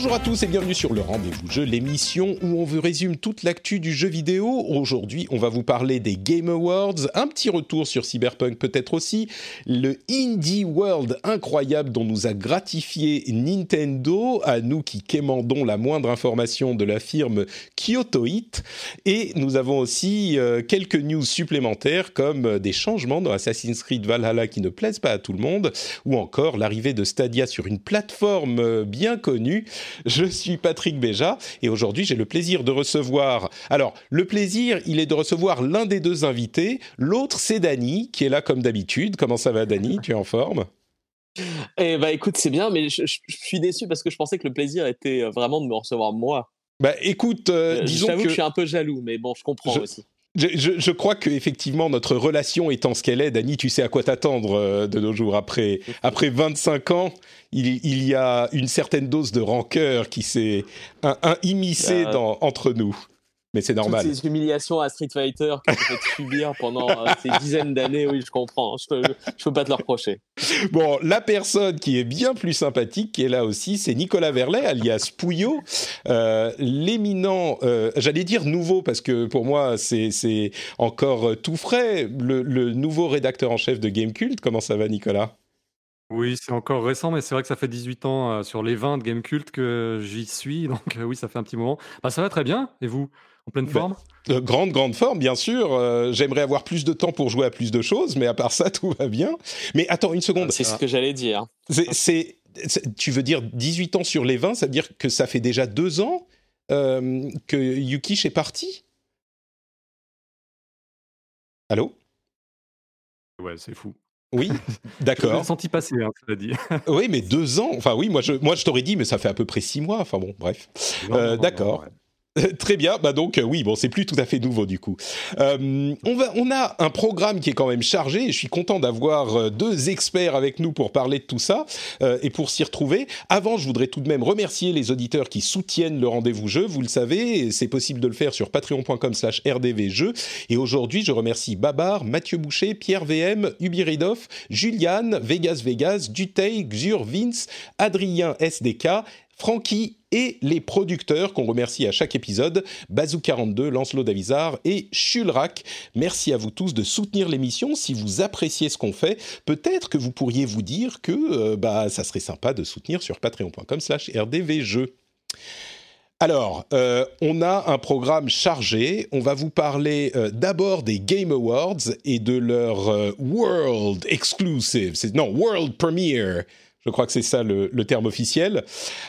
Bonjour à tous et bienvenue sur le Rendez-vous Jeu, l'émission où on vous résume toute l'actu du jeu vidéo. Aujourd'hui, on va vous parler des Game Awards, un petit retour sur Cyberpunk peut-être aussi, le Indie World incroyable dont nous a gratifié Nintendo, à nous qui quémandons la moindre information de la firme Kyoto Hit. Et nous avons aussi euh, quelques news supplémentaires comme euh, des changements dans Assassin's Creed Valhalla qui ne plaisent pas à tout le monde, ou encore l'arrivée de Stadia sur une plateforme euh, bien connue. Je suis Patrick Béja et aujourd'hui j'ai le plaisir de recevoir. Alors le plaisir, il est de recevoir l'un des deux invités. L'autre c'est Dany qui est là comme d'habitude. Comment ça va Dany? Tu es en forme? Eh bah écoute c'est bien, mais je, je, suis déçu parce que je pensais que le plaisir était vraiment de me recevoir moi. Bah écoute, euh, disons J'avoue que... que je suis un peu jaloux, mais bon je comprends Je- aussi. Je, je- je crois que effectivement notre relation étant ce qu'elle est, Dany, tu sais à quoi t'attendre euh, de nos jours. Après, après 25 ans, il, il y a une certaine dose de rancœur qui s'est un, un immiscée Bah, dans- entre nous. Mais c'est normal. Toutes ces humiliations à Street Fighter que tu fait subir pendant euh, ces dizaines d'années, oui je comprends. Je peux, je peux pas te le reprocher. Bon, la personne qui est bien plus sympathique, qui est là aussi, c'est Nicolas Verlet, alias Pouillot, euh, l'éminent, euh, j'allais dire nouveau, parce que pour moi, c'est encore euh, tout frais, le, le nouveau rédacteur en chef de Gamecult. Comment ça va, Nicolas? Oui, c'est encore récent, mais c'est vrai que ça fait 18 ans euh, sur les 20 de Gamecult que j'y suis, donc euh, oui, ça fait un petit moment. Bah, ça va très bien, et vous? En pleine Bah, forme Euh, Grande, grande forme, bien sûr. Euh, J'aimerais avoir plus de temps pour jouer à plus de choses, mais à part ça, tout va bien. Mais attends une seconde. C'est ce que j'allais dire. C'est- tu veux dire 18 ans sur les 20, ça veut dire que ça fait déjà deux ans euh, que Yukish est parti? Allô? Ouais, c'est fou. Oui, Je d'accord. l'ai senti passer, hein, cela dit. Oui, mais deux ans. Enfin, oui, moi je, moi, je t'aurais dit, mais ça fait à peu près six mois. Enfin bon, bref. D'accord. ouais. Très bien, bah donc euh, oui, bon, c'est plus tout à fait nouveau du coup. Euh, on va, on a un programme qui est quand même chargé. Je suis content d'avoir euh, deux experts avec nous pour parler de tout ça euh, et pour s'y retrouver. Avant, je voudrais tout de même remercier les auditeurs qui soutiennent le rendez-vous jeu. Vous le savez, c'est possible de le faire sur patreon.com/slash rdvjeux. Et aujourd'hui, je remercie Babar, Mathieu Boucher, Pierre VM, Ubiridoff, Juliane, Vegas Vegas, Dutey, Xur, Vince, Adrien SDK. Francky et les producteurs qu'on remercie à chaque épisode, Bazou42, Lancelot Davizard et Chulrac. Merci à vous tous de soutenir l'émission. Si vous appréciez ce qu'on fait, peut-être que vous pourriez vous dire que euh, bah, ça serait sympa de soutenir sur patreon.com slash rdvjeux. Alors, euh, on a un programme chargé. On va vous parler euh, d'abord des Game Awards et de leur World Exclusive. Non, World Premiere. Je crois que c'est ça le, terme officiel.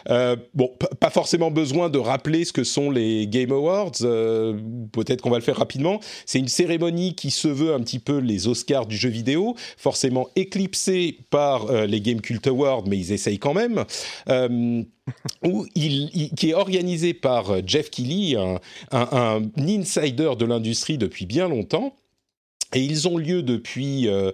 Euh, bon, pas forcément besoin de rappeler ce que sont les Game Awards. euh, Peut-être qu'on va le faire rapidement. C'est une cérémonie qui se veut un petit peu les Oscars du jeu vidéo, forcément éclipsée par euh, les Game Cult Awards, mais ils essayent quand même. Qui est organisé par Jeff Keighley, un insider de l'industrie depuis bien longtemps. Et ils ont lieu depuis, euh,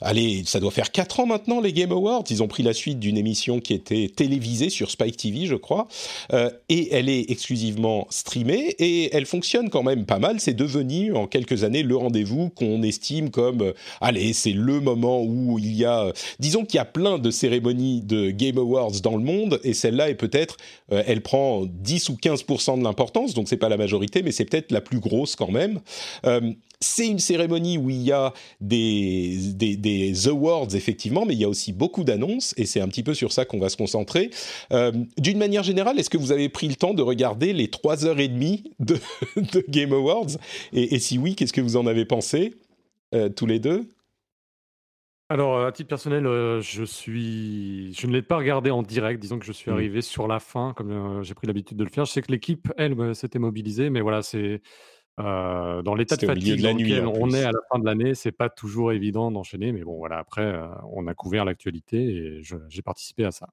allez, ça doit faire 4 ans maintenant, les Game Awards. Ils ont pris la suite d'une émission qui était télévisée sur Spike TV, je crois. Euh, et elle est exclusivement streamée et elle fonctionne quand même pas mal. C'est devenu en quelques années le rendez-vous qu'on estime comme, euh, allez, c'est le moment où il y a, disons qu'il y a plein de cérémonies de Game Awards dans le monde et celle-là est peut-être, elle prend 10 ou 15% de l'importance, donc c'est pas la majorité, mais c'est peut-être la plus grosse quand même. Euh, c'est une cérémonie où il y a des, des, des awards, effectivement, mais il y a aussi beaucoup d'annonces, et c'est un petit peu sur ça qu'on va se concentrer. Euh, D'une manière générale, est-ce que vous avez pris le temps de regarder les trois heures et demie de, de Game Awards? Et, et si oui, qu'est-ce que vous en avez pensé, euh, tous les deux? Alors, à titre personnel, je suis je ne l'ai pas regardé en direct. Disons que je suis Mmh. arrivé sur la fin, comme, j'ai pris l'habitude de le faire. Je sais que l'équipe, elle, s'était mobilisée, mais voilà, c'est, dans l'état de fatigue de la dans nuit, lequel on est à la fin de l'année, c'est pas toujours évident d'enchaîner. Mais bon, voilà, après, on a couvert l'actualité et j'ai participé à ça.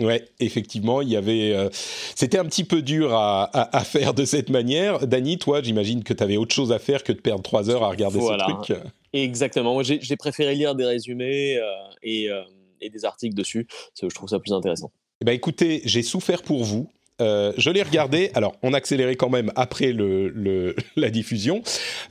Ouais, effectivement, il y avait. euh, c'était un petit peu dur à, à- à faire de cette manière. Dany, toi, j'imagine que tu avais autre chose à faire que de perdre trois heures à regarder Voilà. ce truc. Exactement. Moi, j'ai préféré lire des résumés euh, et, euh, et des articles dessus. parce que Je trouve ça plus intéressant. Eh ben, écoutez, j'ai souffert pour vous. Euh, je l'ai regardé. Alors, on accélérait quand même après le, le- la diffusion.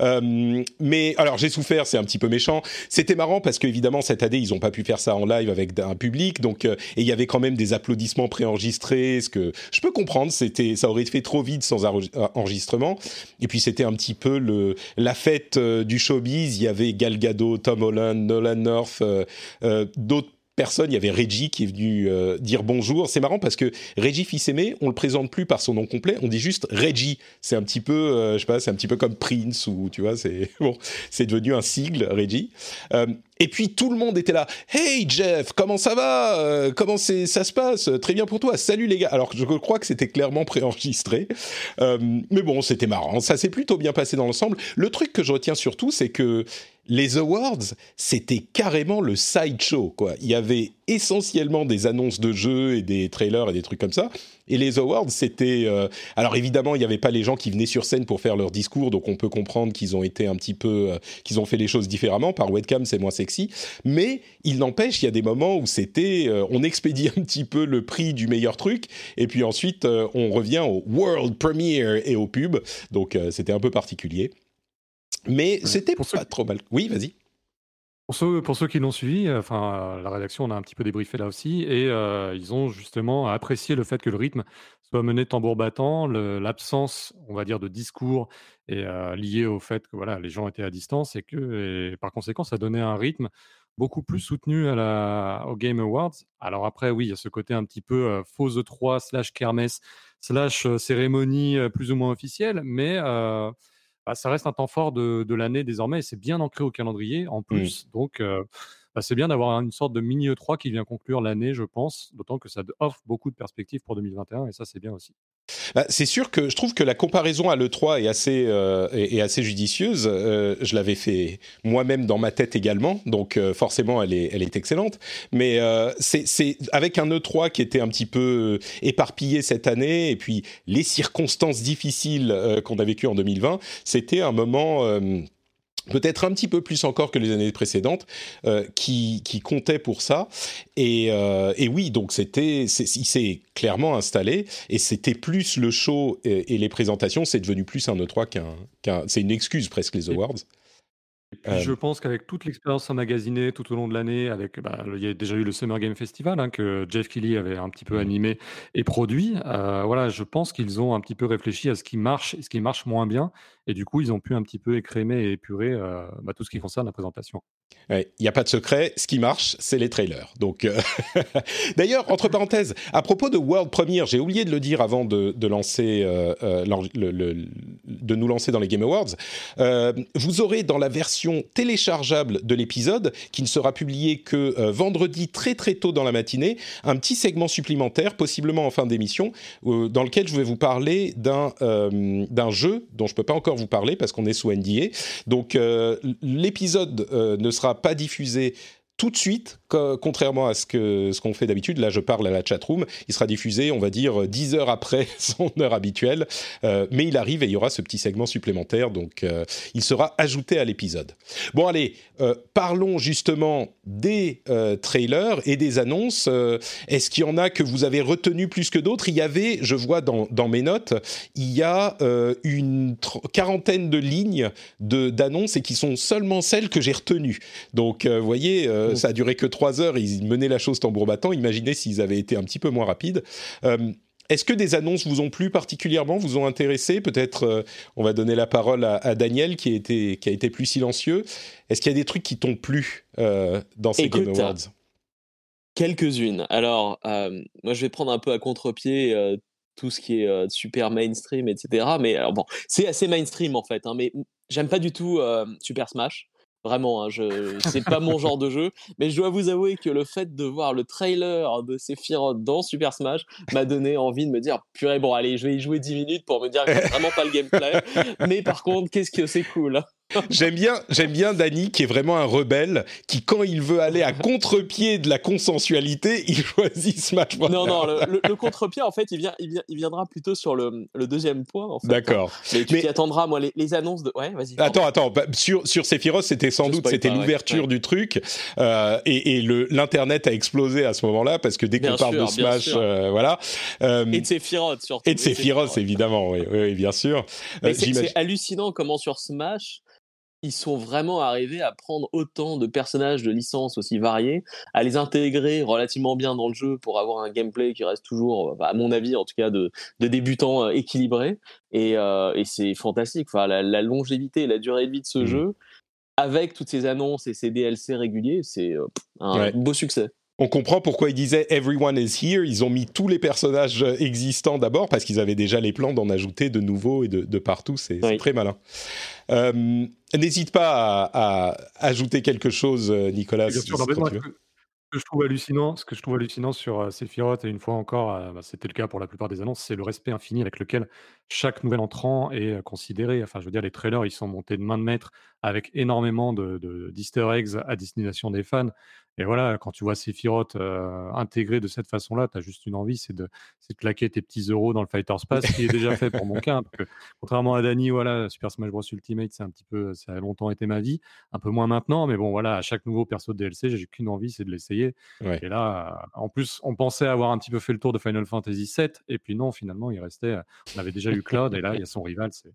Euh, mais alors, j'ai souffert. C'est un petit peu méchant. C'était marrant parce qu'évidemment cette année, ils n'ont pas pu faire ça en live avec un public. Donc, euh, et il y avait quand même des applaudissements préenregistrés. Ce que je peux comprendre. C'était, ça aurait fait trop vite sans enre- enregistrement. Et puis, c'était un petit peu le la fête euh, du showbiz. Il y avait Gal Gadot, Tom Holland, Nolan North, euh, d'autres personne, il y avait Reggie qui est venu euh, dire bonjour. C'est marrant parce que Reggie Fils-Aimé, on le présente plus par son nom complet, on dit juste Reggie. C'est un petit peu, euh, je sais pas, c'est un petit peu comme Prince ou tu vois, c'est bon, c'est devenu un sigle Reggie. Euh, et puis tout le monde était là. Hey Jeff, comment ça va? Comment ça se passe? Très bien pour toi? Salut les gars. Alors je crois que c'était clairement préenregistré, mais bon, c'était marrant. Ça s'est plutôt bien passé dans l'ensemble. Le truc que je retiens surtout, c'est que les awards, c'était carrément le sideshow, quoi. Il y avait essentiellement des annonces de jeux et des trailers et des trucs comme ça. Et les awards, c'était... euh, Alors évidemment, il n'y avait pas les gens qui venaient sur scène pour faire leur discours, donc on peut comprendre qu'ils ont été un petit peu... euh, qu'ils ont fait les choses différemment. Par webcam, c'est moins sexy. Mais il n'empêche, il y a des moments où c'était... euh, on expédie un petit peu le prix du meilleur truc, et puis ensuite, on revient au world premiere et au pub. Donc c'était un peu particulier. Mais c'était Pour ceux pas trop mal. Oui, vas-y. Pour ceux, pour ceux qui l'ont suivi, enfin, euh, la rédaction, on a un petit peu débriefé là aussi, et euh, ils ont justement apprécié le fait que le rythme soit mené tambour battant, l'absence, on va dire, de discours est euh, liée au fait que voilà, les gens étaient à distance et que, et par conséquent, ça donnait un rythme beaucoup plus soutenu à la, au Game Awards. Alors après, oui, il y a ce côté un petit peu euh, faux E3 slash kermesse slash euh, cérémonie plus ou moins officielle, mais bah, ça reste un temps fort de, de l'année désormais et c'est bien ancré au calendrier en plus. Donc, euh, bah, c'est bien d'avoir une sorte de mini E3 qui vient conclure l'année, je pense, d'autant que ça offre beaucoup de perspectives pour 2021 et ça, c'est bien aussi. Bah, c'est sûr que je trouve que la comparaison à l'E3 est assez, euh, est, assez judicieuse. Euh, je l'avais fait moi-même dans ma tête également, donc euh, forcément elle est, elle est excellente. Mais euh, c'est avec un E3 qui était un petit peu éparpillé cette année, et puis les circonstances difficiles euh, qu'on a vécues en 2020, c'était un moment... euh, peut-être un petit peu plus encore que les années précédentes, euh, qui, qui comptait pour ça. Et, euh, et oui, donc c'était, c'est- il s'est clairement installé, et c'était plus le show et, et les présentations, c'est devenu plus un E3 qu'un, qu'un c'est une excuse presque les awards. Et puis, Euh, je pense qu'avec toute l'expérience emmagasinée tout au long de l'année, avec, bah, il y a déjà eu le Summer Game Festival hein, que Jeff Keighley avait un petit peu Mhm. animé et produit. euh, voilà, je pense qu'ils ont un petit peu réfléchi à ce qui marche et ce qui marche moins bien, et du coup, ils ont pu un petit peu écrémer et épurer euh, bah, tout ce qui concerne la présentation. Il n'y a pas de secret, ce qui marche, c'est les trailers. Donc, euh, d'ailleurs, entre parenthèses, à propos de World Premiere, j'ai oublié de le dire avant de, lancer, euh, de nous lancer dans les Game Awards. Vous aurez dans la version téléchargeable de l'épisode, qui ne sera publié que vendredi très très tôt dans la matinée, un petit segment supplémentaire, possiblement en fin d'émission, dans lequel je vais vous parler d'un jeu dont je peux pas encore vous parler parce qu'on est sous NDA. Donc euh, l'épisode euh, ne sera pas diffusé tout de suite, contrairement à ce qu'on fait d'habitude. Là, je parle à la chatroom. Il sera diffusé, on va dire, 10 heures après son heure habituelle. Euh, mais il arrive et il y aura ce petit segment supplémentaire. Donc, euh, il sera ajouté à l'épisode. Bon, allez, euh, parlons justement des trailers et des annonces. Est-ce qu'il y en a que vous avez retenu plus que d'autres? Il y avait, je vois dans, dans mes notes, il y a une quarantaine de lignes de- d'annonces et qui sont seulement celles que j'ai retenues. Donc, vous voyez, ça a duré que trois heures, ils menaient la chose tambour battant. Imaginez s'ils avaient été un petit peu moins rapides. Euh, est-ce que des annonces vous ont plu particulièrement, vous ont intéressé? Peut-être, euh, on va donner la parole à, à Daniel qui a, été, qui a été plus silencieux. Est-ce qu'il y a des trucs qui t'ont plu euh, dans ces Game Écoute, Awards? Quelques-unes. Alors, euh, moi, je vais prendre un peu à contre-pied tout ce qui est super mainstream, etc. Mais alors bon, c'est assez mainstream en fait. hein, mais j'aime pas du tout Super Smash. Vraiment, hein, je c'est pas mon genre de jeu, mais je dois vous avouer que le fait de voir le trailer de Sephiroth dans Super Smash m'a donné envie de me dire purée bon allez je vais y jouer 10 minutes pour me dire que c'est vraiment pas le gameplay, mais par contre qu'est-ce que c'est cool. J'aime bien, j'aime bien Danny qui est vraiment un rebelle, qui quand il veut aller à contre-pied de la consensualité, il choisit Smash Bros. Non, non, le, contre-pied, en fait, il, vient, il, viendra plutôt sur le, deuxième point. En fait. D'accord. Mais tu attendras, moi, les, annonces de. Ouais, vas-y. Attends, attends. Bah, sur, sur Sephiroth, c'était sans doute c'était l'ouverture du truc. Euh, et, et l'Internet a explosé à ce moment-là, parce que dès qu'on parle de Smash, euh, voilà. Euh, et de Sephiroth, surtout. Et de Sephiroth, évidemment, oui, oui, bien sûr. c'est hallucinant comment sur Smash, ils sont vraiment arrivés à prendre autant de personnages de licences aussi variés, à les intégrer relativement bien dans le jeu pour avoir un gameplay qui reste toujours, bah, à mon avis en tout cas, de, de débutants euh, équilibré. Et, euh, et c'est fantastique. Enfin, la, longévité et la durée de vie de ce mmh. jeu, avec toutes ces annonces et ces DLC réguliers, c'est euh, un beau succès. On comprend pourquoi ils disaient Everyone is here. Ils ont mis tous les personnages existants d'abord parce qu'ils avaient déjà les plans d'en ajouter de nouveaux et de, partout. C'est très malin. Euh, n'hésite pas à, ajouter quelque chose, euh, Nicolas. Bien sûr, ce que je trouve hallucinant, ce que je trouve hallucinant sur euh, Sephiroth, et une fois encore, bah, c'était le cas pour la plupart des annonces, c'est le respect infini avec lequel chaque nouvel entrant est considéré. Enfin, je veux dire, les trailers, ils sont montés de main de maître avec énormément de, d'easter eggs à destination des fans. Et voilà, quand tu vois Sephiroth euh, intégré de cette façon-là, tu as juste une envie, c'est de, de claquer tes petits euros dans le Fighter Pass, qui est déjà fait pour mon cas. Parce que, contrairement à Dany, voilà, Super Smash Bros Ultimate, c'est un petit peu, ça a longtemps été ma vie, un peu moins maintenant, mais bon, voilà, à chaque nouveau perso de DLC, j'ai qu'une envie, c'est de l'essayer. Et là, en plus, on pensait avoir un petit peu fait le tour de Final Fantasy VII, et puis non, finalement, il restait, on avait déjà eu Cloud, et là, il y a son rival, c'est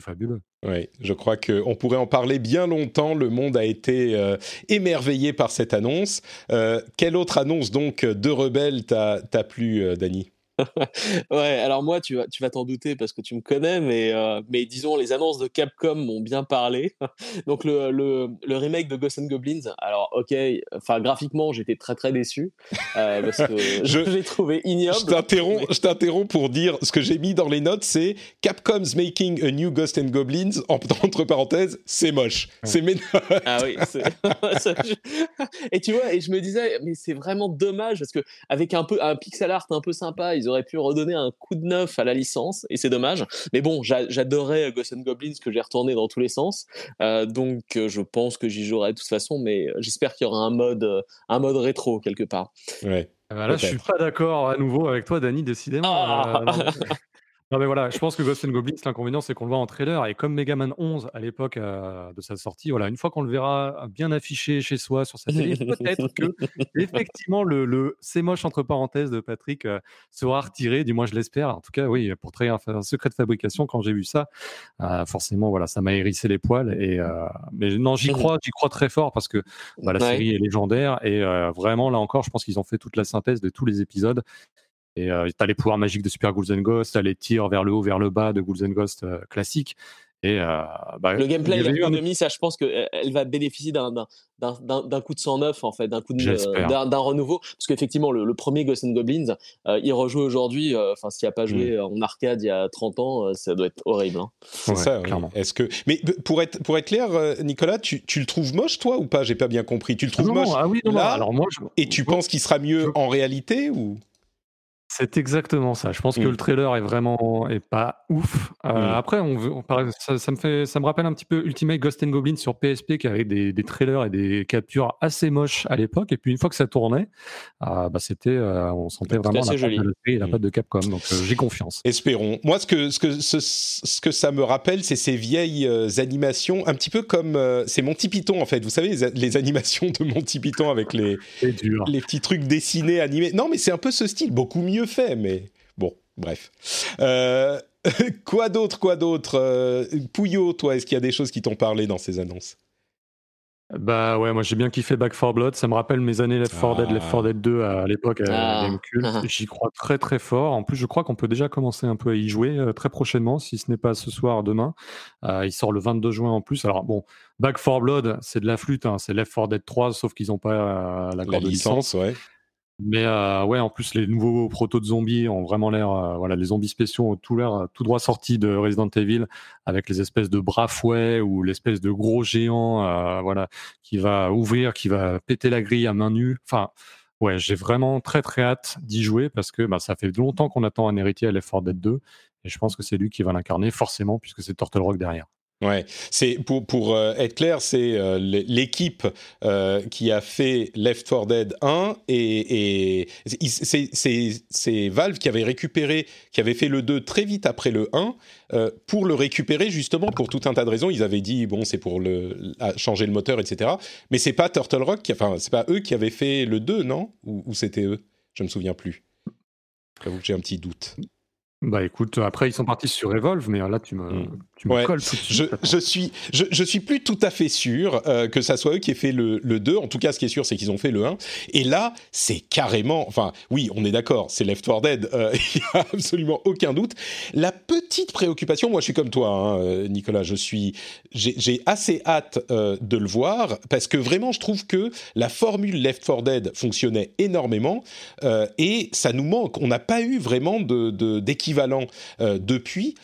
fabuleux. Oui, je crois qu'on pourrait en parler bien longtemps. Le monde a été euh, émerveillé par cette annonce. Euh, quelle autre annonce donc de Rebelle t'a plu, euh, Dany? ouais, alors moi, tu vas, tu vas t'en douter parce que tu me connais, mais, euh, mais disons, les annonces de Capcom m'ont bien parlé. Donc, le, le, le, remake de Ghosts and Goblins, alors, ok, enfin, graphiquement, j'étais très très déçu euh, parce que j'ai trouvé ignoble. Je t'interromps pour dire ce que j'ai mis dans les notes c'est Capcom's making a new Ghosts and Goblins, entre parenthèses, c'est moche. C'est Ah oui, et tu vois, et je me disais, mais c'est vraiment dommage parce que avec un peu un pixel art un peu sympa, ils aurait pu redonner un coup de neuf à la licence, et c'est dommage. Mais bon, j'adorais Ghosts and Goblins que j'ai retourné dans tous les sens, euh, donc euh, je pense que j'y jouerai de toute façon, mais j'espère qu'il y aura un mode, euh, un mode rétro quelque part. Ouais. Ah bah là, je suis pas d'accord à nouveau avec toi, Dany, décidément. Ah Non, mais voilà, je pense que Ghost and Goblins, l'inconvénient, c'est qu'on le voit en trailer. Et comme Mega Man 11 à l'époque euh, de sa sortie, voilà, une fois qu'on le verra bien affiché chez soi sur sa télé, peut-être que effectivement le, le c'est moche entre parenthèses de Patrick euh, sera retiré. Du moins, je l'espère. En tout cas, oui, pour créer un, secret de fabrication, quand j'ai vu ça, euh, forcément, voilà, ça m'a hérissé les poils. Et mais non, j'y crois, j'y crois très fort parce que bah, la série est légendaire et vraiment là encore, je pense qu'ils ont fait toute la synthèse de tous les épisodes et euh, tu as les pouvoirs magiques de Super Ghouls and Ghosts, tu as les tirs vers le haut, vers le bas de Ghouls and Ghosts euh, classiques. Et euh, bah, le gameplay, l'économie, ça, je pense qu'elle va bénéficier d'un coup de 109, en fait, d'un coup d'un renouveau. Parce qu'effectivement, le, premier Ghosts and Goblins, il rejoue aujourd'hui. Enfin, s'il n'y a pas joué mm. en arcade il y a 30 ans, ça doit être horrible. Hein. C'est ça, clairement. Est-ce que, mais pour être pour être clair, Nicolas, tu, tu, le trouves moche, toi, ou pas? J'ai pas bien compris. Tu le trouves ah moche ah oui, non, là, alors moi, et tu penses qu'il sera mieux en réalité ou? C'est exactement ça. Je pense que mmh. le trailer est vraiment est pas ouf. Euh, mmh. Après, on, ça, me fait, ça me rappelle un petit peu Ultimate Ghost and Goblin sur PSP qui avait des, des trailers et des captures assez moches à l'époque. Et puis une fois que ça tournait, euh, bah c'était, euh, on sentait vraiment la patte, de, la mmh. de Capcom. Donc j'ai confiance. Espérons. Moi, ce que ce que ce, que ça me rappelle, c'est ces vieilles animations, un petit peu comme c'est Monty Python en fait. Vous savez les, les animations de Monty Python avec les les petits trucs dessinés animés. Non, mais c'est un peu ce style, beaucoup mieux fait, mais bon, bref. Euh, quoi d'autre, quoi d'autre euh, Pouillot, toi, est-ce qu'il y a des choses qui t'ont parlé dans ces annonces? Bah ouais, moi j'ai bien kiffé Back 4 Blood, ça me rappelle mes années Left 4 Dead, Left 4 Dead 2 à, l'époque à ah. Gamecube. J'y crois très très fort. En plus, je crois qu'on peut déjà commencer un peu à y jouer euh, très prochainement, si ce n'est pas ce soir, demain. il sort le 22 juin en plus. Alors bon, Back 4 Blood, c'est de la flûte, hein, c'est Left 4 Dead 3, sauf qu'ils n'ont pas la, la licence. Ouais. Mais euh, ouais, en plus, les nouveaux protos de zombies ont vraiment l'air. euh, voilà, les zombies spéciaux ont tout l'air euh, tout droit sortis de Resident Evil, avec les espèces de bras fouets ou l'espèce de gros géant, euh, voilà, qui va ouvrir, qui va péter la grille à main nue. Enfin, ouais, j'ai vraiment très très hâte d'y jouer parce que bah, ça fait longtemps qu'on attend un héritier à Left 4 Dead 2, et je pense que c'est lui qui va l'incarner forcément, puisque c'est Turtle Rock derrière. Ouais, c'est pour pour euh, être clair, c'est euh, l'équipe euh, qui a fait Left 4 Dead 1 et, et c'est Valve qui avait récupéré, qui avait fait le 2 très vite après le 1 euh, pour le récupérer justement pour tout un tas de raisons. Ils avaient dit bon c'est pour le changer le moteur etc. Mais c'est pas Turtle Rock, qui, enfin c'est pas eux qui avaient fait le 2 non? Ou, c'était eux? Je me souviens plus. J'avoue que j'ai un petit doute. Bah écoute, après ils sont partis sur Evolve, mais là tu me, Mm. tu me Ouais, colles tout de Je, suite. je suis, je, je suis plus tout à fait sûr euh, que ça soit eux qui aient fait le, le 2. En tout cas, ce qui est sûr, c'est qu'ils ont fait le 1. Et là, c'est carrément. Enfin, oui, on est d'accord, c'est Left 4 Dead. euh, Il n'y a absolument aucun doute. La petite préoccupation, moi, je suis comme toi, hein, euh, Nicolas. Je suis, j'ai assez hâte euh, de le voir parce que vraiment, je trouve que la formule Left 4 Dead fonctionnait énormément euh, et ça nous manque. On n'a pas eu vraiment de de- d'équivalent euh, depuis.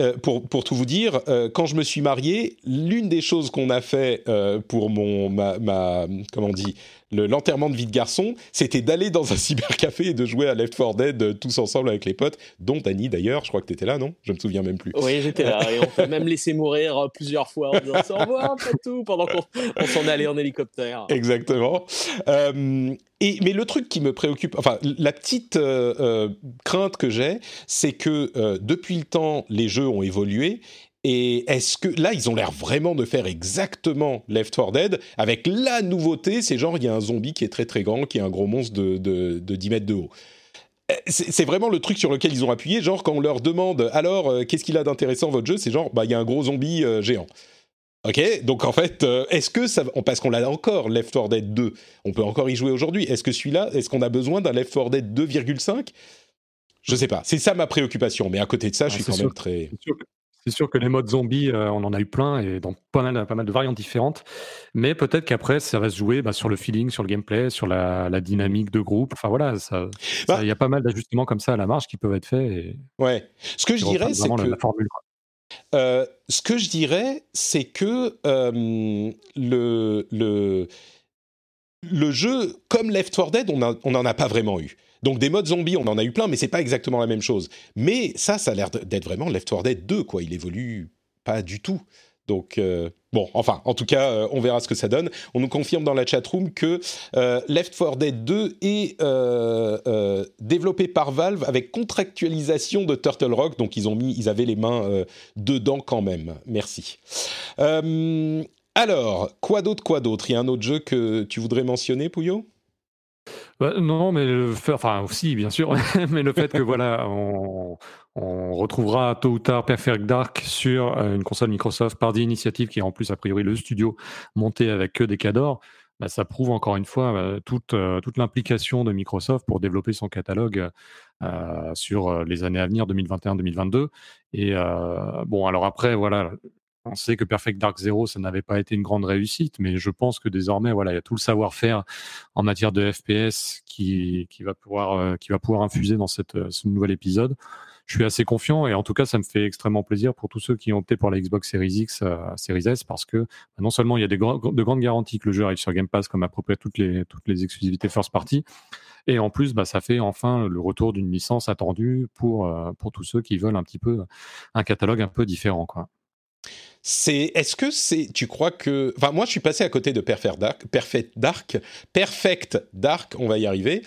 Euh, pour, tout vous dire, euh, quand je me suis marié, l'une des choses qu'on a fait pour mon ma comment on dit le- l'enterrement de vie de garçon, c'était d'aller dans un cybercafé et de jouer à Left 4 Dead euh, tous ensemble avec les potes, dont Dany d'ailleurs. Je crois que tu étais là, non? Je me souviens même plus. Oui, j'étais là et on t'a même laissé mourir euh, plusieurs fois en disant au revoir, pas tout, pendant qu'on on s'en allait en hélicoptère. Exactement. Euh, et, mais le truc qui me préoccupe, enfin, la petite euh, euh, crainte que j'ai, c'est que depuis le temps, les jeux ont évolué. Et est-ce que là, ils ont l'air vraiment de faire exactement Left 4 Dead avec la nouveauté, c'est genre il y a un zombie qui est très très grand, qui est un gros monstre de, de, de 10 mètres de haut. Euh, C'est vraiment le truc sur lequel ils ont appuyé, genre quand on leur demande alors euh, qu'est-ce qu'il a d'intéressant votre jeu, c'est genre bah il y a un gros zombie euh, géant. Ok, donc en fait, euh, est-ce que ça, parce qu'on l'a encore, Left 4 Dead 2, on peut encore y jouer aujourd'hui. Est-ce que celui-là, est-ce qu'on a besoin d'un Left 4 Dead 2,5 Je sais pas. C'est ça ma préoccupation. Mais à côté de ça, je Ah, suis quand sûr. même très. C'est sûr, que, c'est sûr que les modes zombies, euh, on en a eu plein et dans pas mal, pas mal de variantes différentes. Mais peut-être qu'après, ça va se jouer bah, sur le feeling, sur le gameplay, sur la, la dynamique de groupe. Enfin voilà, Bah- il y a pas mal d'ajustements comme ça à la marge qui peuvent être faits et Ouais. Ce que je dirais, c'est la, que la formule. quoi. Euh, ce que je dirais, c'est que euh, le, le, le jeu, comme Left 4 Dead, on n'en a pas vraiment eu. Donc des modes zombies, on en a eu plein, mais c'est pas exactement la même chose. Mais ça, ça a l'air d'être vraiment Left 4 Dead 2, quoi. Il évolue pas du tout. Donc, euh, bon, enfin, en tout cas, euh, on verra ce que ça donne. On nous confirme dans la chatroom que euh, Left 4 Dead 2 est développé par Valve avec contractualisation de Turtle Rock. Donc, ils, ont mis, ils avaient les mains dedans quand même. Merci. Alors, quoi d'autre, quoi d'autre? Il y a un autre jeu que tu voudrais mentionner, Pouillot? Bah, non, mais le fait, enfin aussi bien sûr, mais le fait que voilà, on, retrouvera tôt ou tard Perfect Dark sur euh, une console Microsoft par des initiatives qui est en plus a priori le studio monté avec que des cadors, bah, ça prouve encore une fois euh, toute, euh, toute l'implication de Microsoft pour développer son catalogue sur les années à venir 2021-2022. Et bon, alors après voilà. On sait que Perfect Dark Zero, ça n'avait pas été une grande réussite, mais je pense que désormais, voilà, il y a tout le savoir-faire en matière de FPS qui, qui, va, pouvoir, euh, qui va pouvoir infuser dans cette, euh, ce nouvel épisode. Je suis assez confiant et en tout cas, ça me fait extrêmement plaisir pour tous ceux qui ont opté pour la Xbox Series X, euh, Series S, parce que bah, non seulement il y a de grandes garanties que le jeu arrive sur Game Pass comme à peu près toutes les, toutes les exclusivités first party, et en plus, bah, ça fait enfin le retour d'une licence attendue pour, euh, pour tous ceux qui veulent un petit peu un catalogue un peu différent. Quoi. C'est, est-ce que c'est, tu crois que, enfin, moi, je suis passé à côté de Perfect Dark, Perfect Dark, Perfect Dark, on va y arriver,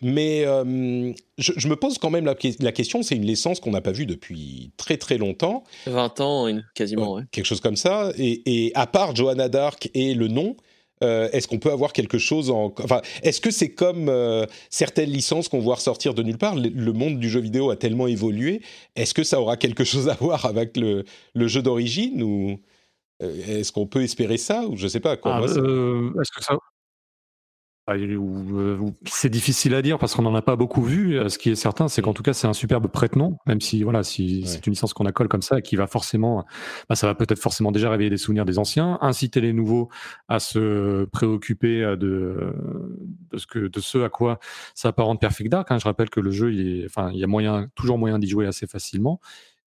mais euh, je, je me pose quand même la, la question. C'est une licence qu'on n'a pas vue depuis très très longtemps, 20 ans, quasiment, ouais. quelque chose comme ça. Et, et à part Johanna Dark et le nom, euh, est-ce qu'on peut avoir quelque chose en, enfin, est-ce que c'est comme euh, certaines licences qu'on voit ressortir de nulle part? Le, monde du jeu vidéo a tellement évolué. Est-ce que ça aura quelque chose à voir avec le, le jeu d'origine ou euh, est-ce qu'on peut espérer ça ou je sais pas quoi? Ah, Est-ce que ça c'est difficile à dire parce qu'on n'en a pas beaucoup vu. Euh, ce qui est certain, c'est qu'en tout cas, c'est un superbe prête-nom, même si voilà, si c'est une licence qu'on accole comme ça, et qui va forcément, bah, ça va peut-être forcément déjà réveiller des souvenirs des anciens, inciter les nouveaux à se préoccuper euh, de, de ce que, de ce à quoi ça apparente Perfect Dark. Hein. Je rappelle que le jeu, il est, enfin, il y a moyen, toujours moyen d'y jouer assez facilement.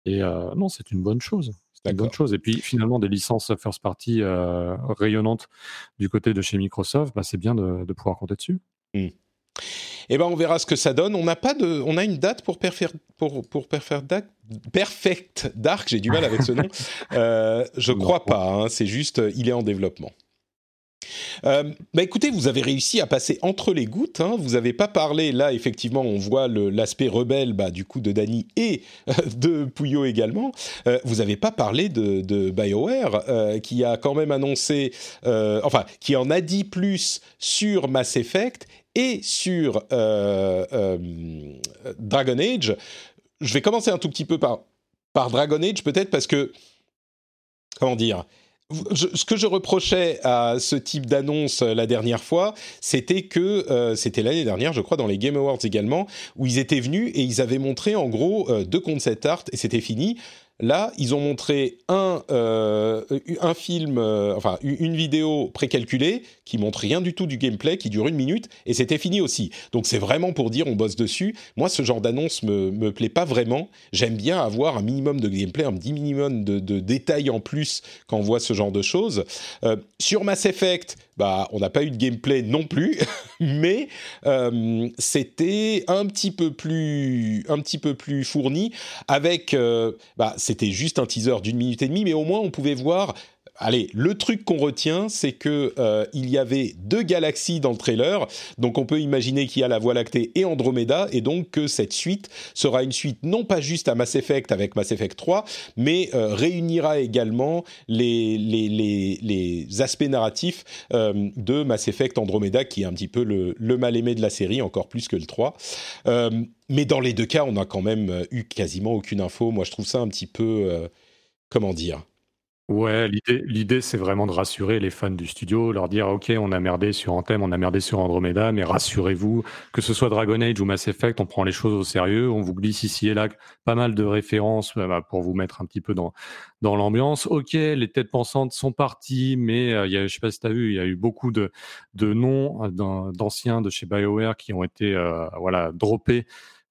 Et non, c'est une bonne chose. C'est une bonne chose. Et puis finalement, des licences first party euh, rayonnantes du côté de chez Microsoft, bah, c'est bien de, pouvoir compter dessus. Hmm. Eh ben, on verra ce que ça donne. On n'a pas de, on a une date pour Perfect, pour, pour Perfect Dark. Perfect Dark, j'ai du mal avec ce nom. Euh, je crois pas. Hein. c'est juste, il est en développement. Euh, bah écoutez, vous avez réussi à passer entre les gouttes. Hein. Vous n'avez pas parlé. Là, effectivement, on voit l'aspect rebelle bah, du coup de Dany et de Puyo également. Euh, vous n'avez pas parlé de, BioWare, euh, qui a quand même annoncé, euh, enfin, qui en a dit plus sur Mass Effect et sur Dragon Age. Je vais commencer un tout petit peu par Dragon Age, peut-être parce que, comment dire, ce que je reprochais à ce type d'annonce euh, la dernière fois, c'était que euh, c'était l'année dernière, je crois, dans les Game Awards également, où ils étaient venus et ils avaient montré en gros euh, deux concept art et c'était fini. Là, ils ont montré un, euh, un film, euh, enfin une vidéo précalculée qui montre rien du tout du gameplay, qui dure une minute, et c'était fini aussi. Donc c'est vraiment pour dire on bosse dessus. Moi, ce genre d'annonce me, me plaît pas vraiment. J'aime bien avoir un minimum de gameplay, un petit minimum de, de détails en plus quand on voit ce genre de choses. Euh, sur Mass Effect, bah, on n'a pas eu de gameplay non plus, mais euh, c'était un petit peu plus, un petit peu plus fourni. Avec, euh, bah, c'était juste un teaser d'une minute et demie, mais au moins on pouvait voir allez, le truc qu'on retient, c'est que euh, il y avait deux galaxies dans le trailer, donc on peut imaginer qu'il y a la Voie lactée et Andromeda, et donc que cette suite sera une suite non pas juste à Mass Effect avec Mass Effect 3, mais euh, réunira également les, aspects narratifs euh, de Mass Effect Andromeda, qui est un petit peu le, le mal-aimé de la série, encore plus que le 3. mais dans les deux cas, on n'a quand même eu quasiment aucune info. Moi, je trouve ça un petit peu... comment dire? Ouais, l'idée, l'idée, c'est vraiment de rassurer les fans du studio, leur dire, OK, on a merdé sur Anthem, on a merdé sur Andromeda, mais rassurez-vous, que ce soit Dragon Age ou Mass Effect, on prend les choses au sérieux, on vous glisse ici et là pas mal de références euh, bah, pour vous mettre un petit peu dans, dans l'ambiance. OK, les têtes pensantes sont parties, mais euh, il y a, je sais pas si tu vu, il y a eu beaucoup de, de noms euh, d'anciens de chez BioWare qui ont été, voilà, droppés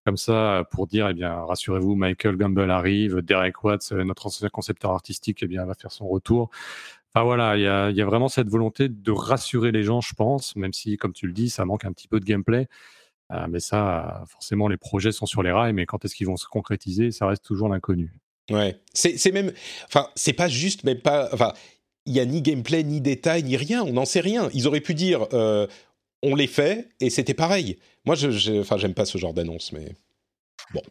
comme ça pour dire, eh bien, rassurez-vous, Michael Gamble arrive, Derek Watts, euh, notre ancien concepteur artistique, eh bien, va faire son retour. Enfin voilà, il y a, vraiment cette volonté de rassurer les gens, je pense, même si, comme tu le dis, ça manque un petit peu de gameplay. Euh, mais ça, forcément, les projets sont sur les rails, mais quand est-ce qu'ils vont se concrétiser, ça reste toujours l'inconnu. Ouais, c'est même, enfin, c'est pas juste, mais pas, enfin, il y a ni gameplay, ni détail, ni rien, on n'en sait rien. Ils auraient pu dire, euh, on les fait et c'était pareil. Moi, je, enfin, j'aime pas ce genre d'annonce, mais bon.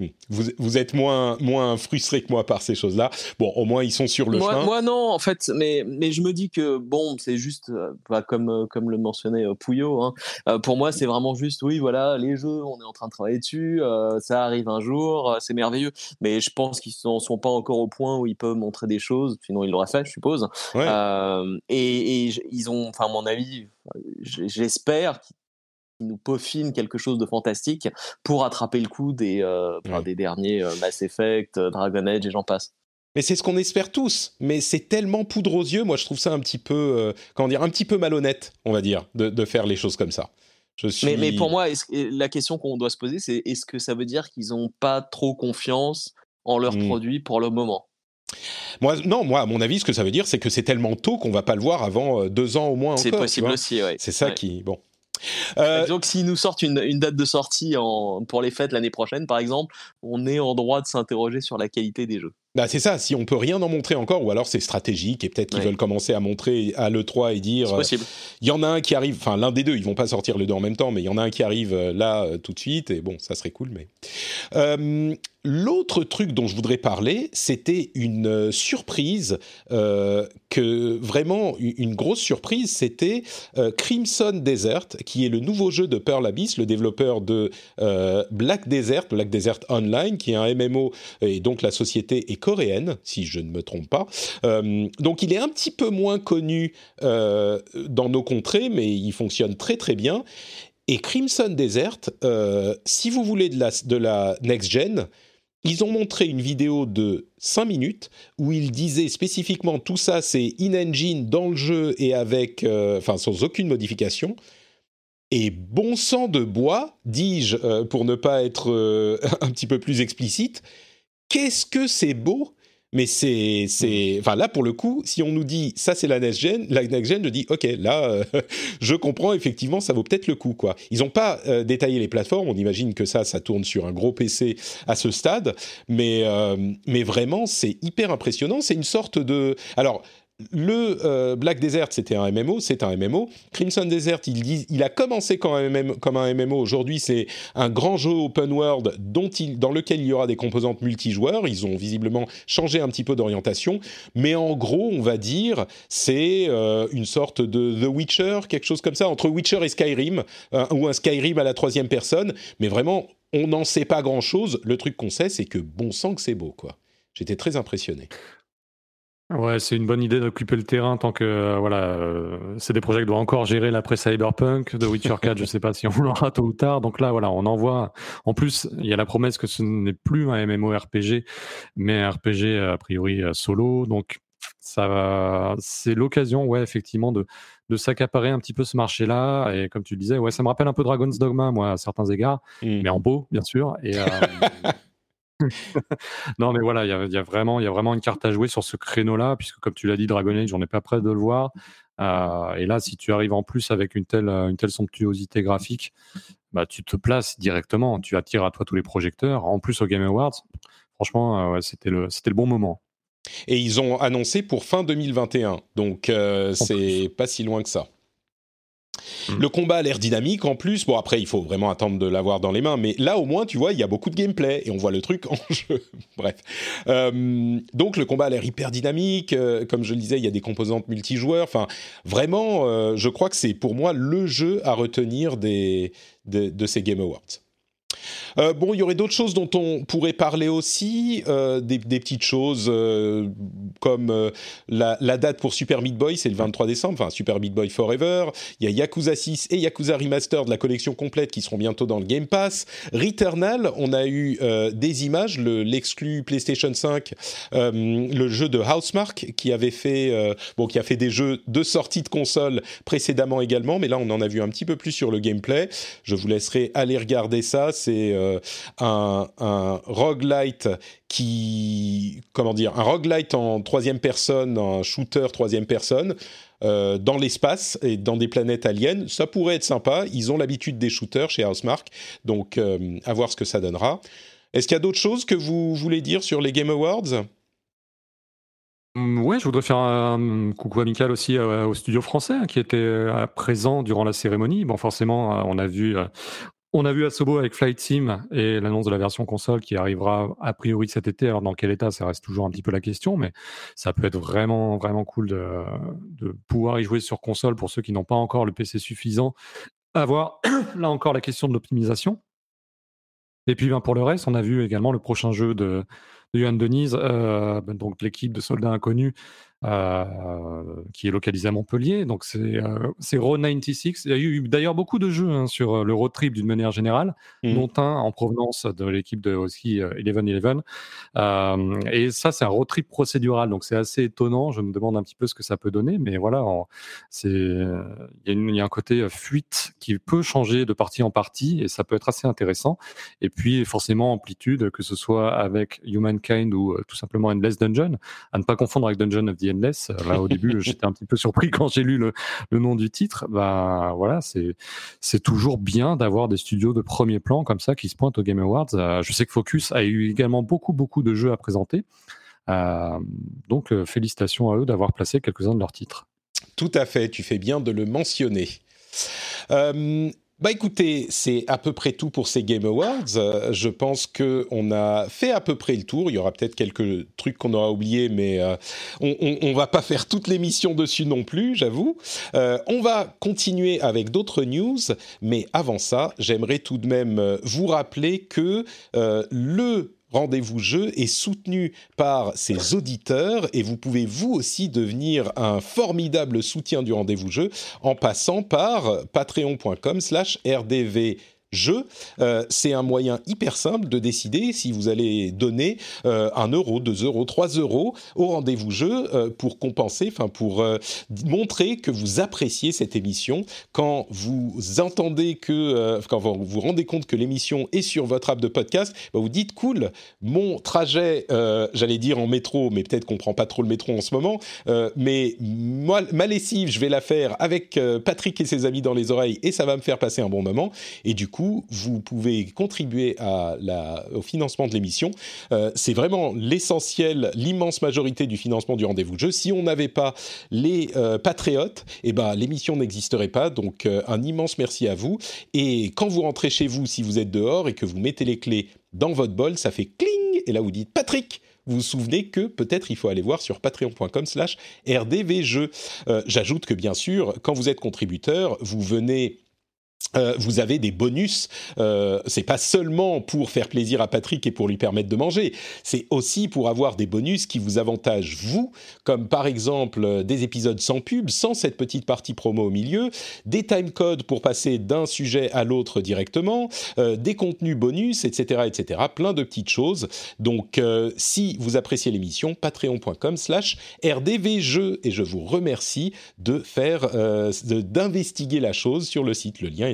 Hmm. Vous, vous, êtes moins, moins frustré que moi par ces choses-là. Bon, au moins ils sont sur le chemin. Moi non, en fait, mais, mais je me dis que bon, c'est juste, euh, comme, euh, comme le mentionnait euh, Pouillot, hein, pour moi c'est vraiment juste, oui, voilà, les jeux, on est en train de travailler dessus, ça arrive un jour, c'est merveilleux. Mais je pense qu'ils ne sont, pas encore au point où ils peuvent montrer des choses, sinon ils l'auraient fait, je suppose. et, et, ils ont, enfin, à mon avis, j'espère qu'ils nous peaufine quelque chose de fantastique pour attraper le coup des, euh, des derniers euh, Mass Effect, euh, Dragon Age et j'en passe. Mais c'est ce qu'on espère tous. Mais c'est tellement poudre aux yeux. Moi, je trouve ça un petit peu, comment dire, un petit peu malhonnête, on va dire, de, faire les choses comme ça. Je suis... mais, mais, pour moi, la question qu'on doit se poser, c'est est-ce que ça veut dire qu'ils n'ont pas trop confiance en leurs hmm. produits pour le moment? Moi, non, moi, à mon avis, ce que ça veut dire, c'est que c'est tellement tôt qu'on va pas le voir avant deux ans au moins. C'est possible aussi, oui. C'est ça qui, bon. Euh, Donc, s'ils nous sortent une, date de sortie pour les fêtes l'année prochaine, par exemple, on est en droit de s'interroger sur la qualité des jeux. Bah c'est ça, si on peut rien en montrer encore, ou alors c'est stratégique, et peut-être qu'ils veulent commencer à montrer à l'E3 et dire... Possible. Il y en a un qui arrive, enfin l'un des deux, ils vont pas sortir les deux en même temps, mais il y en a un qui arrive euh, là euh, tout de suite, et bon, ça serait cool, mais... Euh, L'autre truc dont je voudrais parler, c'était une euh, surprise, euh, que vraiment une grosse surprise, c'était euh, Crimson Desert, qui est le nouveau jeu de Pearl Abyss, le développeur de Black Desert, Black Desert Online, qui est un MMO, et donc la société est coréenne, si je ne me trompe pas. donc il est un petit peu moins connu dans nos contrées, mais il fonctionne très très bien. Et Crimson Desert, si vous voulez de la, de la next-gen, ils ont montré une vidéo de 5 minutes où ils disaient spécifiquement tout ça c'est in-engine dans le jeu et avec, enfin sans aucune modification. Et bon sang de bois, dis-je, euh, pour ne pas être euh, un petit peu plus explicite, qu'est-ce que c'est beau mais c'est, c'est, enfin là pour le coup, si on nous dit ça c'est la next gen, la next gen, je dis ok là, euh, je comprends effectivement, ça vaut peut-être le coup quoi. Ils n'ont pas détaillé les plateformes, on imagine que ça, ça tourne sur un gros PC à ce stade, mais mais vraiment c'est hyper impressionnant. C'est une sorte de, alors le euh, Black Desert, c'était un MMO, c'est un MMO. Crimson Desert, il, a commencé comme un, MMO. Aujourd'hui, c'est un grand jeu open world dont il, dans lequel il y aura des composantes multijoueurs. Ils ont visiblement changé un petit peu d'orientation, mais en gros, on va dire, c'est euh, une sorte de The Witcher, quelque chose comme ça, entre Witcher et Skyrim, ou un Skyrim à la troisième personne. Mais vraiment, on n'en sait pas grand-chose. Le truc qu'on sait, c'est que bon sang que c'est beau, quoi. J'étais très impressionné. Ouais, c'est une bonne idée d'occuper le terrain tant que euh, voilà, euh, c'est des projets qui doivent encore gérer l'après Cyberpunk, The Witcher 4, je sais pas si on l'aura tôt ou tard. Donc là, voilà, on envoie. En plus, il y a la promesse que ce n'est plus un MMORPG, mais un RPG a priori euh, solo. Donc ça, c'est l'occasion, ouais, effectivement, de de s'accaparer un petit peu ce marché-là. Et comme tu le disais, ouais, ça me rappelle un peu Dragon's Dogma, moi, à certains égards, mmh. mais en beau, bien sûr. Et non, mais voilà, il y a, vraiment, y a vraiment une carte à jouer sur ce créneau-là, puisque comme tu l'as dit, Dragon Age, on n'est pas prêt de le voir. Euh, et là, si tu arrives en plus avec une telle, une telle somptuosité graphique, bah, tu te places directement, tu attires à toi tous les projecteurs. En plus, au Game Awards, franchement, euh, c'était le, c'était le bon moment. Et ils ont annoncé pour fin 2021, donc euh, c'est pas si loin que ça. Mm. Le combat a l'air dynamique en plus. Bon, après, il faut vraiment attendre de l'avoir dans les mains. Mais là, au moins, tu vois, il y a beaucoup de gameplay et on voit le truc en jeu. Bref. Euh, donc, le combat a l'air hyper dynamique. Euh, comme je le disais, il y a des composantes multijoueurs. Enfin, vraiment, euh, je crois que c'est pour moi le jeu à retenir de ces Game Awards. Euh, bon, il y aurait d'autres choses dont on pourrait parler aussi, euh, des, petites choses euh, comme la, date pour Super Meat Boy, c'est le 23 décembre, enfin Super Meat Boy Forever. Il y a Yakuza 6 et Yakuza Remaster de la collection complète qui seront bientôt dans le Game Pass. Returnal, on a eu des images, l'exclu PlayStation 5, le jeu de Housemark qui avait fait, bon, qui a fait des jeux de sortie de console précédemment également, mais là on en a vu un petit peu plus sur le gameplay. Je vous laisserai aller regarder ça. Euh, un, un roguelite qui, comment dire, un roguelite en troisième personne, un shooter troisième personne. Euh, dans l'espace et dans des planètes aliens, ça pourrait être sympa. Ils ont l'habitude des shooters chez Housemark, donc euh, à voir ce que ça donnera. Est-ce qu'il y a d'autres choses que vous voulez dire sur les Game Awards? Hum, Ouais, je voudrais faire un coucou amical aussi au studio français hein, qui était présent durant la cérémonie. Bon, forcément, on a vu on a vu Asobo avec Flight Sim et l'annonce de la version console qui arrivera a priori cet été. Alors dans quel état, ça reste toujours un petit peu la question, mais ça peut être vraiment vraiment cool de, pouvoir y jouer sur console pour ceux qui n'ont pas encore le PC suffisant. Avoir là encore la question de l'optimisation. Et puis ben, pour le reste, on a vu également le prochain jeu de, de Denise, euh, donc l'équipe de soldats inconnus qui est localisé à Montpellier. Donc c'est euh, Road 96. Il y a eu d'ailleurs beaucoup de jeux hein, sur euh, le road trip d'une manière générale, mmh. dont un en provenance de l'équipe de aussi Eleven Eleven. et ça, c'est un road trip procédural, donc c'est assez étonnant. Je me demande un petit peu ce que ça peut donner, mais voilà, c'est il y, a un côté fuite qui peut changer de partie en partie et ça peut être assez intéressant. Et puis forcément amplitude, que ce soit avec Humankind ou tout simplement Endless Dungeon, à ne pas confondre avec Dungeon of the Là, au début, j'étais un petit peu surpris quand j'ai lu le, nom du titre. Bah voilà, c'est c'est toujours bien d'avoir des studios de premier plan comme ça qui se pointent aux Game Awards. Euh, je sais que Focus a eu également beaucoup beaucoup de jeux à présenter. Euh, donc euh, félicitations à eux d'avoir placé quelques-uns de leurs titres. Tout à fait, tu fais bien de le mentionner. Bah écoutez, c'est à peu près tout pour ces Game Awards. Euh, je pense que on a fait à peu près le tour. Il y aura peut-être quelques trucs qu'on aura oubliés, mais euh, on, on, va pas faire toute l'émission dessus non plus, j'avoue. Euh, on va continuer avec d'autres news, mais avant ça, j'aimerais tout de même vous rappeler que le Rendez-vous Jeu est soutenu par ses auditeurs et vous pouvez vous aussi devenir un formidable soutien du Rendez-vous Jeu en passant par patreon.com slash rdv jeu, euh, c'est un moyen hyper simple de décider si vous allez donner euh, un euro, deux euros, trois euros au rendez-vous jeu euh, pour compenser, enfin pour montrer que vous appréciez cette émission. Quand vous entendez que, quand vous vous rendez compte que l'émission est sur votre app de podcast, bah, vous dites cool, mon trajet, j'allais dire en métro, mais peut-être qu'on prend pas trop le métro en ce moment, mais ma lessive, je vais la faire avec Patrick et ses amis dans les oreilles et ça va me faire passer un bon moment. Et du coup vous pouvez contribuer au financement de l'émission. Euh, c'est vraiment l'essentiel, l'immense majorité du financement du rendez-vous de jeu. Si on n'avait pas les euh, patriotes, eh ben, l'émission n'existerait pas. Donc, euh, un immense merci à vous. Et quand vous rentrez chez vous, si vous êtes dehors et que vous mettez les clés dans votre bol, ça fait cling. Et là, vous dites Patrick, vous vous souvenez que peut-être il faut aller voir sur patreon.com slash rdvjeux. J'ajoute que bien sûr, quand vous êtes contributeur, vous venez euh, vous avez des bonus. Euh, c'est pas seulement pour faire plaisir à Patrick et pour lui permettre de manger. C'est aussi pour avoir des bonus qui vous avantagent vous, comme par exemple euh, des épisodes sans pub, sans cette petite partie promo au milieu, des time codes pour passer d'un sujet à l'autre directement, des contenus bonus, etc., etc. Plein de petites choses. Donc, si vous appréciez l'émission, patreon.com/slash rdvjeux et je vous remercie de faire, d'investiguer la chose sur le site. Le lien est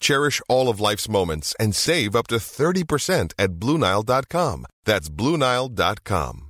Cherish all of life's moments and save up to 30% at Bluenile.com. That's Bluenile.com.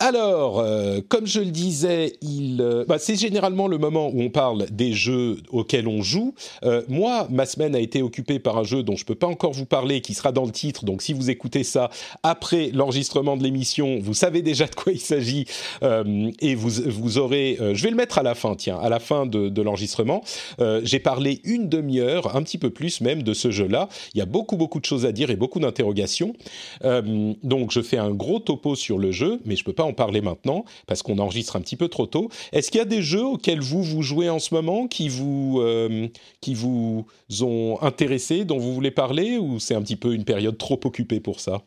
Alors, euh, comme je le disais, euh, bah, c'est généralement le moment où on parle des jeux auxquels on joue. Euh, moi, ma semaine a été occupée par un jeu dont je peux pas encore vous parler, qui sera dans le titre. Donc, si vous écoutez ça après l'enregistrement de l'émission, vous savez déjà de quoi il s'agit et vous, vous aurez. je vais le mettre à la fin, tiens, à la fin de, de l'enregistrement. J'ai parlé une demi-heure, un petit peu plus même, de ce jeu-là. Il y a beaucoup, beaucoup de choses à dire et beaucoup d'interrogations. donc, je fais un gros topo sur le jeu, mais je peux pas parler maintenant parce qu'on enregistre un petit peu trop tôt. Est-ce qu'il y a des jeux auxquels vous vous jouez en ce moment qui vous euh, qui vous ont intéressé, dont vous voulez parler, ou c'est un petit peu une période trop occupée pour ça?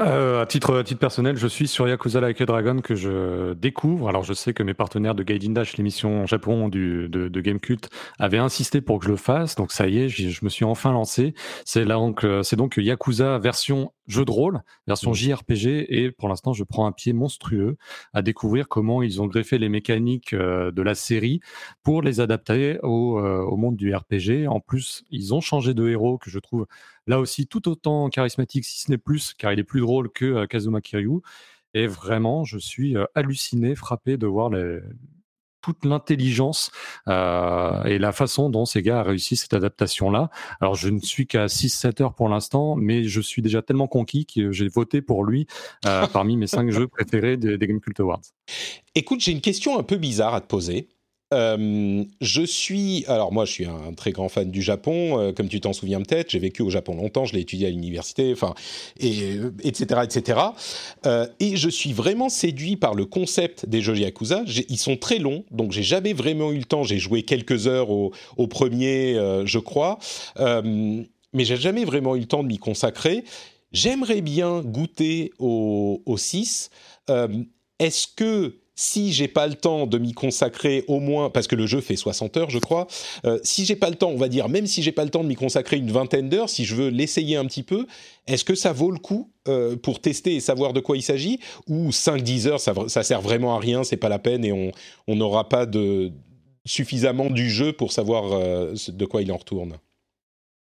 Euh, à, titre, à titre personnel, je suis sur Yakuza Like a Dragon que je découvre. Alors, je sais que mes partenaires de Gaiden Dash, l'émission Japon du, de, de Gamecult, avaient insisté pour que je le fasse. Donc, ça y est, je me suis enfin lancé. C'est donc, euh, c'est donc Yakuza version jeu de rôle, version mmh. JRPG. Et pour l'instant, je prends un pied monstrueux à découvrir comment ils ont greffé les mécaniques euh, de la série pour les adapter au, euh, au monde du RPG. En plus, ils ont changé de héros que je trouve là aussi tout autant charismatique, si ce n'est plus, car il est plus drôle que euh, Kazuma Kiryu. Et vraiment, je suis euh, halluciné, frappé de voir toute l'intelligence euh, et la façon dont ces gars ont réussi cette adaptation-là. Alors, je ne suis qu'à 6-7 heures pour l'instant, mais je suis déjà tellement conquis que j'ai voté pour lui parmi mes 5 jeux préférés des, des Game Cult Awards. Écoute, j'ai une question un peu bizarre à te poser. Euh, je suis, alors moi je suis un très grand fan du Japon, euh, comme tu t'en souviens peut-être, j'ai vécu au Japon longtemps, je l'ai étudié à l'université, enfin, et, etc., euh, etc. et je suis vraiment séduit par le concept des jeux Yakuza. Ils sont très longs, donc j'ai jamais vraiment eu le temps, j'ai joué quelques heures au, premier, je crois, mais j'ai jamais vraiment eu le temps de m'y consacrer. J'aimerais bien goûter au 6 est-ce que si j'ai pas le temps de m'y consacrer au moins, parce que le jeu fait 60 heures, je crois, euh, si j'ai pas le temps, on va dire, même si j'ai pas le temps de m'y consacrer une vingtaine d'heures, si je veux l'essayer un petit peu, est-ce que ça vaut le coup euh, pour tester et savoir de quoi il s'agit? Ou 5-10 heures, ça, ça sert vraiment à rien, c'est pas la peine et on n'aura pas de, suffisamment du jeu pour savoir euh, de quoi il en retourne?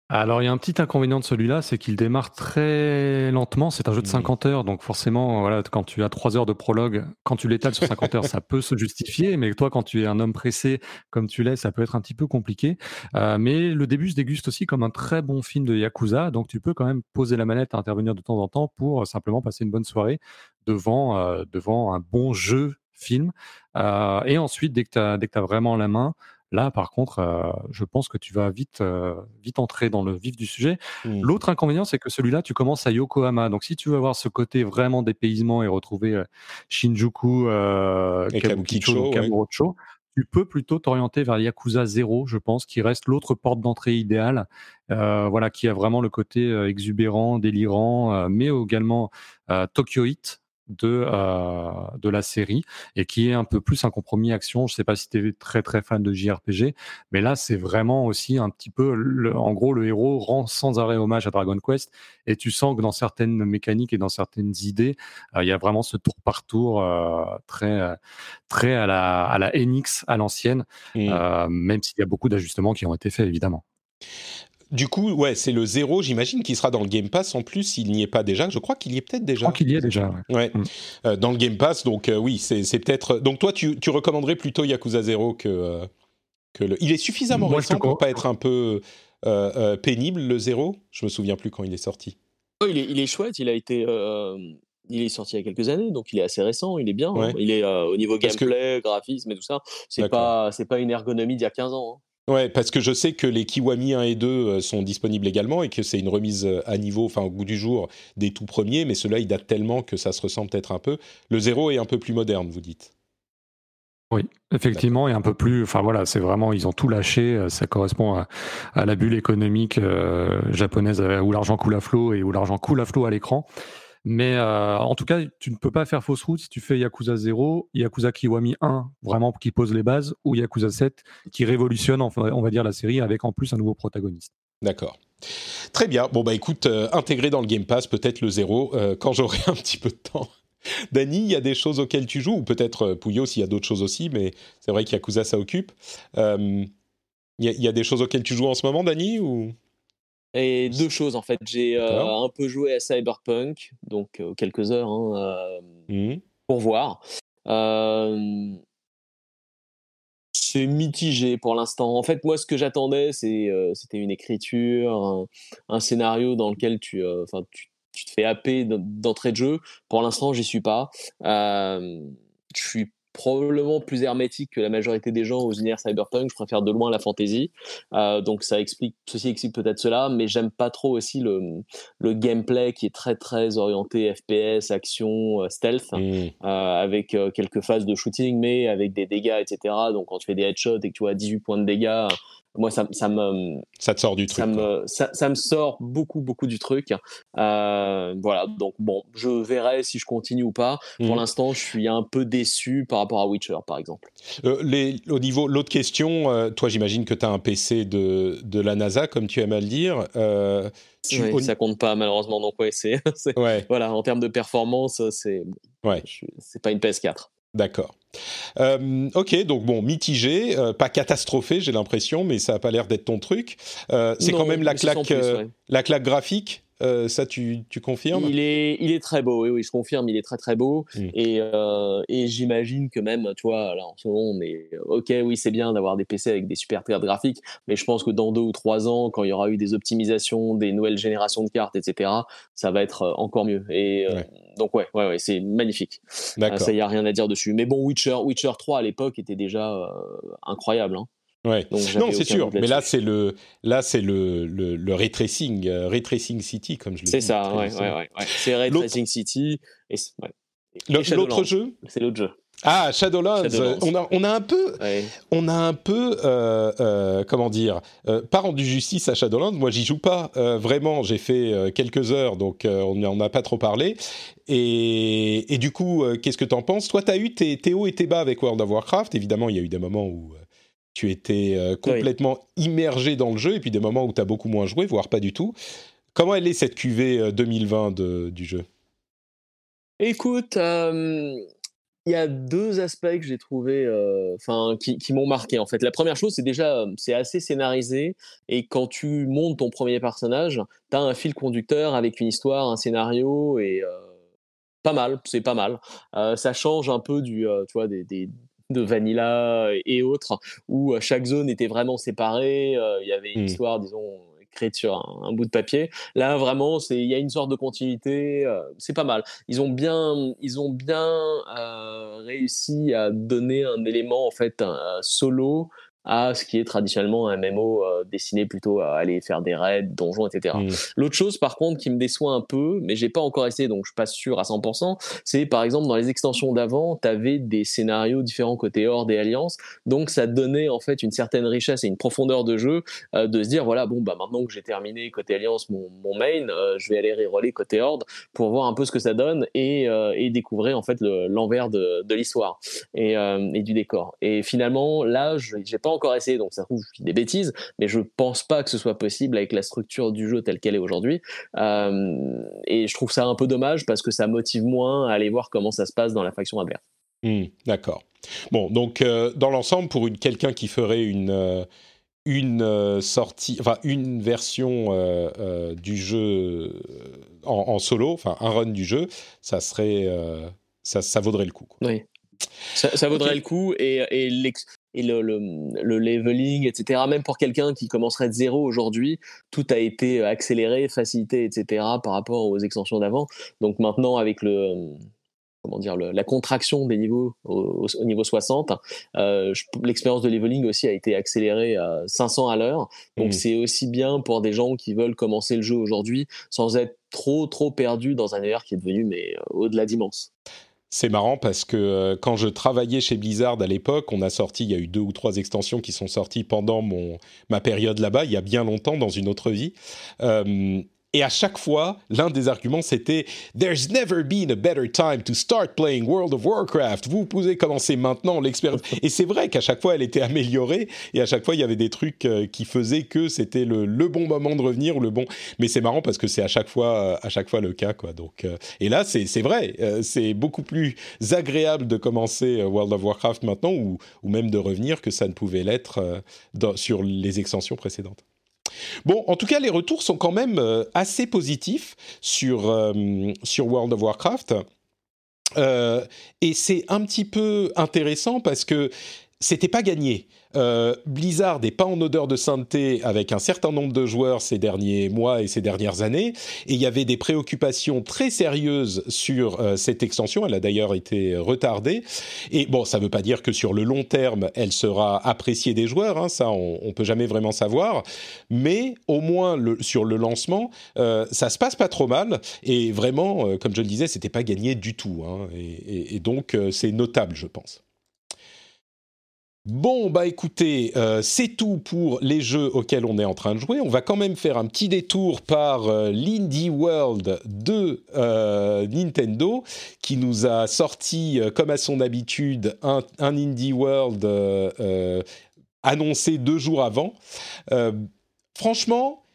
Alors, il y a un petit inconvénient de celui-là, c'est qu'il démarre très lentement. C'est un jeu de 50 heures, donc forcément, voilà, quand tu as 3 heures de prologue, quand tu l'étales sur 50 heures, ça peut se justifier. Mais toi, quand tu es un homme pressé, comme tu l'es, ça peut être un petit peu compliqué. Euh, mais le début se déguste aussi comme un très bon film de Yakuza, donc tu peux quand même poser la manette à intervenir de temps en temps pour euh, simplement passer une bonne soirée devant, euh, devant un bon jeu film. et ensuite, dès que tu as, as, vraiment la main, Là, par contre, euh, je pense que tu vas vite, euh, vite entrer dans le vif du sujet. Mmh. L'autre inconvénient, c'est que celui-là, tu commences à Yokohama. Donc, si tu veux avoir ce côté vraiment dépaysement et retrouver euh, Shinjuku, Kabukicho, Kamurocho, tu peux plutôt t'orienter vers Yakuza 0, je pense, qui reste l'autre porte d'entrée idéale, voilà, qui a vraiment le côté exubérant, délirant, mais également Tokyo Hit, de, euh, de la série et qui est un peu plus un compromis action. Je sais pas si tu es très très fan de JRPG, mais là c'est vraiment aussi un petit peu, en gros, le héros rend sans arrêt hommage à Dragon Quest et tu sens que dans certaines mécaniques et dans certaines idées, euh, il y a vraiment ce tour par tour euh, très très à la à la Enix à l'ancienne, mmh. même s'il y a beaucoup d'ajustements qui ont été faits évidemment. Du coup, ouais, c'est le zéro, j'imagine, qui sera dans le Game Pass. En plus, s'il n'y est pas déjà, je crois qu'il y est peut-être déjà. Je crois qu'il y est déjà. Ouais. Mm. Euh, dans le Game Pass, donc euh, oui, c'est peut-être. Donc toi, tu, tu, recommanderais plutôt Yakuza 0 que, euh, que le. Il est suffisamment récent pour pas être un peu pénible le zéro. Je me souviens plus quand il est sorti. Oh, il, est, il est chouette. Il a été. Il est sorti il y a quelques années, donc il est assez récent, il est bien. Hein. Il est au niveau gameplay, graphisme et tout ça. C'est pas, c'est pas une ergonomie d'il y a 15 ans. Hein. Ouais, parce que je sais que les Kiwami 1 et 2 euh, sont disponibles également et que c'est une remise euh, à niveau, enfin au goût du jour, des tout premiers, mais ceux-là, ils datent tellement que ça se ressemble peut-être un peu. Le 0 est un peu plus moderne, vous dites oui, effectivement, et un peu plus. Enfin voilà, c'est vraiment, ils ont tout lâché. Euh, ça correspond à, la bulle économique japonaise où l'argent coule à flot et où l'argent coule à flot à l'écran. Mais euh, en tout cas, tu ne peux pas faire fausse route si tu fais Yakuza 0, Yakuza Kiwami 1, vraiment qui pose les bases, ou Yakuza 7, qui révolutionne, on va dire, la série avec en plus un nouveau protagoniste. D'accord. Très bien. Bon, bah écoute, euh, dans le Game Pass, peut-être le 0, euh, quand j'aurai un petit peu de temps. Dany, il y a des choses auxquelles tu joues, ou peut-être Pouillot s'il y a d'autres choses aussi, mais c'est vrai qu'Yakuza, ça occupe. Il y, y, a des choses auxquelles tu joues en ce moment, Dany ou... Et deux choses en fait. J'ai euh, un peu joué à Cyberpunk, donc euh, quelques heures hein, euh, mmh. pour voir. c'est mitigé pour l'instant. En fait, moi, ce que j'attendais, c'était une écriture, un, scénario dans lequel tu, tu, tu, te fais happer d'entrée de jeu. Pour l'instant, j'y suis pas. je suis probablement plus hermétique que la majorité des gens aux univers cyberpunk. Je préfère de loin la fantasy. Euh, donc ça explique, ceci explique peut-être cela, mais j'aime pas trop aussi le, le gameplay qui est très très orienté FPS, action, euh, stealth, mmh. euh, avec quelques phases de shooting, mais avec des dégâts, etc. Donc quand tu fais des headshots et que tu as 18 points de dégâts, moi ça, ça me ça te sort du truc ça me, ça, me sort beaucoup beaucoup du truc euh, voilà donc bon je verrai si je continue ou pas pour mhm. l'instant je suis un peu déçu par rapport à Witcher par exemple euh, les, au niveau l'autre question euh, toi j'imagine que tu as un PC de, de la NASA comme tu aimes à le dire tu, oui, ça compte pas malheureusement donc ouais c'est ouais. voilà en termes de performance c'est ouais. c'est pas une PS4 D'accord. Euh, ok, donc bon, mitigé, euh, pas catastrophé, j'ai l'impression, mais ça n'a pas l'air d'être ton truc. Euh, c'est quand même la claque, la claque graphique euh, ça, tu, tu, confirmes? Il est, il est très beau, oui, oui, je confirme, il est très très beau. Hmm. Et, euh, et j'imagine que même, tu vois, là en ce moment, on est ok, oui, c'est bien d'avoir des PC avec des super cartes graphiques, mais je pense que dans deux ou trois ans, quand il y aura eu des optimisations, des nouvelles générations de cartes, etc., ça va être euh, encore mieux. Et donc, ouais, ouais, ouais c'est magnifique. ça, il n'y a rien à dire dessus. Mais bon, Witcher, Witcher 3 à l'époque était déjà incroyable. Hein. Ouais. non, c'est sûr. Mais là, c'est le, là, c'est le, le, le ray tracing, euh, ray tracing city, comme je l'ai dit. C'est ça, ouais, ouais, ouais, C'est ray tracing city. Et, L'autre jeu? C'est l'autre jeu. Ah, Shadowlands. On a, on a un peu, on a un peu, euh, euh, comment dire, euh, pas rendu justice à Shadowlands. Moi, j'y joue pas vraiment. J'ai fait quelques heures, donc on n'en a pas trop parlé. Et, et du coup, qu'est-ce que t'en penses? Toi, t'as eu tes, tes hauts et tes bas avec World of Warcraft. Évidemment, il y a eu des moments où tu étais complètement immergé dans le jeu, et puis des moments où tu as beaucoup moins joué, voire pas du tout. Comment elle est cette QV 2020 de, du jeu? Écoute, il y a deux aspects que j'ai trouvé, euh, enfin, qui, qui m'ont marqué en fait. La première chose, c'est déjà, euh, c'est assez scénarisé et quand tu montes ton premier personnage, tu as un fil conducteur avec une histoire, un scénario et euh, pas mal, c'est pas mal. ça change un peu du, tu vois, des, des de Vanilla et autres, où chaque zone était vraiment séparée. Il y avait une mmh. histoire, disons, sur un, bout de papier. Là, vraiment, c'est il y a une sorte de continuité. Euh, c'est pas mal. Ils ont bien, ils ont bien euh, réussi à donner un élément en fait un solo à ce qui est traditionnellement un MMO euh, destiné plutôt à aller faire des raids, donjons, etc. Mmh. L'autre chose, par contre, qui me déçoit un peu, mais j'ai pas encore essayé, donc je suis pas sûr à 100%, c'est par exemple dans les extensions d'avant, tu avais des scénarios différents côté Horde et Alliance, donc ça donnait en fait une certaine richesse et une profondeur de jeu euh, de se dire voilà bon bah maintenant que j'ai terminé côté Alliance mon, mon main, euh, je vais aller reroller côté Horde pour voir un peu ce que ça donne et, et découvrir en fait l'envers de, de l'histoire et, et du décor. Et finalement là, j'ai pas encore essayé, donc ça trouve des bêtises, mais je pense pas que ce soit possible avec la structure du jeu telle qu'elle est aujourd'hui. Euh, et je trouve ça un peu dommage parce que ça motive moins à aller voir comment ça se passe dans la faction adverse. Hmm, d'accord. Bon, donc euh, dans l'ensemble, pour quelqu'un qui ferait une, euh, une sortie, enfin une version du jeu en, solo, enfin un run du jeu, ça serait, ça, ça vaudrait le coup. Oui. Ça, vaudrait le coup et, et et le, le, leveling, etc. Même pour quelqu'un qui commencerait de zéro aujourd'hui, tout a été accéléré, facilité, etc. par rapport aux extensions d'avant. Donc maintenant, avec le comment dire la contraction des niveaux au, niveau 60, euh, l'expérience de leveling aussi a été accélérée à 500 à l'heure. Donc mmh. c'est aussi bien pour des gens qui veulent commencer le jeu aujourd'hui sans être trop trop perdus dans un univers qui est devenu mais euh, au-delà d'immense. C'est marrant parce que euh, quand je travaillais chez Blizzard à l'époque, on a sorti, il y a eu deux ou trois extensions qui sont sorties pendant mon, ma période là-bas, il y a bien longtemps, dans une autre vie. Euh, et à chaque fois, l'un des arguments, c'était There's never been a better time to start playing World of Warcraft. Vous pouvez commencer maintenant l'expérience. Et c'est vrai qu'à chaque fois, elle était améliorée. Et à chaque fois, il y avait des trucs euh, qui faisaient que c'était le, bon moment de revenir ou le bon. Mais c'est marrant parce que c'est à chaque fois, à chaque fois le cas, quoi. Donc, euh, et là, c'est vrai. Euh, c'est beaucoup plus agréable de commencer World of Warcraft maintenant ou, ou même de revenir que ça ne pouvait l'être sur les extensions précédentes. Bon, en tout cas, les retours sont quand même euh, assez positifs sur, euh, sur World of Warcraft. Euh, et c'est un petit peu intéressant parce que c'était pas gagné. Euh, Blizzard n'est pas en odeur de sainteté avec un certain nombre de joueurs ces derniers mois et ces dernières années, et il y avait des préoccupations très sérieuses sur euh, cette extension. Elle a d'ailleurs été retardée. Et bon, ça ne veut pas dire que sur le long terme, elle sera appréciée des joueurs. Hein, ça, on, ne peut jamais vraiment savoir. Mais au moins sur le lancement, euh, ça se passe pas trop mal. Et vraiment, comme je le disais, c'était pas gagné du tout. Hein. et, donc, c'est notable, je pense. Bon, bah écoutez, euh, c'est tout pour les jeux auxquels on est en train de jouer. On va quand même faire un petit détour par euh, l'Indie World de euh, Nintendo, qui nous a sorti, comme à son habitude, un, un Indie World annoncé deux jours avant. franchement,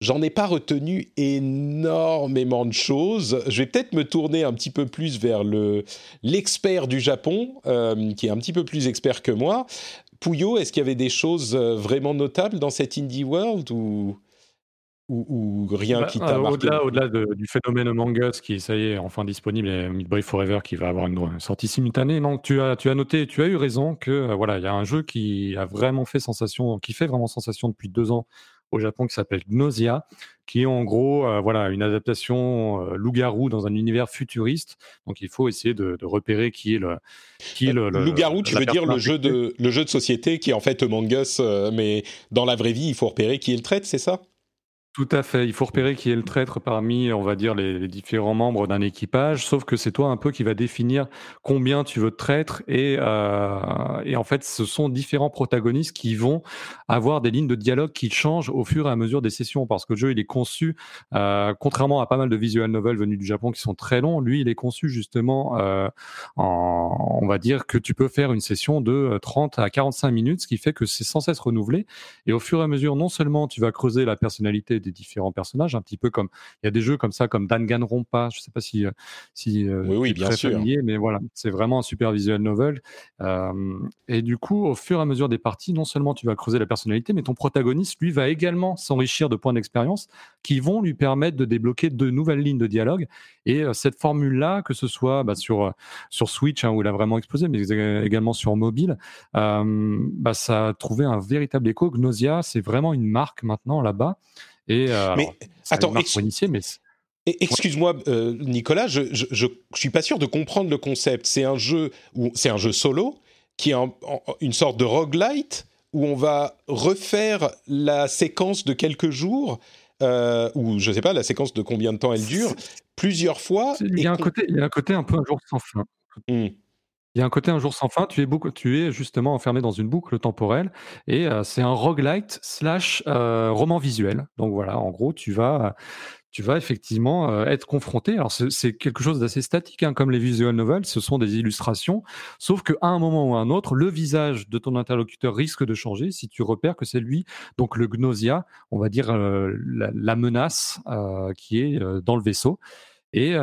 J'en ai pas retenu énormément de choses. Je vais peut-être me tourner un petit peu plus vers le l'expert du Japon, euh, qui est un petit peu plus expert que moi. Pouyo, est-ce qu'il y avait des choses euh, vraiment notables dans cette indie world ou ou, rien bah, qui t'a marqué Au-delà, du phénomène Among Us qui, ça y est, enfin disponible, et Midway Forever qui va avoir une sortie simultanée, non, tu as, tu as noté, tu as eu raison que euh, voilà, il y a un jeu qui a vraiment fait sensation, qui fait vraiment sensation depuis deux ans au Japon qui s'appelle Gnosia, qui est en gros euh, voilà une adaptation euh, loup-garou dans un univers futuriste. Donc il faut essayer de, repérer qui est le qui est le, loup-garou. Tu veux dire le jeu de le jeu de société qui est en fait Among Us, euh, mais dans la vraie vie il faut repérer qui est le traite, c'est ça? Tout à fait. Il faut repérer qui est le traître parmi, on va dire, les, différents membres d'un équipage. Sauf que c'est toi un peu qui va définir combien tu veux de traître. Et, euh, et en fait, ce sont différents protagonistes qui vont avoir des lignes de dialogue qui changent au fur et à mesure des sessions. Parce que le jeu, il est conçu, euh, contrairement à pas mal de visual novels venus du Japon qui sont très longs, lui, il est conçu justement, euh, en, on va dire que tu peux faire une session de 30 à 45 minutes, ce qui fait que c'est sans cesse renouvelé. Et au fur et à mesure, non seulement tu vas creuser la personnalité des différents personnages, un petit peu comme il y a des jeux comme ça, comme Danganronpa. Je sais pas si euh, si euh, oui, oui bien sûr. Familier, mais voilà, c'est vraiment un super visual novel. Euh, et du coup, au fur et à mesure des parties, non seulement tu vas creuser la personnalité, mais ton protagoniste, lui, va également s'enrichir de points d'expérience qui vont lui permettre de débloquer de nouvelles lignes de dialogue. Et cette formule-là, que ce soit bah, sur sur Switch hein, où il a vraiment explosé, mais également sur mobile, bah, ça a trouvé un véritable écho. Gnosia, c'est vraiment une marque maintenant là-bas. Et euh, mais attends, mais Excuse-moi, euh, Nicolas, je, je, suis pas sûr de comprendre le concept. C'est un jeu où c'est un jeu solo qui est une sorte de roguelite où on va refaire la séquence de quelques jours euh, ou je sais pas la séquence de combien de temps elle dure plusieurs fois. Il y a un côté, il y a un côté un peu un jour sans fin. Mmh. Il y a un côté un jour sans fin, tu es, tu es justement enfermé dans une boucle temporelle et euh, c'est un roguelite slash euh, roman visuel. Donc voilà, en gros, tu vas, tu vas effectivement euh, être confronté. Alors c'est quelque chose d'assez statique, hein, comme les visual novels, ce sont des illustrations, sauf qu'à un moment ou à un autre, le visage de ton interlocuteur risque de changer si tu repères que c'est lui, donc le gnosia, on va dire la, la, menace qui est dans le vaisseau. Et,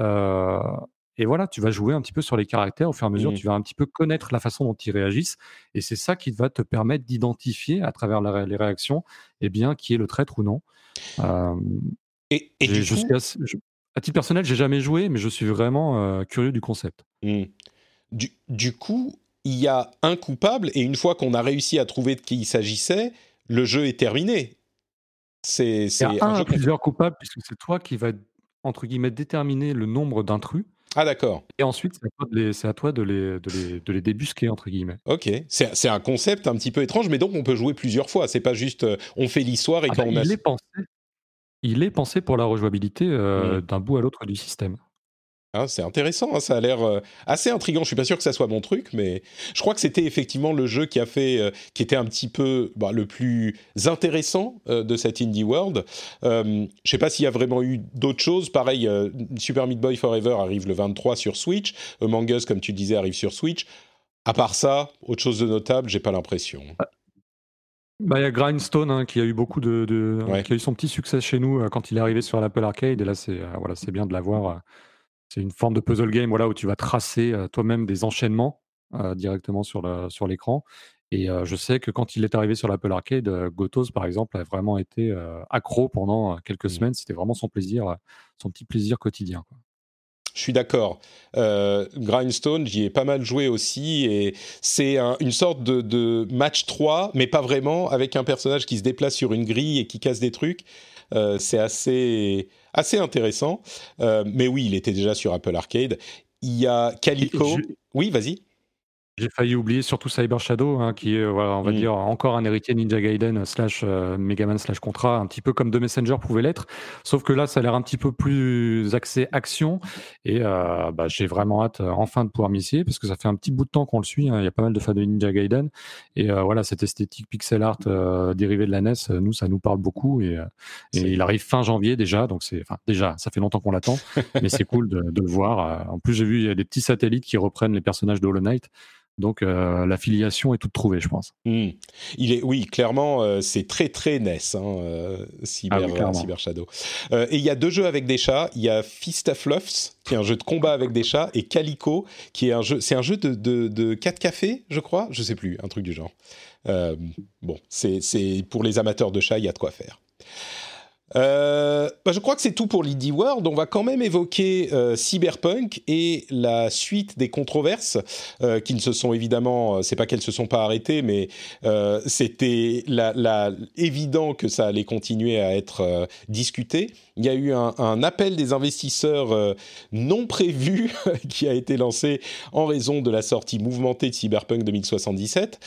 et voilà, tu vas jouer un petit peu sur les caractères au fur et à mesure, mmh. tu vas un petit peu connaître la façon dont ils réagissent. Et c'est ça qui va te permettre d'identifier à travers les réactions, eh bien, qui est le traître ou non. et, du coup... à titre personnel, j'ai jamais joué, mais je suis vraiment curieux du concept. Mmh. Du, du, coup, il y a un coupable, et une fois qu'on a réussi à trouver de qui il s'agissait, le jeu est terminé. C'est, il y a un, plusieurs coupables, puisque c'est toi qui vas, entre guillemets, déterminer le nombre d'intrus. Ah d'accord. Et ensuite, c'est à toi de les, de les, débusquer, entre guillemets. Ok, c'est un concept un petit peu étrange, mais donc on peut jouer plusieurs fois. C'est pas juste euh, on fait l'histoire et ah quand bah, on il Est pensé, il est pensé pour la rejouabilité euh, mmh. d'un bout à l'autre du système. Ah, c'est intéressant, hein, ça a l'air euh, assez intriguant. Je suis pas sûr que ça soit mon truc, mais je crois que c'était effectivement le jeu qui a fait, euh, qui était un petit peu bah, le plus intéressant euh, de cette indie world. je sais pas s'il y a vraiment eu d'autres choses. Pareil, Super Meat Boy Forever arrive le 23 sur Switch. Among Us, comme tu disais, arrive sur Switch. À part ça, autre chose de notable, j'ai pas l'impression. Bah, bah, il y a Grindstone hein, qui a eu beaucoup de, qui a eu son petit succès chez nous quand il est arrivé sur l'Apple Arcade. Et là, c'est voilà, c'est bien de l'avoir c'est une forme de puzzle game voilà, où tu vas tracer toi-même des enchaînements directement sur, sur l'écran. Et je sais que quand il est arrivé sur l'Apple Arcade, Gotos, par exemple, a vraiment été accro pendant quelques mmh. semaines. C'était vraiment son plaisir, son petit plaisir quotidien. Je suis d'accord. Grindstone, j'y ai pas mal joué aussi, et c'est une sorte de, de, match 3, mais pas vraiment, avec un personnage qui se déplace sur une grille et qui casse des trucs. C'est assez assez intéressant. Euh, mais oui, il était déjà sur Apple Arcade. Il y a Calico. Oui, vas-y. J'ai failli oublier surtout Cyber Shadow, hein, qui est, voilà, on va mm. dire, encore un héritier Ninja Gaiden slash euh, Megaman slash Contra, un petit peu comme The Messenger pouvait l'être. Sauf que là, ça a l'air un petit peu plus axé action. Et euh, bah, j'ai vraiment hâte euh, enfin de pouvoir m'y essayer, parce que ça fait un petit bout de temps qu'on le suit. Hein. Il y a pas mal de fans de Ninja Gaiden. Et voilà, cette esthétique pixel art dérivée de la NES, nous, ça nous parle beaucoup. Et, il arrive fin janvier déjà. Donc, c'est, enfin, déjà, ça fait longtemps qu'on l'attend. mais c'est cool de, de, le voir. En plus, j'ai vu, il y a des petits satellites qui reprennent les personnages de Hollow Knight. Donc euh, la filiation est toute trouvée, je pense. Hmm. Il est, oui, clairement, euh, c'est très très NES, hein, euh, Cyber, ah Cyber, Shadow. et il y a deux jeux avec des chats. Il y a Fist of Fluffs, qui est un jeu de combat avec des chats, et Calico, qui est un jeu, c'est un jeu de, de, de 4 cafés, je crois, je sais plus, un truc du genre. bon, c'est pour les amateurs de chats, il y a de quoi faire. Euh, bah, je crois que c'est tout pour l'Indie World. On va quand même évoquer euh, Cyberpunk et la suite des controverses euh, qui ne se sont évidemment, c'est pas qu'elles se sont pas arrêtées, mais c'était évident que ça allait continuer à être discuté. Il y a eu un, un appel des investisseurs non prévu qui a été lancé en raison de la sortie mouvementée de Cyberpunk 2077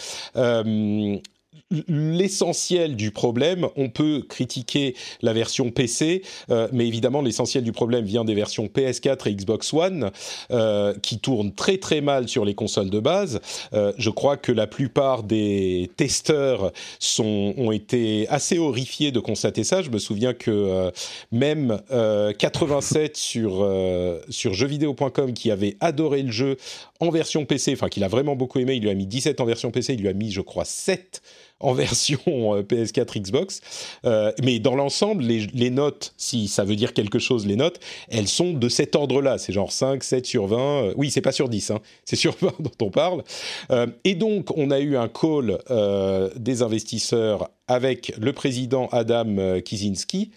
l'essentiel du problème, on peut critiquer la version PC, euh, mais évidemment l'essentiel du problème vient des versions PS4 et Xbox One euh, qui tournent très très mal sur les consoles de base. Euh, je crois que la plupart des testeurs sont, ont été assez horrifiés de constater ça. Je me souviens que même 87 sur sur jeuxvideo.com qui avait adoré le jeu en version PC, enfin qu'il a vraiment beaucoup aimé, il lui a mis 17 en version PC, il lui a mis je crois 7 en version euh, PS4 Xbox. Euh, mais dans l'ensemble, les, notes, si ça veut dire quelque chose, les notes, elles sont de cet ordre-là. C'est genre 5, 7 sur 20. Euh, oui, c'est pas sur 10, hein, c'est sur 20 dont on parle. et donc, on a eu un call des investisseurs avec le président Adam Kizinski.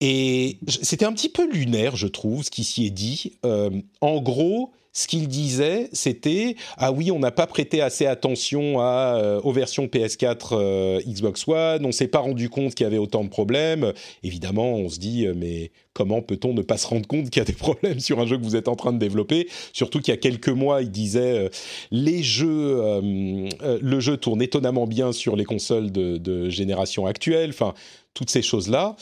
Et c'était un petit peu lunaire, je trouve, ce qui s'y est dit. en gros, ce qu'il disait, c'était ah oui, on n'a pas prêté assez attention euh, aux versions PS4, euh, Xbox One, on s'est pas rendu compte qu'il y avait autant de problèmes. Évidemment, on se dit euh, mais comment peut-on ne pas se rendre compte qu'il y a des problèmes sur un jeu que vous êtes en train de développer? Surtout qu'il y a quelques mois, il disait les jeux, le jeu tourne étonnamment bien sur les consoles de, de génération actuelle. Enfin, toutes ces choses là.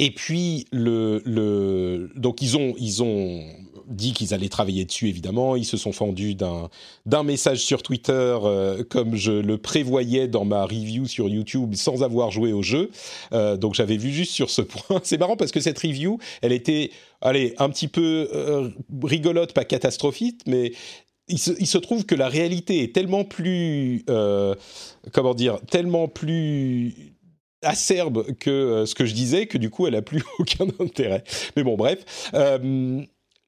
Et puis le, le donc ils ont dit qu'ils allaient travailler dessus évidemment. Ils se sont fendus d'un message sur Twitter euh, comme je le prévoyais dans ma review sur YouTube sans avoir joué au jeu. Euh, donc j'avais vu juste sur ce point. C'est marrant parce que cette review, elle était allez un petit peu euh, rigolote, pas catastrophique, mais il se, il se, trouve que la réalité est tellement plus, comment dire, tellement plus acerbe que ce que je disais, que du coup, elle a plus aucun intérêt. Mais bon, bref.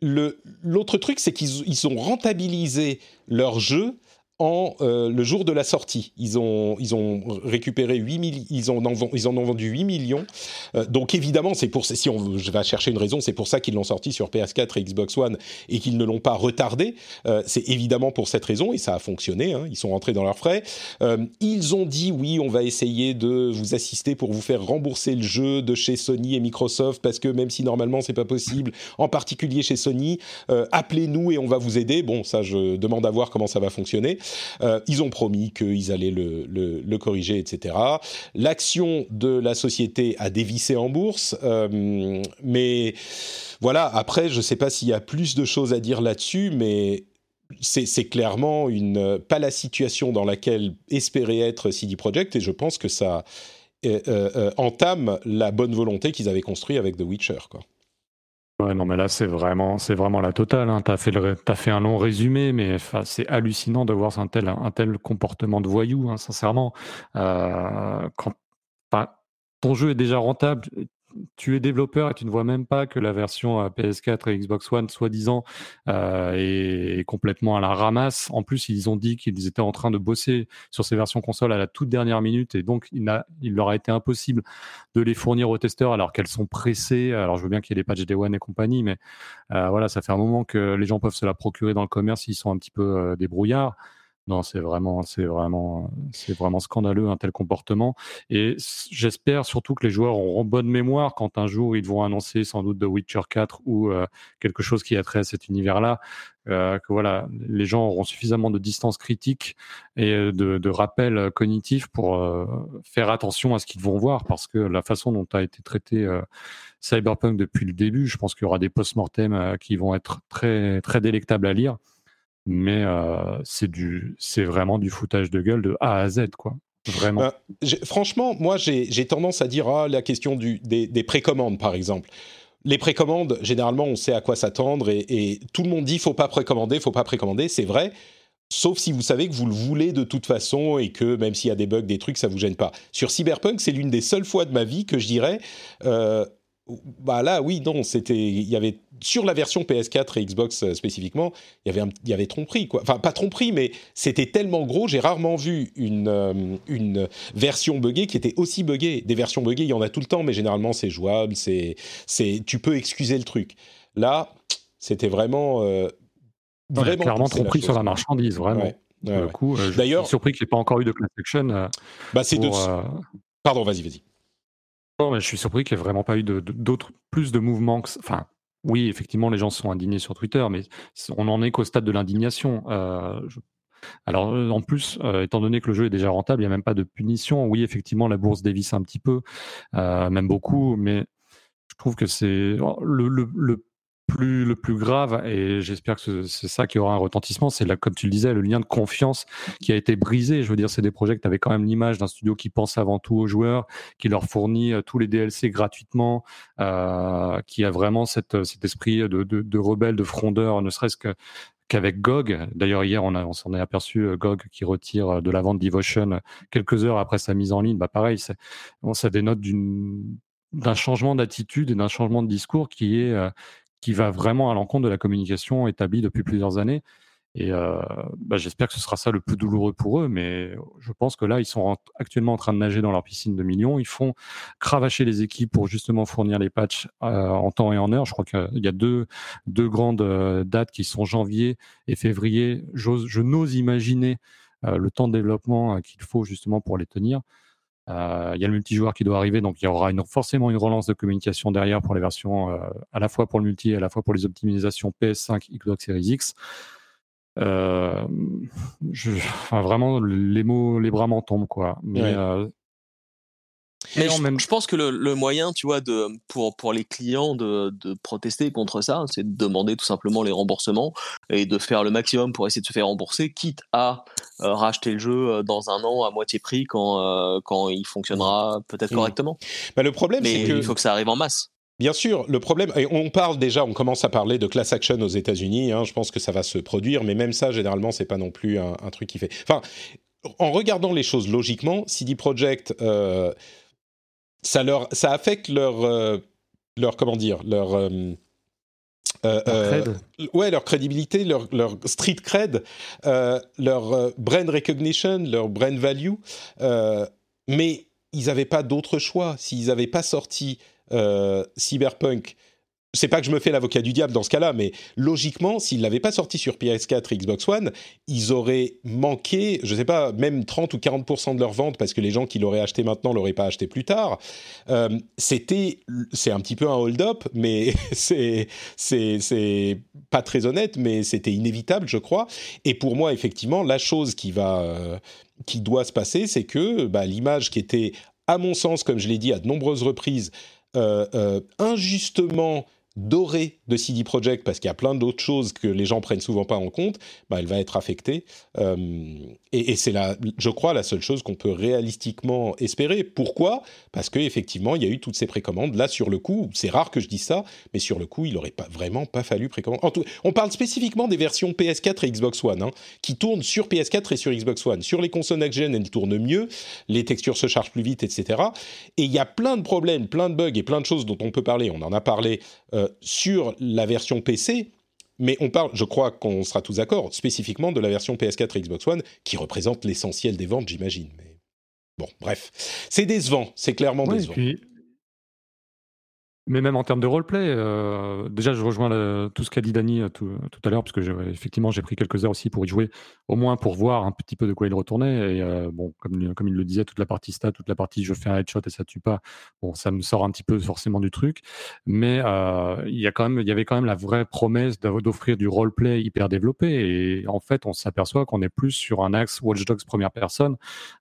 L'autre truc, c'est qu'ils ont rentabilisé leur jeu en euh, le jour de la sortie. Ils ont, ils ont récupéré 8 ils, en ils en ont vendu 8 millions. Euh, donc évidemment, c'est pour si on je vais chercher une raison, c'est pour ça qu'ils l'ont sorti sur PS4 et Xbox One et qu'ils ne l'ont pas retardé. Euh, c'est évidemment pour cette raison et ça a fonctionné. Hein, ils sont rentrés dans leurs frais. ils ont dit oui, on va essayer de vous assister pour vous faire rembourser le jeu de chez Sony et Microsoft parce que même si normalement c'est pas possible, en particulier chez Sony, appelez-nous et on va vous aider. Bon, ça je demande à voir comment ça va fonctionner. Euh, ils ont promis qu'ils allaient le, corriger, etc. L'action de la société a dévissé en bourse, euh, mais voilà. Après, je ne sais pas s'il y a plus de choses à dire là-dessus, mais c'est clairement une, pas la situation dans laquelle espérait être CD Projekt, et je pense que ça euh, entame la bonne volonté qu'ils avaient construite avec The Witcher. Quoi. Ouais, non, mais là, c'est vraiment, c'est vraiment la totale. Hein. Tu as, fait un long résumé, mais c'est hallucinant de voir un tel, un tel comportement de voyou, hein, sincèrement. Euh, quand ton jeu est déjà rentable, tu es développeur et tu ne vois même pas que la version euh, PS4 et Xbox One, soi-disant, euh, est, complètement à la ramasse. En plus, ils ont dit qu'ils étaient en train de bosser sur ces versions console à la toute dernière minute et donc il, leur a été impossible de les fournir aux testeurs alors qu'elles sont pressées. Alors, je veux bien qu'il y ait des patchs Day One et compagnie, mais euh, voilà, ça fait un moment que les gens peuvent se la procurer dans le commerce s'ils sont un petit peu débrouillards. Non, c'est vraiment, c'est vraiment, c'est vraiment scandaleux un tel comportement. Et j'espère surtout que les joueurs auront bonne mémoire quand un jour ils vont annoncer sans doute The Witcher 4 ou euh, quelque chose qui a trait à cet univers-là. Euh, que voilà, les gens auront suffisamment de distance critique et euh, de, rappel cognitif pour faire attention à ce qu'ils vont voir, parce que la façon dont a été traité Cyberpunk depuis le début, je pense qu'il y aura des post-mortem qui vont être très très délectables à lire mais c'est du, c'est vraiment du foutage de gueule de A à Z, quoi. Vraiment. Franchement, moi, j'ai tendance à dire ah, la question du, des, des précommandes, par exemple. Les précommandes, généralement, on sait à quoi s'attendre et, et, tout le monde dit faut pas précommander, faut pas précommander. C'est vrai, sauf si vous savez que vous le voulez de toute façon et que même s'il y a des bugs, des trucs, ça vous gêne pas. Sur Cyberpunk, c'est l'une des seules fois de ma vie que je dirais euh, bah là, oui, non, c'était, il y avait sur la version PS4 et Xbox euh, spécifiquement, il y avait, un, il y avait tromperie quoi. Enfin, pas tromperie, mais c'était tellement gros. J'ai rarement vu une euh, une version buggée qui était aussi buggée. Des versions buggées, il y en a tout le temps, mais généralement c'est jouable, c'est c'est, tu peux excuser le truc. Là, c'était vraiment euh, vraiment clairement tromperie sur la marchandise, vraiment. coup, D'ailleurs, je suis surpris qu'il n'y ait pas encore eu de class action. bah, c'est de. Pardon, vas-y, vas-y. Non, mais je suis surpris qu'il n'y ait vraiment pas eu d'autres, plus de mouvements. enfin, oui, effectivement, les gens sont indignés sur Twitter, mais on n'en est qu'au stade de l'indignation. Euh, Alors en plus, étant donné que le jeu est déjà rentable, il n'y a même pas de punition. Oui, effectivement, la bourse dévisse un petit peu, même beaucoup, mais je trouve que c'est le, le plus, le plus grave, et j'espère que c'est ça qui aura un retentissement, c'est là, comme tu le disais, le lien de confiance qui a été brisé. Je veux dire, c'est des projets que tu quand même l'image d'un studio qui pense avant tout aux joueurs, qui leur fournit euh, tous les DLC gratuitement, euh, qui a vraiment cet esprit de, rebelle, de frondeur, ne serait-ce que qu'avec GOG. D'ailleurs, hier, on, s'en est aperçu, euh, GOG qui retire de la vente Devotion quelques heures après sa mise en ligne. Bah, pareil, ça dénote d'un changement d'attitude et d'un changement de discours qui est, qui va vraiment à l'encontre de la communication établie depuis plusieurs années. Et euh, bah, j'espère que ce sera ça le plus douloureux pour eux, mais je pense que là, ils sont actuellement en train de nager dans leur piscine de millions. Ils font cravacher les équipes pour justement fournir les patchs euh, en temps et en heure. Je crois qu'il y a deux, deux grandes euh, dates qui sont janvier et février. Je n'ose imaginer le temps de développement qu'il faut justement pour les tenir. Euh, il y a le multijoueur qui doit arriver, donc il y aura forcément une relance de communication derrière pour les versions euh, à la fois pour le multi et à la fois pour les optimisations PS5, Xbox Series X. Euh, vraiment, les mots, les bras m'en tombent, quoi. Mais mais je, pense que le, moyen, tu vois, de, pour, pour les clients de, de protester contre ça, c'est de demander tout simplement les remboursements et de faire le maximum pour essayer de se faire rembourser, quitte à euh, racheter le jeu euh, dans un an à moitié prix quand, euh, quand il fonctionnera peut-être mmh. correctement. Bah, le problème, c'est que... il faut que ça arrive en masse. Bien sûr, le problème, et on parle déjà, on commence à parler de class action aux États-Unis. Hein, je pense que ça va se produire, mais même ça, généralement, c'est pas non plus un, truc qui fait. Enfin, en regardant les choses logiquement, CD Projekt ça leur ça affecte leur euh, leur comment dire leur euh, euh, ouais, leur crédibilité, leur, leur street cred, leur brand recognition, leur brand value. mais ils n'avaient pas d'autre choix. S'ils n'avaient pas sorti Cyberpunk c'est pas que je me fais l'avocat du diable dans ce cas-là, mais logiquement, s'ils l'avaient pas sorti sur PS4 et Xbox One, ils auraient manqué, je sais pas, même 30 ou 40% de leur vente parce que les gens qui l'auraient acheté maintenant l'auraient pas acheté plus tard. Euh, c'était, c'est un petit peu un hold-up, mais c'est, c'est, c'est pas très honnête, mais c'était inévitable, je crois. Et pour moi, effectivement, la chose qui va, euh, qui doit se passer, c'est que bah, l'image qui était, à mon sens, comme je l'ai dit à de nombreuses reprises, euh, injustement dorée de CD Projekt, parce qu'il y a plein d'autres choses que les gens prennent souvent pas en compte, bah, elle va être affectée. Euh, et, c'est la, je crois, la seule chose qu'on peut réalistiquement espérer. Pourquoi? Parce qu'effectivement, il y a eu toutes ces précommandes. Là, sur le coup, c'est rare que je dise ça, mais sur le coup, il n'aurait pas, vraiment pas fallu précommander. on parle spécifiquement des versions PS4 et Xbox One, hein, qui tournent sur PS4 et sur Xbox One. Sur les consoles next-gen, elles tournent mieux, les textures se chargent plus vite, etc. Et il y a plein de problèmes, plein de bugs et plein de choses dont on peut parler. On en a parlé euh, sur la version PC, mais on parle, je crois qu'on sera tous d'accord, spécifiquement de la version PS4 et Xbox One, qui représente l'essentiel des ventes, j'imagine. Mais bon, bref, c'est décevant, c'est clairement décevant. Mais même en termes de roleplay, euh, déjà je rejoins tout ce qu'a dit Dany euh, tout, à l'heure, parce que effectivement j'ai pris quelques heures aussi pour y jouer, au moins pour voir un petit peu de quoi il retournait. Et euh, bon, comme, comme il le disait, toute la partie stat, toute la partie je fais un headshot et ça tue pas, bon, ça me sort un petit peu forcément du truc. Mais il y a quand même, il y avait quand même la vraie promesse d'offrir du roleplay hyper développé. Et en fait, on s'aperçoit qu'on est plus sur un axe Watch Dogs première personne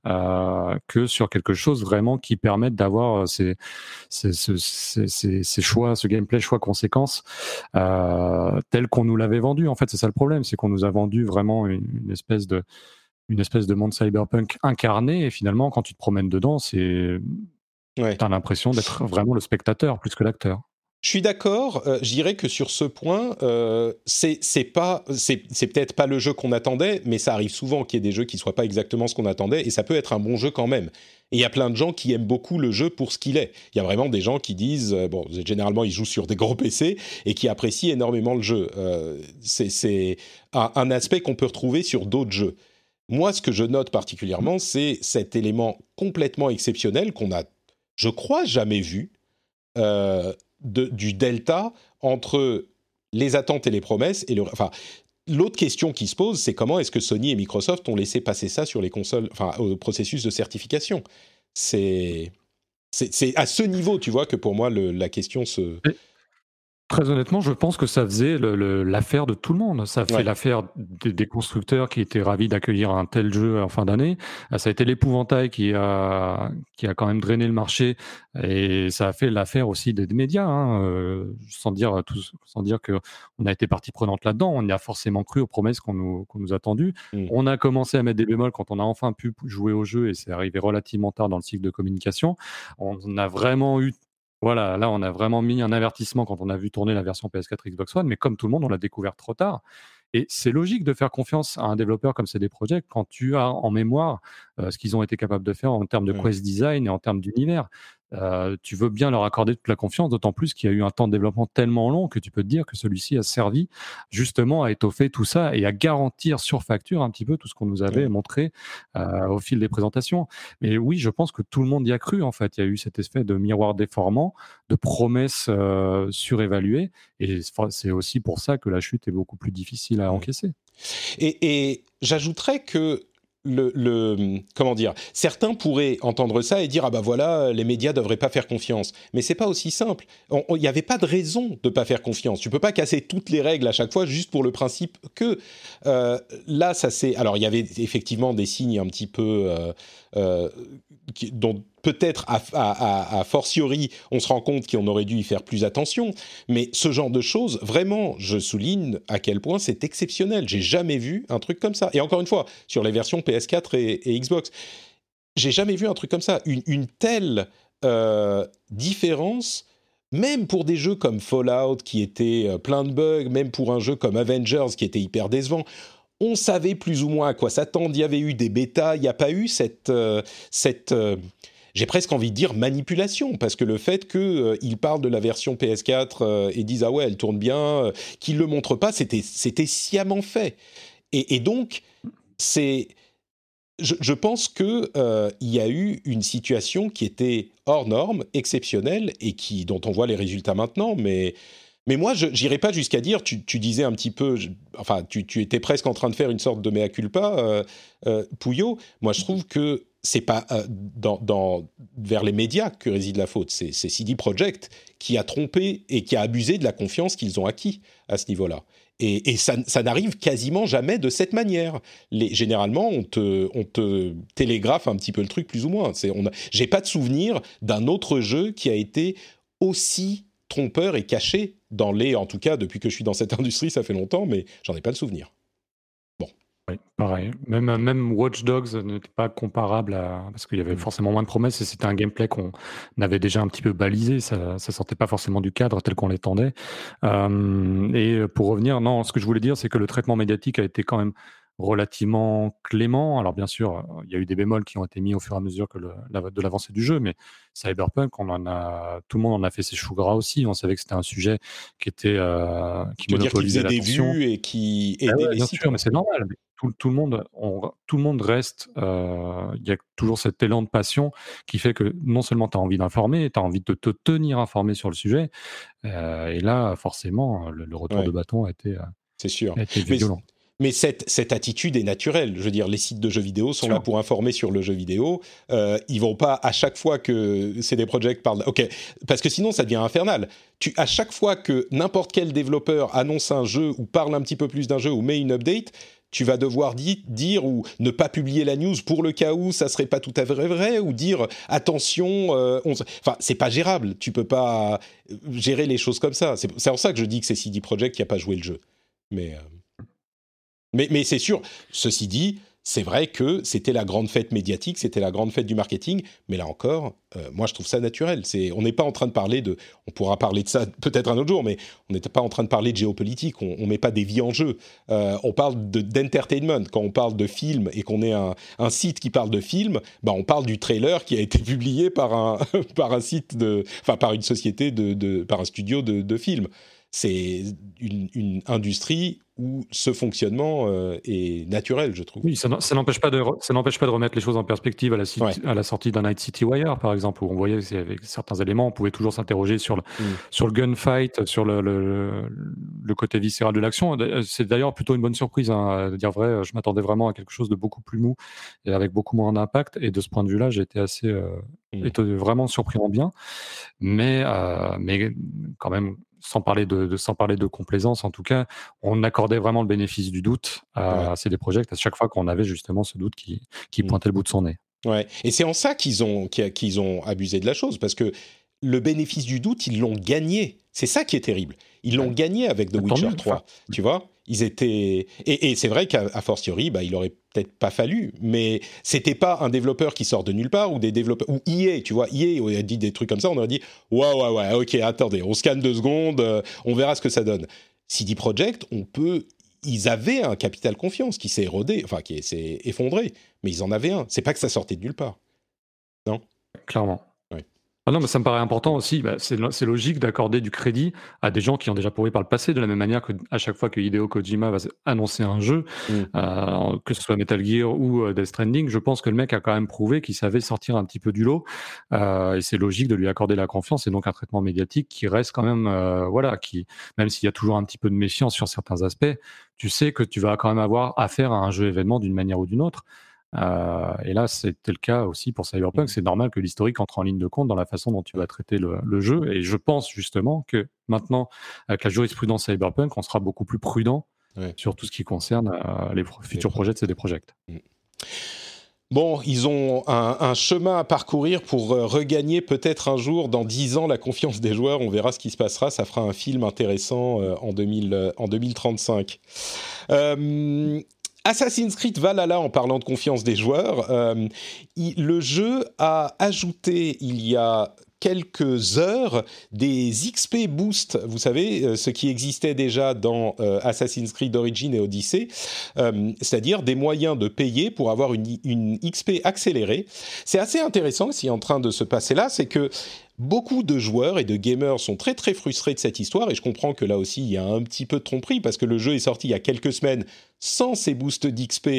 que sur quelque chose vraiment qui permette d'avoir ces, choix, ce gameplay choix-conséquences, euh, tel qu'on nous l'avait vendu. En fait, c'est ça le problème, c'est qu'on nous a vendu vraiment une, espèce de une espèce de monde cyberpunk incarné, et finalement, quand tu te promènes dedans, c'est ouais. as l'impression d'être vraiment le spectateur plus que l'acteur. Je suis d'accord. Euh, je dirais que sur ce point, euh, c'est pas, c'est peut-être pas le jeu qu'on attendait, mais ça arrive souvent qu'il y ait des jeux qui soient pas exactement ce qu'on attendait, et ça peut être un bon jeu quand même. Et il y a plein de gens qui aiment beaucoup le jeu pour ce qu'il est. Il y a vraiment des gens qui disent, euh, bon, généralement ils jouent sur des gros PC et qui apprécient énormément le jeu. Euh, c'est un, aspect qu'on peut retrouver sur d'autres jeux. Moi, ce que je note particulièrement, c'est cet élément complètement exceptionnel qu'on a, je crois, jamais vu. Euh, du delta entre les attentes et les promesses L'autre question qui se pose, c'est comment est-ce que Sony et Microsoft ont laissé passer ça sur les consoles, enfin, au processus de certification? C'est, à ce niveau, tu vois, que pour moi, la question se. Très honnêtement, je pense que ça faisait l'affaire de tout le monde. Ça fait l'affaire des, constructeurs qui étaient ravis d'accueillir un tel jeu en fin d'année. Euh, ça a été l'épouvantail qui a, qui a quand même drainé le marché et ça a fait l'affaire aussi des, médias, hein, euh, sans dire tout, sans dire que on a été partie prenante là-dedans. On y a forcément cru aux promesses qu'on nous, qu'on nous a tendues. Mmh. On a commencé à mettre des bémols quand on a enfin pu jouer au jeu et c'est arrivé relativement tard dans le cycle de communication. On a vraiment eu voilà, là, on a vraiment mis un avertissement quand on a vu tourner la version PS4 Xbox One, mais comme tout le monde, on l'a découvert trop tard. Et c'est logique de faire confiance à un développeur comme CD Projekt quand tu as en mémoire euh, ce qu'ils ont été capables de faire en termes de quest design et en termes d'univers. Euh, tu veux bien leur accorder toute la confiance, d'autant plus qu'il y a eu un temps de développement tellement long que tu peux te dire que celui-ci a servi justement à étoffer tout ça et à garantir sur facture un petit peu tout ce qu'on nous avait montré euh, au fil des présentations. Mais oui, je pense que tout le monde y a cru en fait. Il y a eu cet effet de miroir déformant, de promesses euh, surévaluées, et c'est aussi pour ça que la chute est beaucoup plus difficile à encaisser. Et, et j'ajouterais que le, comment dire certains pourraient entendre ça et dire ah bah voilà les médias devraient pas faire confiance. Mais c'est pas aussi simple. Il n'y avait pas de raison de pas faire confiance. Tu peux pas casser toutes les règles à chaque fois juste pour le principe que euh, là ça c'est alors il y avait effectivement des signes un petit peu euh, euh, dont peut-être à, fortiori on se rend compte qu'on aurait dû y faire plus attention, mais ce genre de choses, vraiment, je souligne à quel point c'est exceptionnel. J'ai jamais vu un truc comme ça. Et encore une fois, sur les versions PS4 et, Xbox, j'ai jamais vu un truc comme ça. Une, telle euh, différence même pour des jeux comme Fallout qui étaient euh, plein de bugs, même pour un jeu comme Avengers qui était hyper décevant, on savait plus ou moins à quoi s'attendre. Il y avait eu des bêtas, il n'y a pas eu cette, euh, cette euh, j'ai presque envie de dire manipulation, parce que le fait qu'ils euh, parlent de la version PS4 et disent ah ouais elle tourne bien, qu'ils le montrent pas, c'était sciemment fait. Et, donc c'est je, pense que il y a eu une situation qui était hors norme, exceptionnelle et qui dont on voit les résultats maintenant, mais mais moi, je n'irai pas jusqu'à dire, tu, disais un petit peu, enfin, tu, étais presque en train de faire une sorte de mea culpa, euh, euh Pouillot. Moi, je trouve que c'est pas euh, dans, vers les médias que réside la faute. C'est CD Projekt qui a trompé et qui a abusé de la confiance qu'ils ont acquis à ce niveau-là. Et, ça, n'arrive quasiment jamais de cette manière. Généralement, on te, on te télégraphe un petit peu le truc, plus ou moins. J'ai pas de souvenir d'un autre jeu qui a été aussi trompeur et caché dans les, en tout cas depuis que je suis dans cette industrie, ça fait longtemps, mais j'en ai pas le souvenir. Bon. Oui, pareil. Même, même Watch Dogs n'était pas comparable à. Parce qu'il y avait mm. forcément moins de promesses et c'était un gameplay qu'on avait déjà un petit peu balisé. Ça ne sortait pas forcément du cadre tel qu'on l'attendait. Euh, et pour revenir, non, ce que je voulais dire, c'est que le traitement médiatique a été quand même relativement clément. Alors bien sûr, il y a eu des bémols qui ont été mis au fur et à mesure que de l'avancée du jeu, mais Cyberpunk, on en a, tout le monde en a fait ses choux gras aussi. On savait que c'était un sujet qui était euh, qui monopolisait des vues et qui ah aidait les bien sûr, mais c'est normal. Tout, le monde, tout le monde reste. Euh, il y a toujours cet élan de passion qui fait que non seulement tu as envie d'informer, tu as envie de te tenir informé sur le sujet. Euh, et là, forcément, le, retour de bâton a été, c'est sûr. A été violent. Mais cette, cette attitude est naturelle. Je veux dire, les sites de jeux vidéo sont là pour informer sur le jeu vidéo. Euh, ils vont pas à chaque fois que CD Projekt parle. Ok, parce que sinon ça devient infernal. Tu à chaque fois que n'importe quel développeur annonce un jeu ou parle un petit peu plus d'un jeu ou met une update, tu vas devoir dire ou ne pas publier la news pour le cas où ça serait pas tout à fait vrai ou dire attention euh, enfin c'est pas gérable tu peux pas gérer les choses comme ça c'est pour ça que je dis que c'est CD Projekt qui a pas joué le jeu mais euh, mais, c'est sûr, ceci dit, c'est vrai que c'était la grande fête médiatique, c'était la grande fête du marketing, mais là encore, euh, moi je trouve ça naturel. On n'est pas en train de parler de, on pourra parler de ça peut-être un autre jour, mais on n'était pas en train de parler de géopolitique. On, ne met pas des vies en jeu. Euh, on parle de, d'entertainment. Quand on parle de film et qu'on est un, site qui parle de film, bah on parle du trailer qui a été publié par un par un site de, enfin par une société de par un studio de, de films. C'est une, une industrie où ce fonctionnement euh, est naturel, je trouve. Oui, ça, n'empêche pas de ça n'empêche pas de remettre les choses en perspective à la, à la sortie d'un Night City Wire, par exemple, où on voyait avec certains éléments, on pouvait toujours s'interroger sur le mm. sur le gunfight, sur le, le, côté viscéral de l'action. C'est d'ailleurs plutôt une bonne surprise, hein, à dire vrai. Je m'attendais vraiment à quelque chose de beaucoup plus mou et avec beaucoup moins d'impact. Et de ce point de vue-là, été assez euh, mm. vraiment surpris en bien, mais euh, mais quand même sans parler de, sans parler de complaisance en tout cas, on accordait vraiment le bénéfice du doute à, ces des projets à chaque fois qu'on avait justement ce doute qui, qui mm. pointait le bout de son nez. Ouais, et c'est en ça qu'ils ont, qu'ils ont abusé de la chose, parce que le bénéfice du doute, ils l'ont gagné. C'est ça qui est terrible. Ils l'ont gagné avec The Witcher 3, tu vois? Ils étaient et, c'est vrai qu'à fortiori, bah, il aurait peut-être pas fallu, mais c'était pas un développeur qui sort de nulle part ou des développeurs ou EA, tu vois, EA a dit des trucs comme ça, on aurait dit ouais ouais ouais, ok, attendez, on scanne deux secondes, euh, on verra ce que ça donne. CD Projekt, on peut, ils avaient un capital confiance qui s'est érodé, enfin qui s'est effondré, mais ils en avaient un. C'est pas que ça sortait de nulle part, non? Clairement. Ah non, mais ça me paraît important aussi. Bah, c'est logique d'accorder du crédit à des gens qui ont déjà prouvé par le passé, de la même manière qu'à chaque fois que Hideo Kojima va annoncer un jeu, mmh. euh, que ce soit Metal Gear ou euh, Death Stranding, je pense que le mec a quand même prouvé qu'il savait sortir un petit peu du lot. Euh, et c'est logique de lui accorder la confiance et donc un traitement médiatique qui reste quand même, voilà, qui, même s'il y a toujours un petit peu de méfiance sur certains aspects, tu sais que tu vas quand même avoir affaire à un jeu événement d'une manière ou d'une autre. Euh, et là, c'était le cas aussi pour Cyberpunk. C'est normal que l'historique entre en ligne de compte dans la façon dont tu vas traiter le, jeu. Et je pense justement que maintenant, avec la jurisprudence Cyberpunk, on sera beaucoup plus prudent sur tout ce qui concerne euh, les futurs projets de CD Projekt. Mm. Bon, ils ont un, chemin à parcourir pour euh, regagner peut-être un jour, dans 10 ans, la confiance des joueurs. On verra ce qui se passera. Ça fera un film intéressant en, 2000, en 2035. Assassin's Creed Valhalla, en parlant de confiance des joueurs, euh, le jeu a ajouté il y a quelques heures des XP Boost, vous savez, euh, ce qui existait déjà dans euh, Assassin's Creed Origin et Odyssey, c'est-à-dire des moyens de payer pour avoir une, une XP accélérée. C'est assez intéressant ce qui est en train de se passer là, c'est que Beaucoup de joueurs et de gamers sont très très frustrés de cette histoire et je comprends que là aussi il y a un petit peu de tromperie parce que le jeu est sorti il y a quelques semaines sans ces boosts d'XP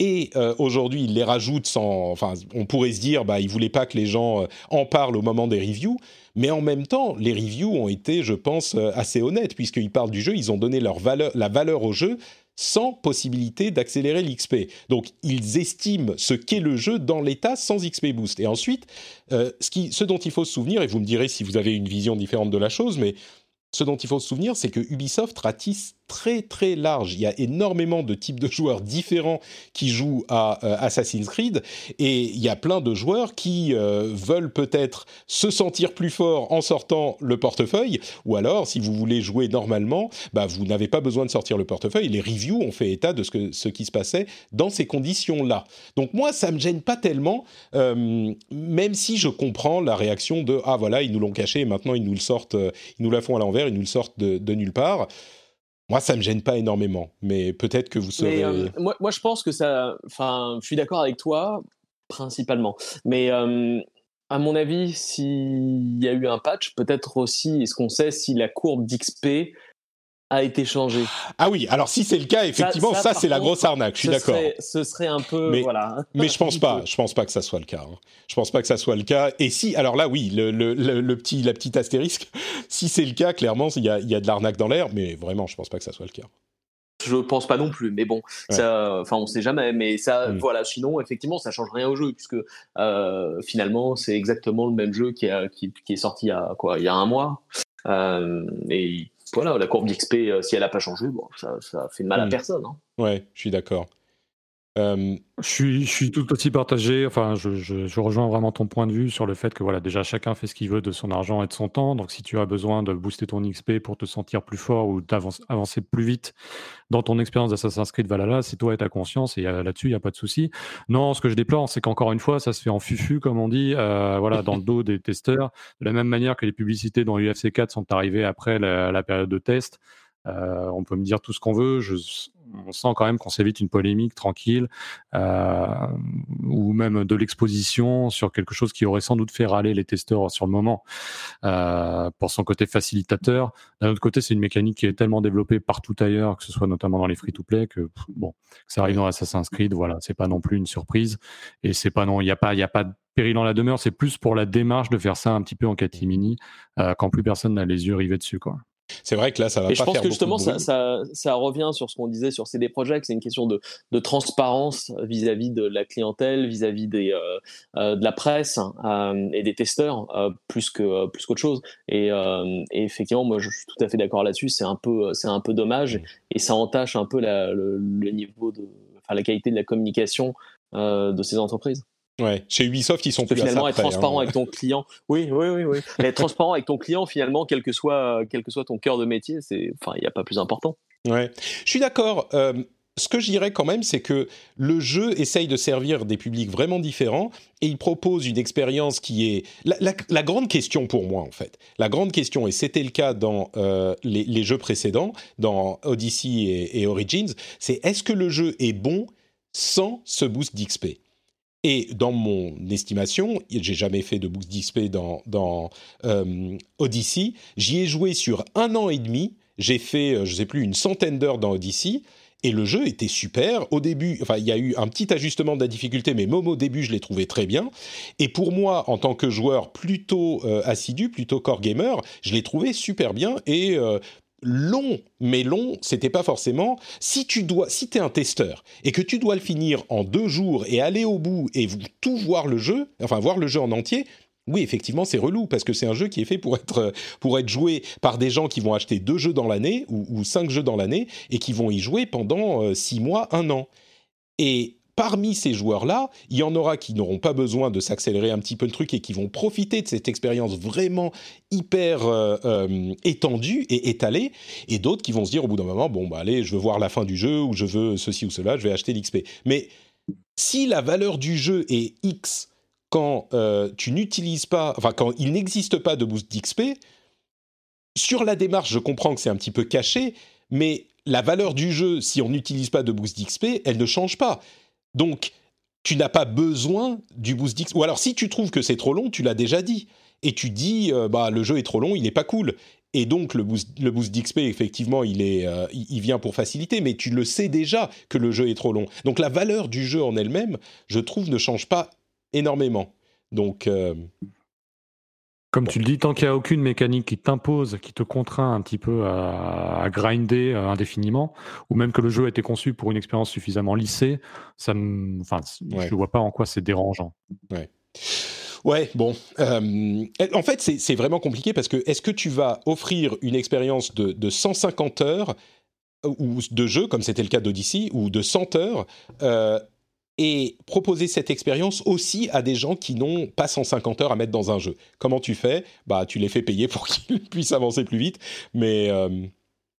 et euh, aujourd'hui il les rajoute sans... Enfin on pourrait se dire bah il voulait pas que les gens euh, en parlent au moment des reviews. Mais en même temps les reviews ont été je pense euh, assez honnêtes puisqu'ils parlent du jeu, ils ont donné leur valeur, la valeur au jeu sans possibilité d'accélérer l'XP. Donc ils estiment ce qu'est le jeu dans l'état sans XP boost. Et ensuite, euh, ce, ce dont il faut se souvenir, et vous me direz si vous avez une vision différente de la chose, mais ce dont il faut se souvenir, c'est que Ubisoft ratisse très très large. Il y a énormément de types de joueurs différents qui jouent à euh, Assassin's Creed et il y a plein de joueurs qui euh, veulent peut-être se sentir plus fort en sortant le portefeuille ou alors si vous voulez jouer normalement, bah, vous n'avez pas besoin de sortir le portefeuille. Les reviews ont fait état de ce, que, ce qui se passait dans ces conditions-là. Donc moi, ça me gêne pas tellement, euh, même si je comprends la réaction de ah voilà ils nous l'ont caché et maintenant ils nous le sortent, ils nous la font à l'envers, ils nous le sortent de nulle part. Moi, ça me gêne pas énormément, mais peut-être que vous serez. Euh, moi, moi, je pense que ça. Enfin, je suis d'accord avec toi, principalement. Mais euh, à mon avis, s'il y a eu un patch, peut-être aussi, est-ce qu'on sait si la courbe d'XP a été changé. Ah oui, alors si c'est le cas, effectivement, ça, c'est la grosse arnaque. Je suis d'accord. Ce serait un peu, mais, voilà. mais je pense pas. Je pense pas que ça soit le cas. Hein. Je pense pas que ça soit le cas. Et si, alors là, oui, le, le, le, petit, la petite astérisque. Si c'est le cas, clairement, il y a, y a de l'arnaque dans l'air. Mais vraiment, je pense pas que ça soit le cas. Je pense pas non plus, mais bon, ça, enfin, on sait jamais. Mais ça, mm. voilà. Sinon, effectivement, ça change rien au jeu puisque euh, finalement, c'est exactement le même jeu qui, a, qui, qui, est sorti il y a quoi, il y a un mois. Euh, et voilà, la courbe d'XP, euh, si elle n'a pas changé, bon, ça, ça fait de mal à hmm. personne. Hein. Ouais, je suis d'accord. Euh, je, suis, tout aussi partagé. Enfin, je, je, rejoins vraiment ton point de vue sur le fait que voilà, déjà chacun fait ce qu'il veut de son argent et de son temps. Donc, si tu as besoin de booster ton XP pour te sentir plus fort ou d'avancer plus vite dans ton expérience d'Assassin's Creed Valhalla, c'est toi et ta conscience. Et euh, là-dessus, il n'y a pas de souci. Non, ce que je déplore, c'est qu'encore une fois, ça se fait en fufu, comme on dit, euh, voilà, dans le dos des testeurs, de la même manière que les publicités dans UFC 4 sont arrivées après la, période de test. On peut me dire tout ce qu'on veut. Je, on sent quand même qu'on s'évite une polémique tranquille euh, ou même de l'exposition sur quelque chose qui aurait sans doute fait râler les testeurs sur le moment euh, pour son côté facilitateur. D'un autre côté, c'est une mécanique qui est tellement développée partout ailleurs, que ce soit notamment dans les free-to-play, que bon, ça arrive dans Assassin's Creed, voilà, c'est pas non plus une surprise et c'est pas non, il n'y a pas, il a pas de péril dans la demeure. C'est plus pour la démarche de faire ça un petit peu en catimini euh, quand plus personne n'a les yeux rivés dessus, quoi. C'est vrai que là, ça va Et pas je pense faire que justement, ça, bruit. ça, ça revient sur ce qu'on disait sur CD Projekt. C'est une question de, de transparence vis-à- -vis de la clientèle, vis-à-vis des, euh, euh, de la presse euh, et des testeurs, euh, plus que plus qu'autre chose. Et, et effectivement, moi, je suis tout à fait d'accord là-dessus. C'est un peu, c'est un peu dommage et ça entache un peu la, le, le niveau de, enfin, la qualité de la communication de ces entreprises. Ouais. Chez Ubisoft, ils sont plus à ça finalement, être près, hein. transparent avec ton client, oui, oui, oui, oui. être transparent avec ton client, finalement, quel que soit, quel que soit ton cœur de métier, c'est, enfin, il n'y a pas plus important. Ouais, je suis d'accord. Euh, ce que je dirais quand même, c'est que le jeu essaye de servir des publics vraiment différents et il propose une expérience qui est la, la- la grande question pour moi en fait. La grande question et c'était le cas dans euh, les, les jeux précédents, dans Odyssey et, et Origins, c'est est-ce que le jeu est bon sans ce boost d'XP et dans mon estimation, j'ai jamais fait de boost d'XP dans, euh, Odyssey. J'y ai joué sur un an et demi. J'ai fait, euh, je sais plus, une centaine d'heures dans Odyssey. Et le jeu était super. Au début, enfin, il y a eu un petit ajustement de la difficulté, mais même au début, je l'ai trouvé très bien. Et pour moi, en tant que joueur plutôt euh, assidu, plutôt core gamer, je l'ai trouvé super bien. Et euh, long, mais long, c'était pas forcément. Si tu dois, si t'es un testeur et que tu dois le finir en deux jours et aller au bout et tout voir le jeu, enfin voir le jeu en entier. Oui, effectivement, c'est relou parce que c'est un jeu qui est fait pour être pour être joué par des gens qui vont acheter deux jeux dans l'année ou, ou cinq jeux dans l'année et qui vont y jouer pendant euh, six mois, un an. Et parmi ces joueurs-là, il y en aura qui n'auront pas besoin de s'accélérer un petit peu le truc et qui vont profiter de cette expérience vraiment hyper euh, euh, étendue et étalée, et d'autres qui vont se dire au bout d'un moment, bon, bah allez, je veux voir la fin du jeu, ou je veux ceci ou cela, je vais acheter l'XP. Mais si la valeur du jeu est X quand euh, tu n'utilises pas, enfin quand il n'existe pas de boost d'XP, sur la démarche, je comprends que c'est un petit peu caché, mais la valeur du jeu, si on n'utilise pas de boost d'XP, elle ne change pas. Donc, tu n'as pas besoin du boost d'XP. Ou alors, si tu trouves que c'est trop long, tu l'as déjà dit. Et tu dis, euh, bah, le jeu est trop long, il n'est pas cool. Et donc, le boost, le boost d'XP, effectivement, il, est, euh, il vient pour faciliter, mais tu le sais déjà que le jeu est trop long. Donc, la valeur du jeu en elle-même, je trouve, ne change pas énormément. Donc, euh, Comme tu le dis, tant qu'il n'y a aucune mécanique qui t'impose, qui te contraint un petit peu à, à grinder euh, indéfiniment, ou même que le jeu a été conçu pour une expérience suffisamment lissée, ça me, enfin, Ouais. je ne vois pas en quoi c'est dérangeant. Ouais, bon. euh, en fait, c'est vraiment compliqué parce que est-ce que tu vas offrir une expérience de, de 150 heures ou de jeu, comme c'était le cas d'Odyssey, ou de 100 heures, euh, et proposer cette expérience aussi à des gens qui n'ont pas 150 heures à mettre dans un jeu Comment tu fais? Bah, tu les fais payer pour qu'ils puissent avancer plus vite, mais... euh,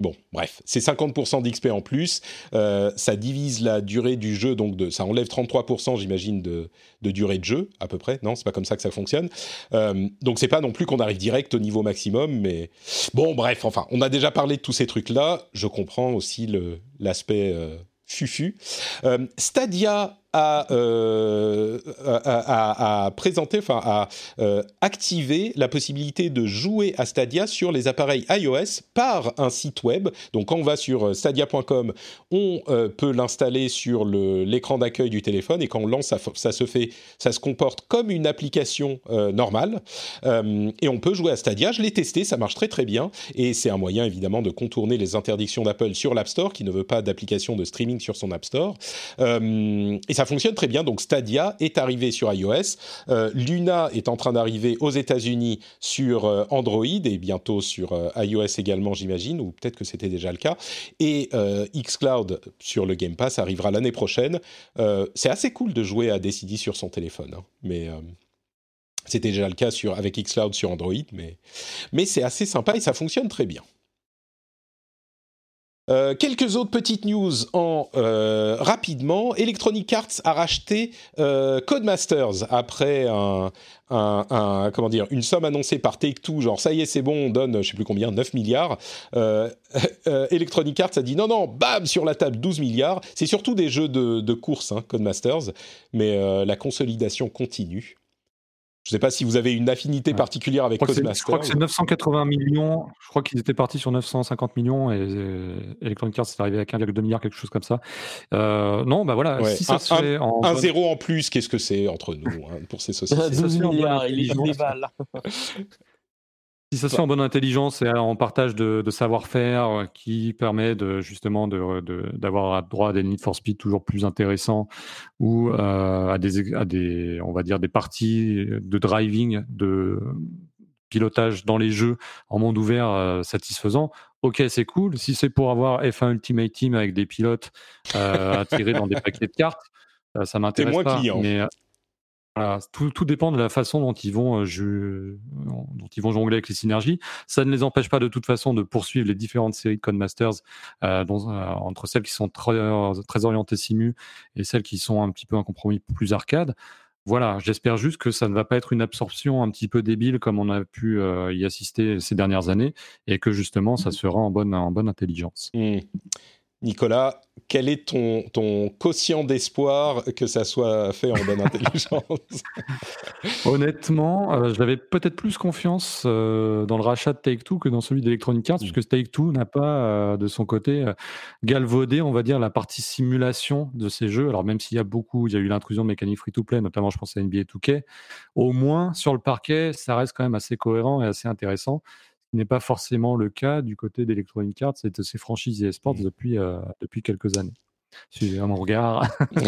Bon, bref, c'est 50% d'XP en plus. Euh, ça divise la durée du jeu, donc ça enlève 33%, j'imagine, de, durée de jeu, à peu près. Non, c'est pas comme ça que ça fonctionne. Euh, donc c'est pas non plus qu'on arrive direct au niveau maximum, mais bon, bref, enfin, on a déjà parlé de tous ces trucs-là. Je comprends aussi l'aspect euh, fufu. Stadia a, euh, présenté, enfin, a euh, activé la possibilité de jouer à Stadia sur les appareils iOS par un site web. Donc, quand on va sur euh, stadia.com, on peut l'installer sur l'écran d'accueil du téléphone et quand on lance, ça, se fait, ça se comporte comme une application normale et on peut jouer à Stadia. Je l'ai testé, ça marche très très bien et c'est un moyen évidemment de contourner les interdictions d'Apple sur l'App Store qui ne veut pas d'application de streaming sur son App Store. Et ça fonctionne très bien. Donc Stadia est arrivé sur iOS. Euh, Luna est en train d'arriver aux États-Unis sur euh, Android et bientôt sur euh, iOS également, j'imagine, ou peut-être que c'était déjà le cas. Et xCloud sur le Game Pass arrivera l'année prochaine. C'est assez cool de jouer à Decidi sur son téléphone, hein. mais c'était déjà le cas sur, avec xCloud sur Android, mais, mais c'est assez sympa et ça fonctionne très bien. Euh, quelques autres petites news en euh, rapidement. Electronic Arts a racheté euh, Codemasters après comment une somme annoncée par Take Two, genre ça y est c'est bon, on donne je plus combien 9 milliards. Electronic Arts a dit non non, bam sur la table 12 milliards. C'est surtout des jeux de, course, hein, Codemasters, mais la consolidation continue. Je ne sais pas si vous avez une affinité Ouais. particulière avec Je crois que c'est- je crois que c'est 980 millions. Je crois qu'ils étaient partis sur 950 millions et euh, Electronic Arts est arrivé avec 1,2 milliard, quelque chose comme ça. Euh, non, bah voilà, Ouais, si ça un- se fait en Un bonne- zéro en plus, qu'est-ce que c'est entre nous hein, pour ces sociétés? Ça se 12 fait en bonne milliards, il est. Si ça se fait en bonne intelligence et en partage de, savoir-faire euh, qui permet de, justement d'avoir de, droit à des Need for Speed toujours plus intéressants ou euh, à, des, à des, on va dire, des parties de driving, de pilotage dans les jeux en monde ouvert euh, satisfaisant, ok, c'est cool. Si c'est pour avoir F1 Ultimate Team avec des pilotes euh, tirer dans des paquets de cartes, ça m'intéresse pas. Mais tout, dépend de la façon dont ils, vont, euh, dont ils vont jongler avec les synergies. Ça ne les empêche pas de toute façon de poursuivre les différentes séries de Codemasters euh, dont, euh, entre celles qui sont très, très orientées simu et celles qui sont un petit peu un compromis plus arcade. Voilà, j'espère juste que ça ne va pas être une absorption un petit peu débile comme on a pu y assister ces dernières années et que justement ça mmh. sera en bonne, en bonne intelligence. Mmh. Nicolas, quel est ton, ton quotient d'espoir que ça soit fait en bonne intelligence? Honnêtement, euh, j'avais peut-être plus confiance euh, dans le rachat de Take-Two que dans celui d'Electronic Arts, mm. puisque Take-Two n'a pas, euh, de son côté, galvaudé, on va dire, la partie simulation de ces jeux. Alors même s'il y a beaucoup, il y a eu l'intrusion de mécanique free-to-play, notamment je pense à NBA 2K, au moins sur le parquet, ça reste quand même assez cohérent et assez intéressant n'est pas forcément le cas du côté d'Electronic Arts et de ses franchises e-sports mmh. depuis, euh, depuis quelques années. Suivez mon regard.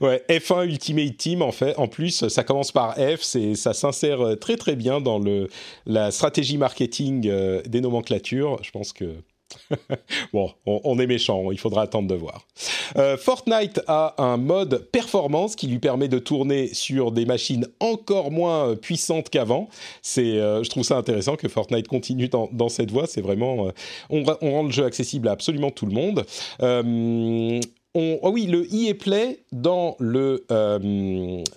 ouais, F1 Ultimate Team, en fait, en plus, ça commence par F, c'est, ça s'insère euh, très très bien dans le, la stratégie marketing euh, des nomenclatures. Je pense que bon, on, est méchant, il faudra attendre de voir. Euh, Fortnite a un mode performance qui lui permet de tourner sur des machines encore moins puissantes qu'avant. C'est, euh, je trouve ça intéressant que Fortnite continue dans, cette voie. C'est vraiment, euh, on, on, rend le jeu accessible à absolument tout le monde oh oui, le EA Play dans le euh,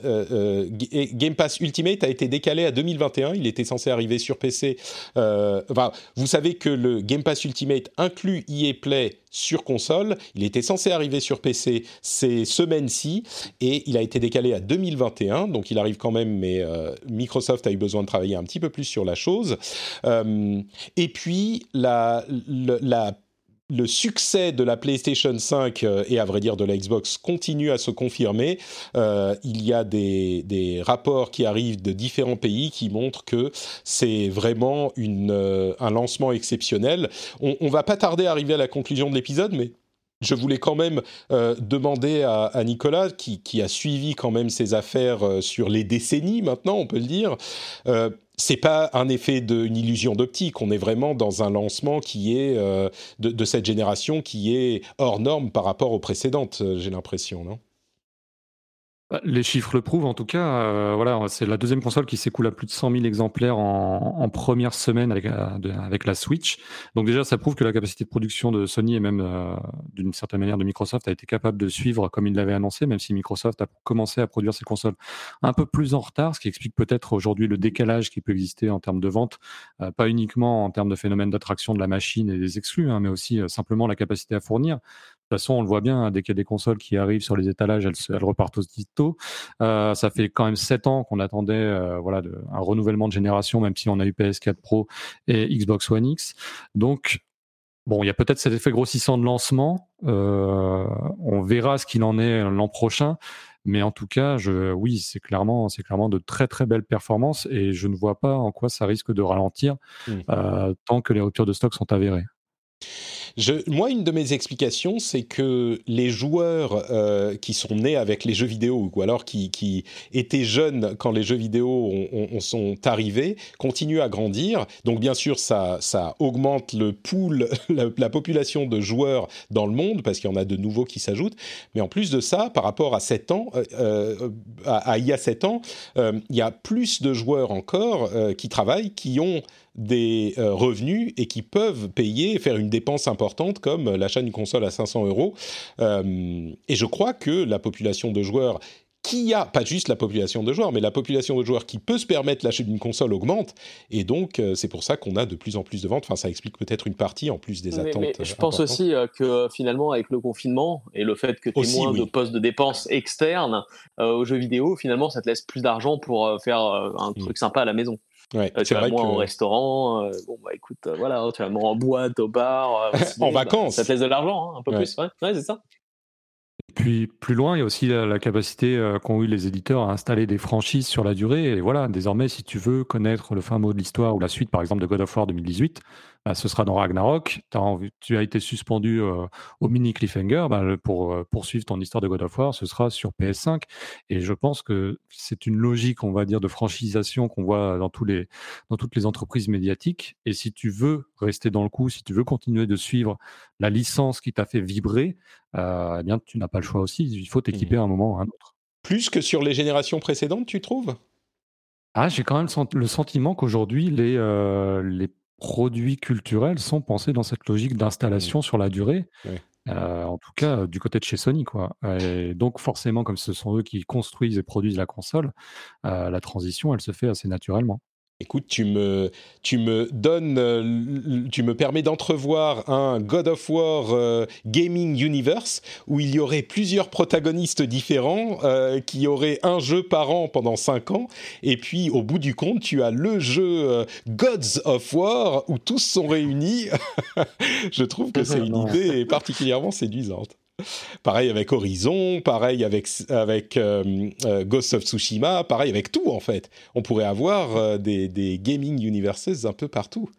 euh, euh, Game Pass Ultimate a été décalé à 2021. Il était censé arriver sur PC. vous savez que le Game Pass Ultimate inclut EA Play sur console. Il était censé arriver sur PC ces semaines-ci et il a été décalé à 2021. Donc il arrive quand même, mais Microsoft a eu besoin de travailler un petit peu plus sur la chose. et puis la le succès de la PlayStation 5 euh, et à vrai dire de la Xbox continue à se confirmer. Euh, il y a des, rapports qui arrivent de différents pays qui montrent que c'est vraiment une, euh, un lancement exceptionnel. On, ne va pas tarder à arriver à la conclusion de l'épisode, mais je voulais quand même demander à, Nicolas, qui, qui, a suivi quand même ses affaires sur les décennies maintenant, on peut le dire, c'est pas un effet d'une illusion d'optique. On est vraiment dans un lancement qui est euh, de, cette génération qui est hors norme par rapport aux précédentes. Euh, j'ai l'impression, non? Les chiffres le prouvent en tout cas. Euh, voilà, c'est la deuxième console qui s'écoule à plus de 100 000 exemplaires en, première semaine avec, euh, avec, la Switch. Donc déjà, ça prouve que la capacité de production de Sony et même euh, d'une certaine manière de Microsoft a été capable de suivre comme il l'avait annoncé, même si Microsoft a commencé à produire ses consoles un peu plus en retard, ce qui explique peut-être aujourd'hui le décalage qui peut exister en termes de vente, pas uniquement en termes de phénomène d'attraction de la machine et des exclus, hein, mais aussi simplement la capacité à fournir. De toute façon, on le voit bien, hein, dès qu'il y a des consoles qui arrivent sur les étalages, elles, repartent aussitôt. Euh, ça fait quand même 7 ans qu'on attendait euh, voilà, un renouvellement de génération, même si on a eu PS4 Pro et Xbox One X. Donc, bon, il y a peut-être cet effet grossissant de lancement. Euh, on verra ce qu'il en est l'an prochain. Mais en tout cas, je, oui, c'est clairement, c'est clairement de très très belles performances et je ne vois pas en quoi ça risque de ralentir mmh. tant que les ruptures de stock sont avérées moi, une de mes explications, c'est que les joueurs euh, qui sont nés avec les jeux vidéo ou alors qui, étaient jeunes quand les jeux vidéo ont, sont arrivés continuent à grandir. Donc, bien sûr, ça, ça augmente le pool, la, population de joueurs dans le monde parce qu'il y en a de nouveaux qui s'ajoutent. Mais en plus de ça, par rapport à 7 ans, euh, euh, à, il y a 7 ans, il y a plus de joueurs encore qui travaillent, qui ont des euh, revenus et qui peuvent payer, faire une dépense importante comme l'achat d'une console à 500 euros. Euh, et je crois que la population de joueurs qui a, pas juste la population de joueurs, mais la population de joueurs qui peut se permettre l'achat d'une console augmente. Et donc, euh, c'est pour ça qu'on a de plus en plus de ventes. Enfin, ça explique peut-être une partie en plus des attentes. Mais je pense aussi que finalement, avec le confinement et le fait que tu aies moins de postes de dépenses externes aux jeux vidéo, finalement, ça te laisse plus d'argent pour faire un mm. truc sympa à la maison. Ouais, euh, tu vas moins au restaurant, euh, bon bah écoute, euh, voilà, tu vas moins en boîte, au bar, en vacances. Ça te laisse de l'argent, hein, un peu plus, ouais, ouais c'est ça. puis plus loin, il y a aussi la, capacité qu'ont eu les éditeurs à installer des franchises sur la durée. Et voilà, désormais, si tu veux connaître le fin mot de l'histoire ou la suite, par exemple, de God of War 2018, bah, ce sera dans Ragnarok. tu as été suspendu au mini cliffhanger. Bah, pour poursuivre ton histoire de God of War, ce sera sur PS5. Et je pense que c'est une logique, on va dire, de franchisation qu'on voit dans, tous les, dans toutes les entreprises médiatiques. Et si tu veux rester dans le coup, si tu veux continuer de suivre la licence qui t'a fait vibrer, eh bien, tu n'as pas le choix aussi. Il faut t'équiper mmh. à un moment ou à un autre. Plus que sur les générations précédentes, tu trouves? Ah, j'ai quand même le sentiment qu'aujourd'hui, les, les produits culturels sont pensés dans cette logique d'installation mmh. sur la durée. Euh, en tout cas, du côté de chez Sony, quoi. Et donc, forcément, comme ce sont eux qui construisent et produisent la console, euh, la transition, elle se fait assez naturellement. Écoute, tu me, tu me donnes, euh, tu me permets d'entrevoir un God of War euh, Gaming Universe où il y aurait plusieurs protagonistes différents euh, qui auraient un jeu par an pendant 5 ans. Et puis, au bout du compte, tu as le jeu Gods of War où tous sont réunis. Je trouve que c'est une idée particulièrement séduisante. Pareil avec Horizon, pareil avec, avec euh, euh, Ghost of Tsushima, pareil avec tout en fait. On pourrait avoir euh, des, des, gaming universes un peu partout.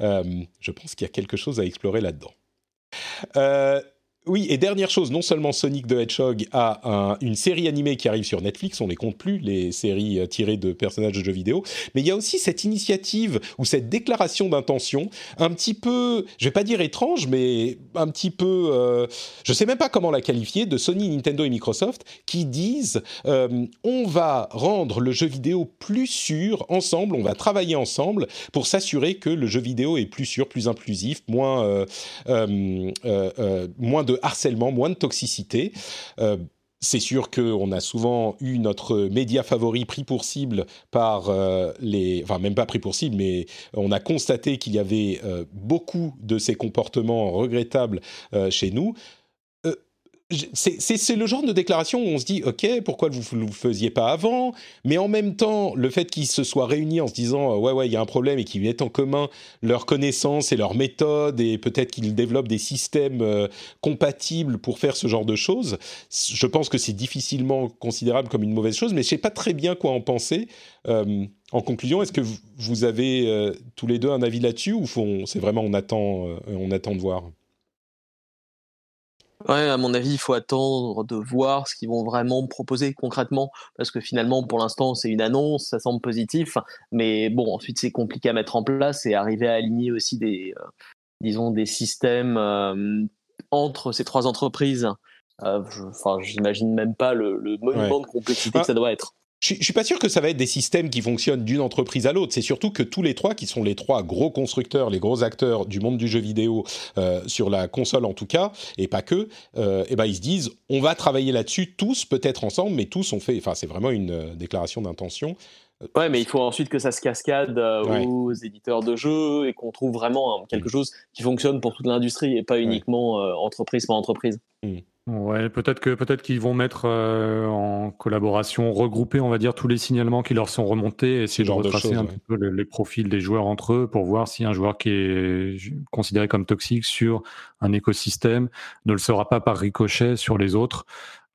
je pense qu'il y a quelque chose à explorer là-dedans. Oui, et dernière chose, non seulement Sonic the Hedgehog a une série animée qui arrive sur Netflix, on les compte plus, les séries euh, tirées de personnages de jeux vidéo, mais il y a aussi cette initiative ou cette déclaration d'intention, un petit peu, je vais pas dire étrange, mais un petit peu, euh, je sais même pas comment la qualifier, de Sony, Nintendo et Microsoft, qui disent euh, on va rendre le jeu vidéo plus sûr ensemble, on va travailler ensemble pour s'assurer que le jeu vidéo est plus sûr, plus inclusif, moins, moins de harcèlement, moins de toxicité. Euh, c'est sûr qu'on a souvent eu notre média favori pris pour cible par euh, les... Enfin, même pas pris pour cible, mais on a constaté qu'il y avait euh, beaucoup de ces comportements regrettables chez nous c'est le genre de déclaration où on se dit ok pourquoi vous ne le faisiez pas avant? Mais en même temps le fait qu'ils se soient réunis en se disant ouais ouais il y a un problème et qu'ils mettent en commun leurs connaissances et leurs méthodes et peut-être qu'ils développent des systèmes euh, compatibles pour faire ce genre de choses je pense que c'est difficilement considérable comme une mauvaise chose mais je sais pas très bien quoi en penser. Euh, en conclusion est-ce que vous avez euh, tous les deux un avis là-dessus ou c'est vraiment on attend on attend de voir? Ouais, à mon avis, il faut attendre de voir ce qu'ils vont vraiment proposer concrètement, parce que finalement, pour l'instant, c'est une annonce, ça semble positif, mais bon, ensuite, c'est compliqué à mettre en place et arriver à aligner aussi des, euh, disons, des systèmes euh, entre ces trois entreprises. Euh, enfin, j'imagine même pas le, monument de complexité que ça doit être. Je, ne suis pas sûr que ça va être des systèmes qui fonctionnent d'une entreprise à l'autre. C'est surtout que tous les trois, qui sont les trois gros constructeurs, les gros acteurs du monde du jeu vidéo euh, sur la console en tout cas, et pas que, euh, et ben ils se disent, on va travailler là-dessus tous, peut-être ensemble, mais tous ont fait. Enfin, c'est vraiment une euh, déclaration d'intention. Ouais, mais il faut ensuite que ça se cascade aux éditeurs de jeux et qu'on trouve vraiment hein, quelque mm. chose qui fonctionne pour toute l'industrie et pas uniquement entreprise par entreprise. Mm. Ouais, peut-être que peut-être qu'ils vont mettre euh, en collaboration, regrouper, on va dire, tous les signalements qui leur sont remontés, et essayer de retracer un peu les, profils des joueurs entre eux pour voir si un joueur qui est considéré comme toxique sur un écosystème ne le sera pas par ricochet sur les autres.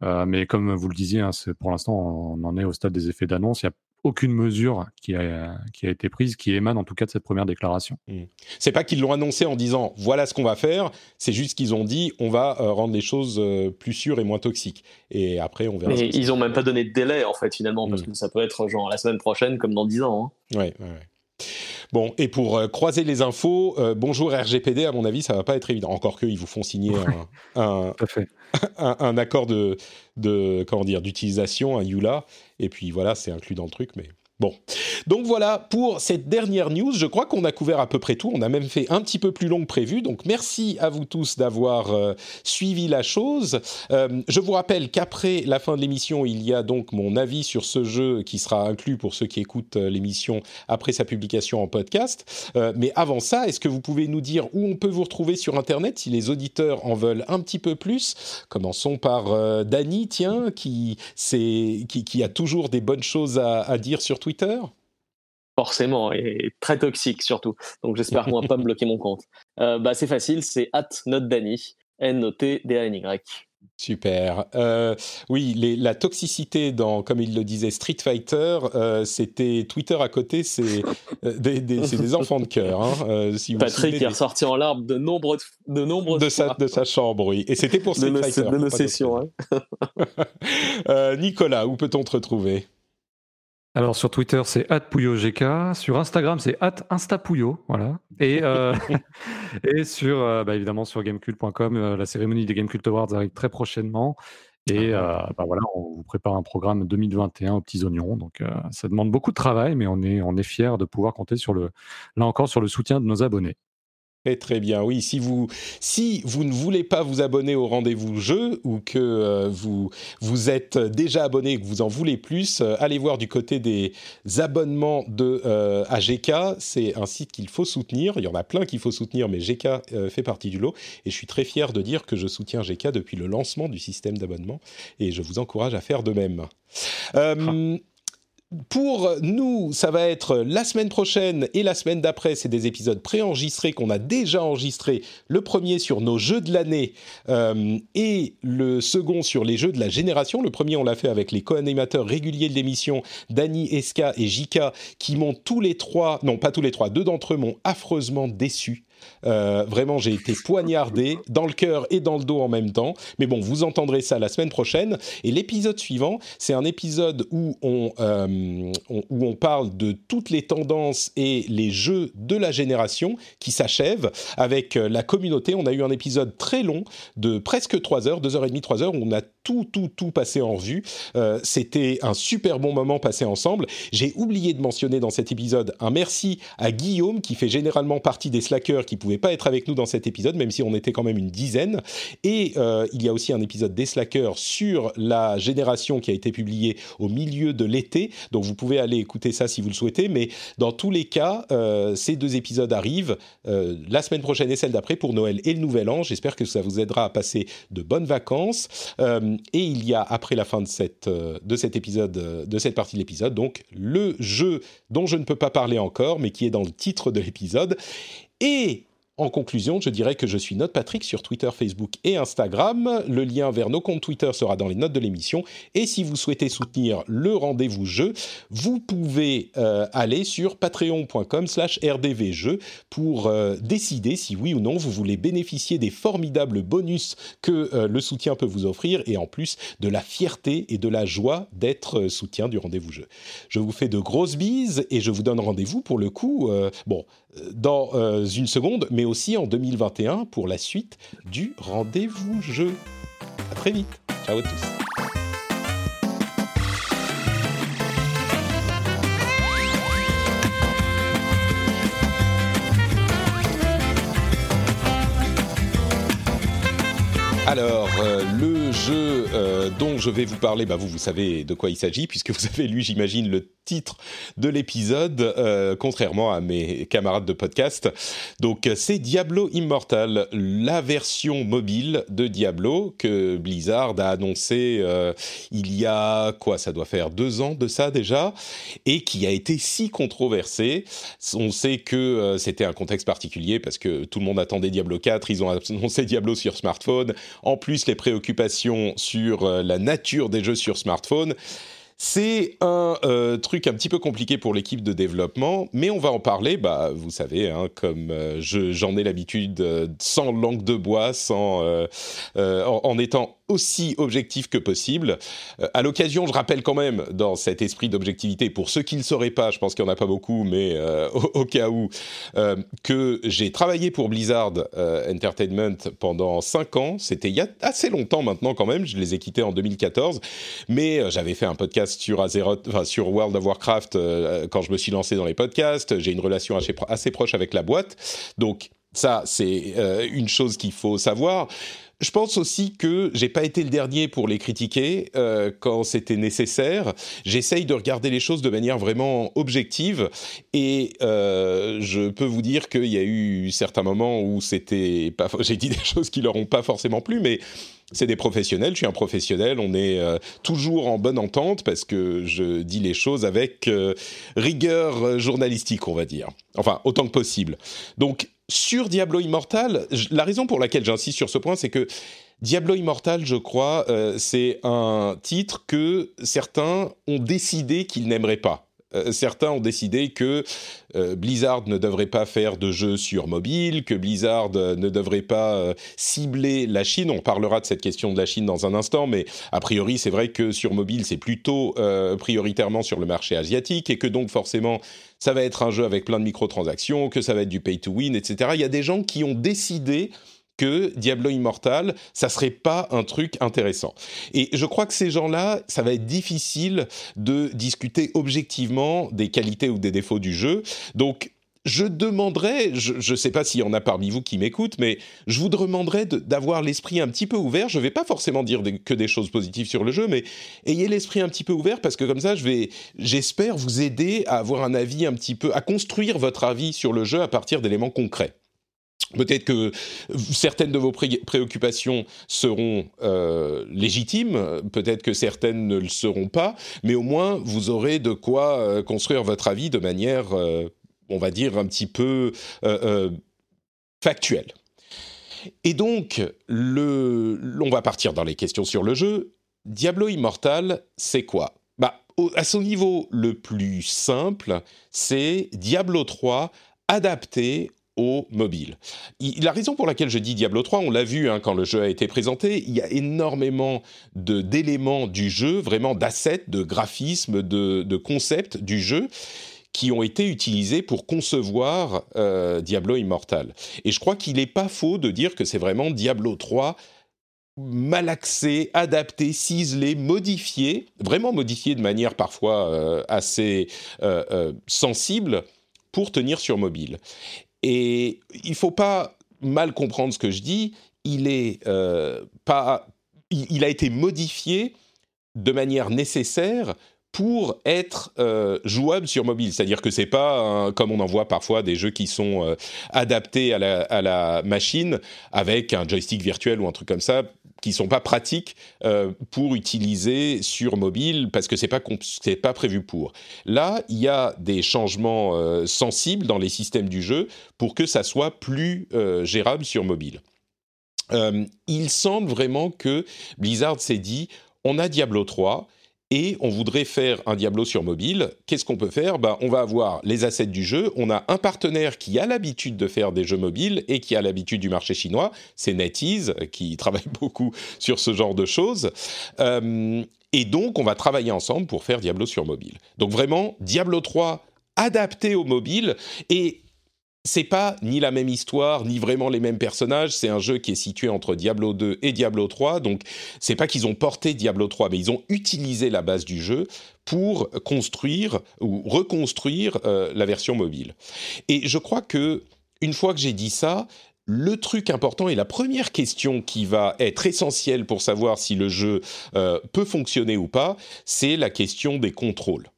Euh, mais comme vous le disiez, hein, pour l'instant, on en est au stade des effets d'annonce. Il y a aucune mesure qui a, qui a été prise, qui émane en tout cas de cette première déclaration. Mmh. C'est pas qu'ils l'ont annoncé en disant voilà ce qu'on va faire, c'est juste qu'ils ont dit on va euh, rendre les choses euh, plus sûres et moins toxiques. Et après on verra. Mais ils ont même pas donné de délai en fait finalement, parce mmh. que ça peut être genre la semaine prochaine comme dans 10 ans. Hein. Ouais, ouais, ouais. Bon, et pour euh, croiser les infos, bonjour RGPD, à mon avis, ça va pas être évident. Encore qu'ils vous font signer un, un, un, accord de, de comment dire d'utilisation, un EULA, et puis voilà, c'est inclus dans le truc, mais Bon, donc voilà pour cette dernière news. Je crois qu'on a couvert à peu près tout. On a même fait un petit peu plus long que prévu. Donc merci à vous tous d'avoir euh, suivi la chose. Euh, je vous rappelle qu'après la fin de l'émission, il y a donc mon avis sur ce jeu qui sera inclus pour ceux qui écoutent euh, l'émission après sa publication en podcast. mais avant ça, est-ce que vous pouvez nous dire où on peut vous retrouver sur Internet si les auditeurs en veulent un petit peu plus? Commençons par Dany, tiens, qui, a toujours des bonnes choses à dire sur Twitter Forcément, et très toxique surtout. Donc j'espère moi pas me bloquer mon compte. Euh, bah, c'est facile, c'est at notdany, N-O-T-D-A-N-Y. Super. Euh, oui, les, la toxicité dans, comme il le disait, Street Fighter, euh, c'était Twitter à côté, c'est euh, des, des, des, enfants de cœur. Hein, si Patrick est ressorti en larmes de nombreux de nombreuses de sa, de sa chambre, oui. Et c'était pour Street de Fighter. de nos sessions. Hein. Nicolas, où peut-on te retrouver? Alors sur Twitter c'est @pouyogk, sur Instagram c'est @instapouyo, voilà. Et euh, et sur euh, bah, évidemment sur gamecult.com, euh, la cérémonie des Gamecult Awards arrive très prochainement. Et ah bah, voilà, on vous prépare un programme 2021 aux petits oignons. Donc ça demande beaucoup de travail, mais on est on est fier de pouvoir compter sur le là encore sur le soutien de nos abonnés. Très très bien, oui. Si vous, si vous ne voulez pas vous abonner au rendez-vous jeu ou que euh, vous, vous êtes déjà abonné et que vous en voulez plus, euh, allez voir du côté des abonnements de euh, GK. C'est un site qu'il faut soutenir. Il y en a plein qu'il faut soutenir, mais GK euh, fait partie du lot. Et je suis très fier de dire que je soutiens GK depuis le lancement du système d'abonnement et je vous encourage à faire de même. Euh, pour nous, ça va être la semaine prochaine et la semaine d'après, c'est des épisodes préenregistrés qu'on a déjà enregistrés. Le premier sur nos jeux de l'année euh, et le second sur les jeux de la génération. Le premier, on l'a fait avec les co-animateurs réguliers de l'émission, Dani, Eska et Jika, qui m'ont tous les trois, non pas tous les trois, deux d'entre eux m'ont affreusement déçu. Euh, vraiment, j'ai été poignardé dans le cœur et dans le dos en même temps. Mais bon, vous entendrez ça la semaine prochaine. Et l'épisode suivant, c'est un épisode où on, euh, où on parle de toutes les tendances et les jeux de la génération qui s'achèvent avec euh, la communauté. On a eu un épisode très long de presque 3 heures, 2h30, 3 heures, où on a tout, tout, tout passé en revue. C'était un super bon moment passé ensemble. J'ai oublié de mentionner dans cet épisode un merci à Guillaume qui fait généralement partie des slackers qui pouvaient pas être avec nous dans cet épisode, même si on était quand même une dizaine. Et euh, il y a aussi un épisode des slackers sur la génération qui a été publié au milieu de l'été. Donc vous pouvez aller écouter ça si vous le souhaitez. Mais dans tous les cas, euh, ces deux épisodes arrivent euh, la semaine prochaine et celle d'après pour Noël et le Nouvel An. J'espère que ça vous aidera à passer de bonnes vacances. Et il y a après la fin de, cette, de cet épisode, de cette partie de l'épisode, donc le jeu dont je ne peux pas parler encore, mais qui est dans le titre de l'épisode. Et en conclusion, je dirais que je suis Note Patrick sur Twitter, Facebook et Instagram. Le lien vers nos comptes Twitter sera dans les notes de l'émission. Et si vous souhaitez soutenir le rendez-vous jeu, vous pouvez euh, aller sur patreon.com/slash rdvjeux pour euh, décider si oui ou non vous voulez bénéficier des formidables bonus que euh, le soutien peut vous offrir et en plus de la fierté et de la joie d'être soutien du rendez-vous jeu. Je vous fais de grosses bises et je vous donne rendez-vous pour le coup. bon dans euh, une seconde, mais aussi en 2021 pour la suite du rendez-vous jeu. À très vite. Ciao à tous. Alors, euh, le jeu euh, dont je vais vous parler, bah vous, vous savez de quoi il s'agit, puisque vous avez lu, j'imagine, le titre de l'épisode, euh, contrairement à mes camarades de podcast. Donc, c'est Diablo Immortal, la version mobile de Diablo que Blizzard a annoncé euh, il y a, quoi, ça doit faire deux ans de ça déjà, et qui a été si controversé. On sait que euh, c'était un contexte particulier, parce que tout le monde attendait Diablo 4, ils ont annoncé Diablo sur smartphone, en plus les préoccupations sur euh, la nature des jeux sur smartphone. C'est un euh, truc un petit peu compliqué pour l'équipe de développement, mais on va en parler, bah, vous savez, hein, comme euh, je- j'en ai l'habitude, sans langue de bois, sans, en étant aussi objectif que possible. Euh, à l'occasion, je rappelle quand même, dans cet esprit d'objectivité, pour ceux qui ne le sauraient pas, je pense qu'il n'y en a pas beaucoup, mais euh, au, cas où, euh, que j'ai travaillé pour Blizzard euh, Entertainment pendant 5 ans. C'était il y a assez longtemps maintenant quand même, je les ai quittés en 2014, mais j'avais fait un podcast sur World of Warcraft quand je me suis lancé dans les podcasts. J'ai une relation assez, pro- assez proche avec la boîte, donc ça c'est une chose qu'il faut savoir. Je pense aussi que j'ai pas été le dernier pour les critiquer euh, quand c'était nécessaire. J'essaye de regarder les choses de manière vraiment objective et euh, je peux vous dire qu'il y a eu certains moments où c'était pas. J'ai dit des choses qui leur ont pas forcément plu, mais c'est des professionnels, je suis un professionnel, on est euh, toujours en bonne entente parce que je dis les choses avec euh, rigueur euh, journalistique, on va dire. Enfin, autant que possible. Donc, sur Diablo Immortal, la raison pour laquelle j'insiste sur ce point, c'est que Diablo Immortal, je crois, euh, c'est un titre que certains ont décidé qu'ils n'aimeraient pas. Euh, certains ont décidé que euh, Blizzard ne devrait pas faire de jeux sur mobile, que Blizzard ne devrait pas cibler la Chine. On parlera de cette question de la Chine dans un instant, mais a priori, c'est vrai que sur mobile, c'est plutôt prioritairement sur le marché asiatique et que donc forcément, ça va être un jeu avec plein de microtransactions, que ça va être du pay to win, etc. Il y a des gens qui ont décidé que Diablo Immortal, ça serait pas un truc intéressant. Et je crois que ces gens-là, ça va être difficile de discuter objectivement des qualités ou des défauts du jeu. Donc, je demanderais, je ne sais pas s'il y en a parmi vous qui m'écoutent, mais je vous demanderais d'avoir l'esprit un petit peu ouvert. Je ne vais pas forcément dire que des choses positives sur le jeu, mais ayez l'esprit un petit peu ouvert parce que comme ça, je j'espère vous aider à avoir un avis un petit peu, à construire votre avis sur le jeu à partir d'éléments concrets. Peut-être que certaines de vos préoccupations seront euh, légitimes, peut-être que certaines ne le seront pas, mais au moins vous aurez de quoi euh, construire votre avis de manière, euh, on va dire, un petit peu factuelle. Et donc, on va partir dans les questions sur le jeu. Diablo Immortal, c'est quoi? Bah, À son niveau le plus simple, c'est Diablo 3 adapté au mobile. la raison pour laquelle je dis Diablo 3, on l'a vu hein, quand le jeu a été présenté, il y a énormément d'éléments du jeu, vraiment d'assets, de graphismes, de, concepts du jeu qui ont été utilisés pour concevoir euh, Diablo Immortal. Et je crois qu'il n'est pas faux de dire que c'est vraiment Diablo 3 malaxé, adapté, ciselé, modifié, vraiment modifié de manière parfois euh, assez euh, sensible pour tenir sur mobile. Et il faut pas mal comprendre ce que je dis. Il est pas, il, a été modifié de manière nécessaire pour être euh, jouable sur mobile. C'est-à-dire que c'est pas comme on en voit parfois des jeux qui sont euh, adaptés à la, machine avec un joystick virtuel ou un truc comme ça qui sont pas pratiques euh, pour utiliser sur mobile parce que c'est pas c'est pas prévu pour. Là, il y a des changements sensibles dans les systèmes du jeu pour que ça soit plus gérable sur mobile. il semble vraiment que Blizzard s'est dit on a Diablo 3 et on voudrait faire un Diablo sur mobile, qu'est-ce qu'on peut faire? Ben, On va avoir les assets du jeu, on a un partenaire qui a l'habitude de faire des jeux mobiles et qui a l'habitude du marché chinois, c'est NetEase, qui travaille beaucoup sur ce genre de choses. Euh, et donc, on va travailler ensemble pour faire Diablo sur mobile. Donc vraiment, Diablo 3 adapté au mobile. Et c'est pas ni la même histoire, ni vraiment les mêmes personnages. C'est un jeu qui est situé entre Diablo 2 et Diablo 3. Donc, c'est pas qu'ils ont porté Diablo 3, mais ils ont utilisé la base du jeu pour construire ou reconstruire euh, la version mobile. Et je crois que, une fois que j'ai dit ça, le truc important et la première question qui va être essentielle pour savoir si le jeu euh, peut fonctionner ou pas, c'est la question des contrôles.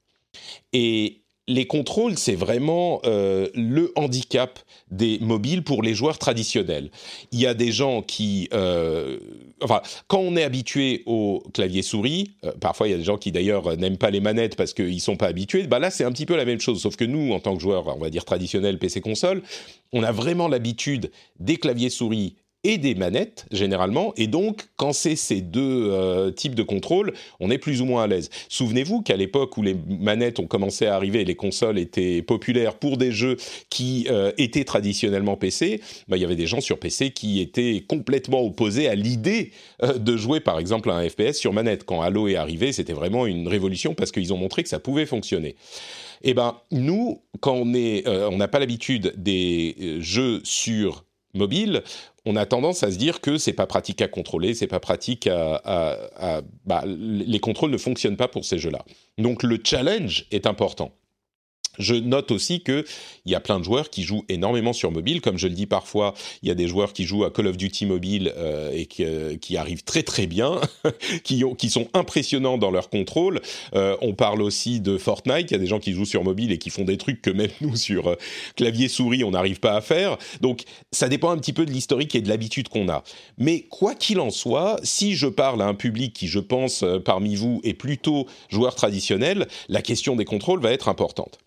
Et les contrôles, c'est vraiment euh, le handicap des mobiles pour les joueurs traditionnels. Il y a des gens qui, euh, enfin, quand on est habitué au clavier souris, euh, parfois il y a des gens qui d'ailleurs n'aiment pas les manettes parce qu'ils sont pas habitués. Bah là, c'est un petit peu la même chose, sauf que nous, en tant que joueurs, on va dire traditionnels PC console, on a vraiment l'habitude des claviers souris et des manettes généralement. Et donc, quand c'est ces deux euh, types de contrôle, on est plus ou moins à l'aise. Souvenez-vous qu'à l'époque où les manettes ont commencé à arriver, les consoles étaient populaires pour des jeux qui euh, étaient traditionnellement PC. Bah, il y avait des gens sur PC qui étaient complètement opposés à l'idée euh, de jouer, par exemple, à un FPS sur manette. Quand Halo est arrivé, c'était vraiment une révolution parce qu'ils ont montré que ça pouvait fonctionner. Eh ben, nous, quand on est, on n'a pas l'habitude des jeux sur mobile, on a tendance à se dire que c'est pas pratique à contrôler, c'est pas pratique à, bah, les contrôles ne fonctionnent pas pour ces jeux-là. Donc le challenge est important. Je note aussi qu'il y a plein de joueurs qui jouent énormément sur mobile. Comme je le dis parfois, il y a des joueurs qui jouent à Call of Duty mobile euh, et qui, euh, qui, arrivent très très bien, qui, ont, qui sont impressionnants dans leur contrôle. Euh, on parle aussi de Fortnite. Il y a des gens qui jouent sur mobile et qui font des trucs que même nous, sur clavier souris, on n'arrive pas à faire. Donc ça dépend un petit peu de l'historique et de l'habitude qu'on a. Mais quoi qu'il en soit, si je parle à un public qui, je pense, parmi vous, est plutôt joueur traditionnel, la question des contrôles va être importante.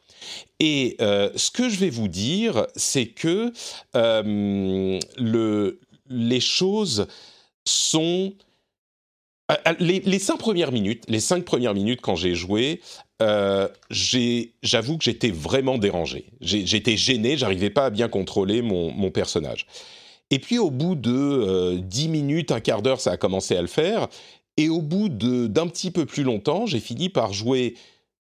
Et euh, ce que je vais vous dire, c'est que euh, le, les choses sont les, les, cinq premières minutes, les cinq premières minutes quand j'ai joué, euh, j'avoue que j'étais vraiment dérangé. J'étais gêné, j'arrivais pas à bien contrôler mon, mon, personnage. Et puis au bout de euh, dix minutes, un quart d'heure, ça a commencé à le faire. Et au bout d'un petit peu plus longtemps, j'ai fini par jouer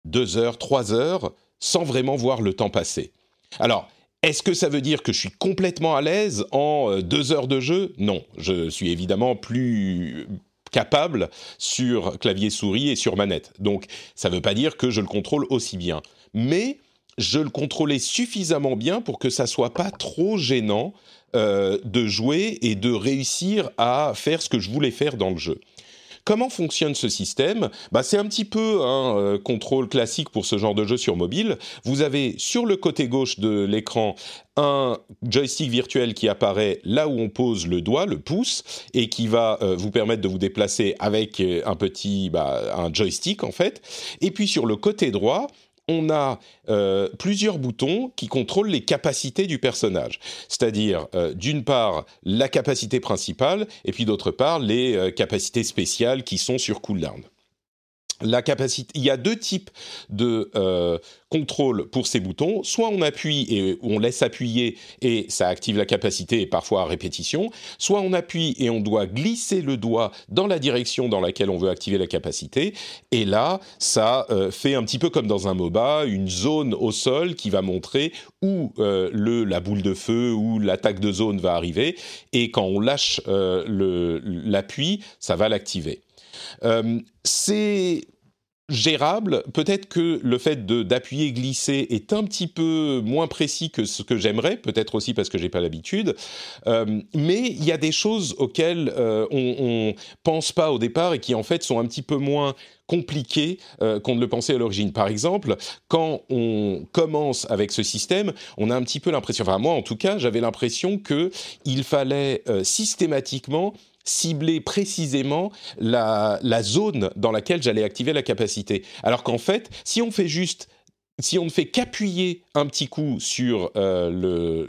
deux heures, trois heures, sans vraiment voir le temps passer. Alors, est-ce que ça veut dire que je suis complètement à l'aise en euh, deux heures de jeu? Non, je suis évidemment plus capable sur clavier souris et sur manette. Donc ça ne veut pas dire que je le contrôle aussi bien. Mais je le contrôlais suffisamment bien pour que ça soit pas trop gênant euh, de jouer et de réussir à faire ce que je voulais faire dans le jeu. Comment fonctionne ce système bah, C'est un petit peu un euh, contrôle classique pour ce genre de jeu sur mobile. Vous avez sur le côté gauche de l'écran un joystick virtuel qui apparaît là où on pose le doigt, le pouce, et qui va euh, vous permettre de vous déplacer avec euh, un petit bah, un joystick en fait. Et puis sur le côté droit, on a euh, plusieurs boutons qui contrôlent les capacités du personnage. C'est-à-dire, euh, d'une part, la capacité principale, et puis d'autre part, les euh, capacités spéciales qui sont sur cooldown la capacité. Il y a deux types de euh, contrôle pour ces boutons. Soit on appuie et on laisse appuyer et ça active la capacité et parfois à répétition. Soit on appuie et on doit glisser le doigt dans la direction dans laquelle on veut activer la capacité. Et là, ça euh, fait un petit peu comme dans un MOBA, une zone au sol qui va montrer où euh, la boule de feu ou l'attaque de zone va arriver. Et quand on lâche l'appui, ça va l'activer. c'est gérable. Peut-être que le fait d'appuyer glisser est un petit peu moins précis que ce que j'aimerais, peut-être aussi parce que j'ai pas l'habitude. Euh, mais il y a des choses auxquelles euh, on, on pense pas au départ et qui en fait sont un petit peu moins compliquées euh, qu'on ne le pensait à l'origine. Par exemple, quand on commence avec ce système, on a un petit peu l'impression, enfin moi en tout cas, j'avais l'impression que il fallait systématiquement cibler précisément la, zone dans laquelle j'allais activer la capacité. Alors qu'en fait, si on fait juste si on ne fait qu'appuyer un petit coup sur euh,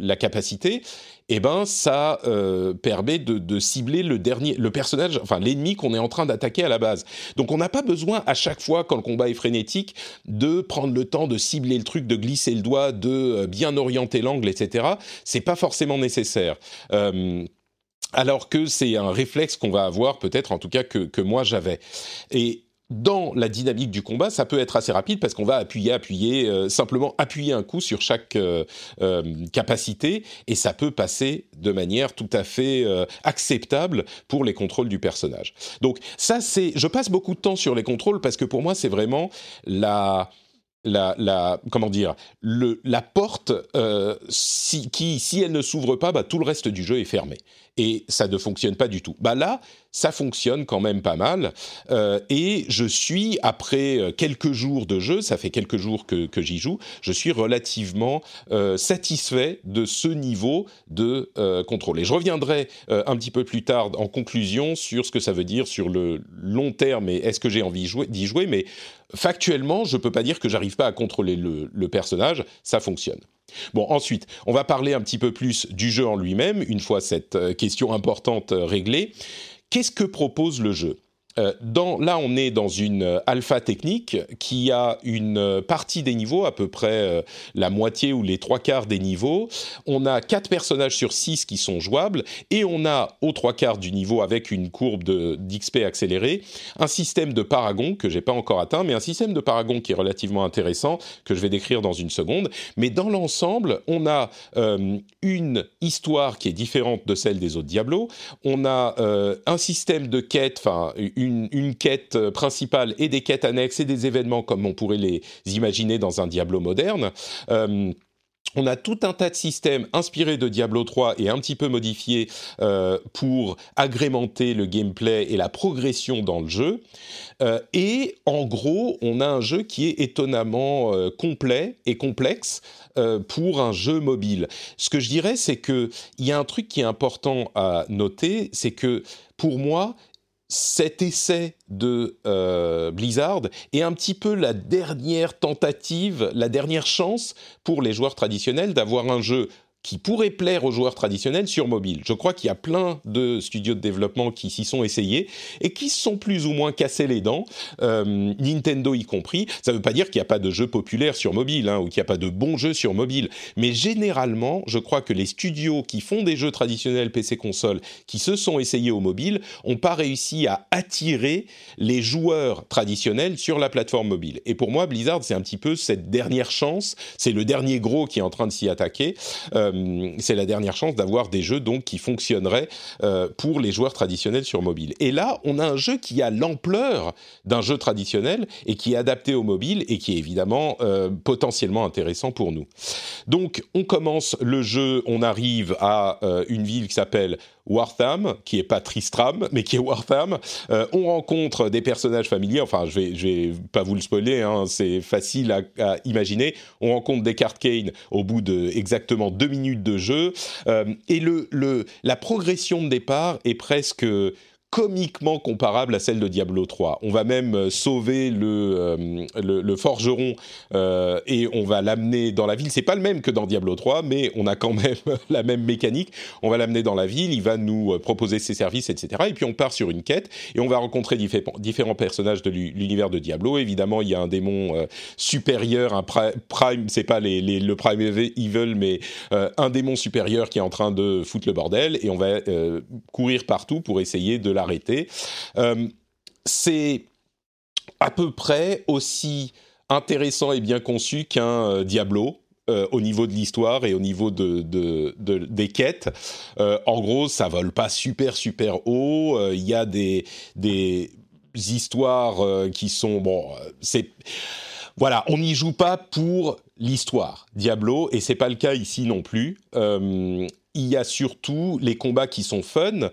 la capacité, eh ben ça euh, permet de, cibler le dernier, le personnage, enfin l'ennemi qu'on est en train d'attaquer à la base. Donc on n'a pas besoin à chaque fois quand le combat est frénétique de prendre le temps de cibler le truc, de glisser le doigt, de euh, bien orienter l'angle, etc. C'est pas forcément nécessaire alors que c'est un réflexe qu'on va avoir, peut-être en tout cas que, moi j'avais. Et dans la dynamique du combat, ça peut être assez rapide parce qu'on va appuyer, appuyer, euh, simplement appuyer un coup sur chaque euh, euh, capacité et ça peut passer de manière tout à fait acceptable pour les contrôles du personnage. Donc ça, c'est, je passe beaucoup de temps sur les contrôles parce que pour moi, c'est vraiment la la, comment dire le, la porte qui si elle ne s'ouvre pas bah, tout le reste du jeu est fermé et ça ne fonctionne pas du tout. Bah là, ça fonctionne quand même pas mal. Euh, et je suis, après euh, quelques jours de jeu, ça fait quelques jours que, j'y joue, je suis relativement euh, satisfait de ce niveau de contrôle. Et je reviendrai un petit peu plus tard en conclusion sur ce que ça veut dire sur le long terme et est-ce que j'ai envie d'y jouer, mais factuellement, je ne peux pas dire que j'arrive pas à contrôler le, le personnage, ça fonctionne. Bon, ensuite, on va parler un petit peu plus du jeu en lui-même, une fois cette euh, question importante euh, réglée. Qu'est-ce que propose le jeu? Euh, là, on est dans une euh, alpha technique qui a une euh, partie des niveaux, à peu près la moitié ou les trois quarts des niveaux. On a quatre personnages sur six qui sont jouables et on a aux trois quarts du niveau avec une courbe d'XP accélérée un système de paragon que j'ai pas encore atteint, mais un système de paragon qui est relativement intéressant que je vais décrire dans une seconde. Mais dans l'ensemble, on a une histoire qui est différente de celle des autres Diablo. On a un système de quête, enfin une une, quête euh, principale et des quêtes annexes et des événements comme on pourrait les imaginer dans un Diablo moderne. Euh, on a tout un tas de systèmes inspirés de Diablo 3 et un petit peu modifiés euh, pour agrémenter le gameplay et la progression dans le jeu. et en gros, on a un jeu qui est étonnamment complet et complexe pour un jeu mobile. Ce que je dirais, c'est qu'il y a un truc qui est important à noter, c'est que pour moi, cet essai de euh, Blizzard est un petit peu la dernière tentative, la dernière chance pour les joueurs traditionnels d'avoir un jeu qui pourrait plaire aux joueurs traditionnels sur mobile. Je crois qu'il y a plein de studios de développement qui s'y sont essayés et qui se sont plus ou moins cassés les dents, euh, Nintendo y compris. Ça ne veut pas dire qu'il n'y a pas de jeux populaires sur mobile hein, ou qu'il n'y a pas de bons jeux sur mobile, mais généralement, je crois que les studios qui font des jeux traditionnels PC-console, qui se sont essayés au mobile, n'ont pas réussi à attirer les joueurs traditionnels sur la plateforme mobile. Et pour moi, Blizzard, c'est un petit peu cette dernière chance, c'est le dernier gros qui est en train de s'y attaquer. Euh, euh, c'est la dernière chance d'avoir des jeux donc qui fonctionneraient euh, pour les joueurs traditionnels sur mobile. Et là, on a un jeu qui a l'ampleur d'un jeu traditionnel et qui est adapté au mobile et qui est évidemment euh, potentiellement intéressant pour nous. Donc, on commence le jeu, on arrive à une ville qui s'appelle Wartham, qui est pas Tristram, mais qui est Wartham. On rencontre des personnages familiers. Enfin, je vais, vais pas vous le spoiler. Hein, c'est facile à, imaginer. On rencontre Descartes Kane au bout de exactement deux minutes de jeu. Euh, et le, le, la progression de départ est presque comiquement comparable à celle de Diablo 3. On va même euh, sauver le, euh, le, forgeron euh, et on va l'amener dans la ville. C'est pas le même que dans Diablo 3, mais on a quand même la même mécanique. On va l'amener dans la ville, il va nous proposer ses services, etc. Et puis on part sur une quête et on va rencontrer différents personnages de l'univers de Diablo. Évidemment, il y a un démon supérieur, un prime, c'est pas le prime evil, mais un démon supérieur qui est en train de foutre le bordel et on va courir partout pour essayer de l'arrêter. Euh, c'est à peu près aussi intéressant et bien conçu qu'un euh, Diablo. Euh, au niveau de l'histoire et au niveau de, des quêtes. en gros, ça vole pas super super haut. Il y a des, des histoires qui sont bon. c'est voilà, on n'y joue pas pour l'histoire Diablo et c'est pas le cas ici non plus. il y a surtout les combats qui sont fun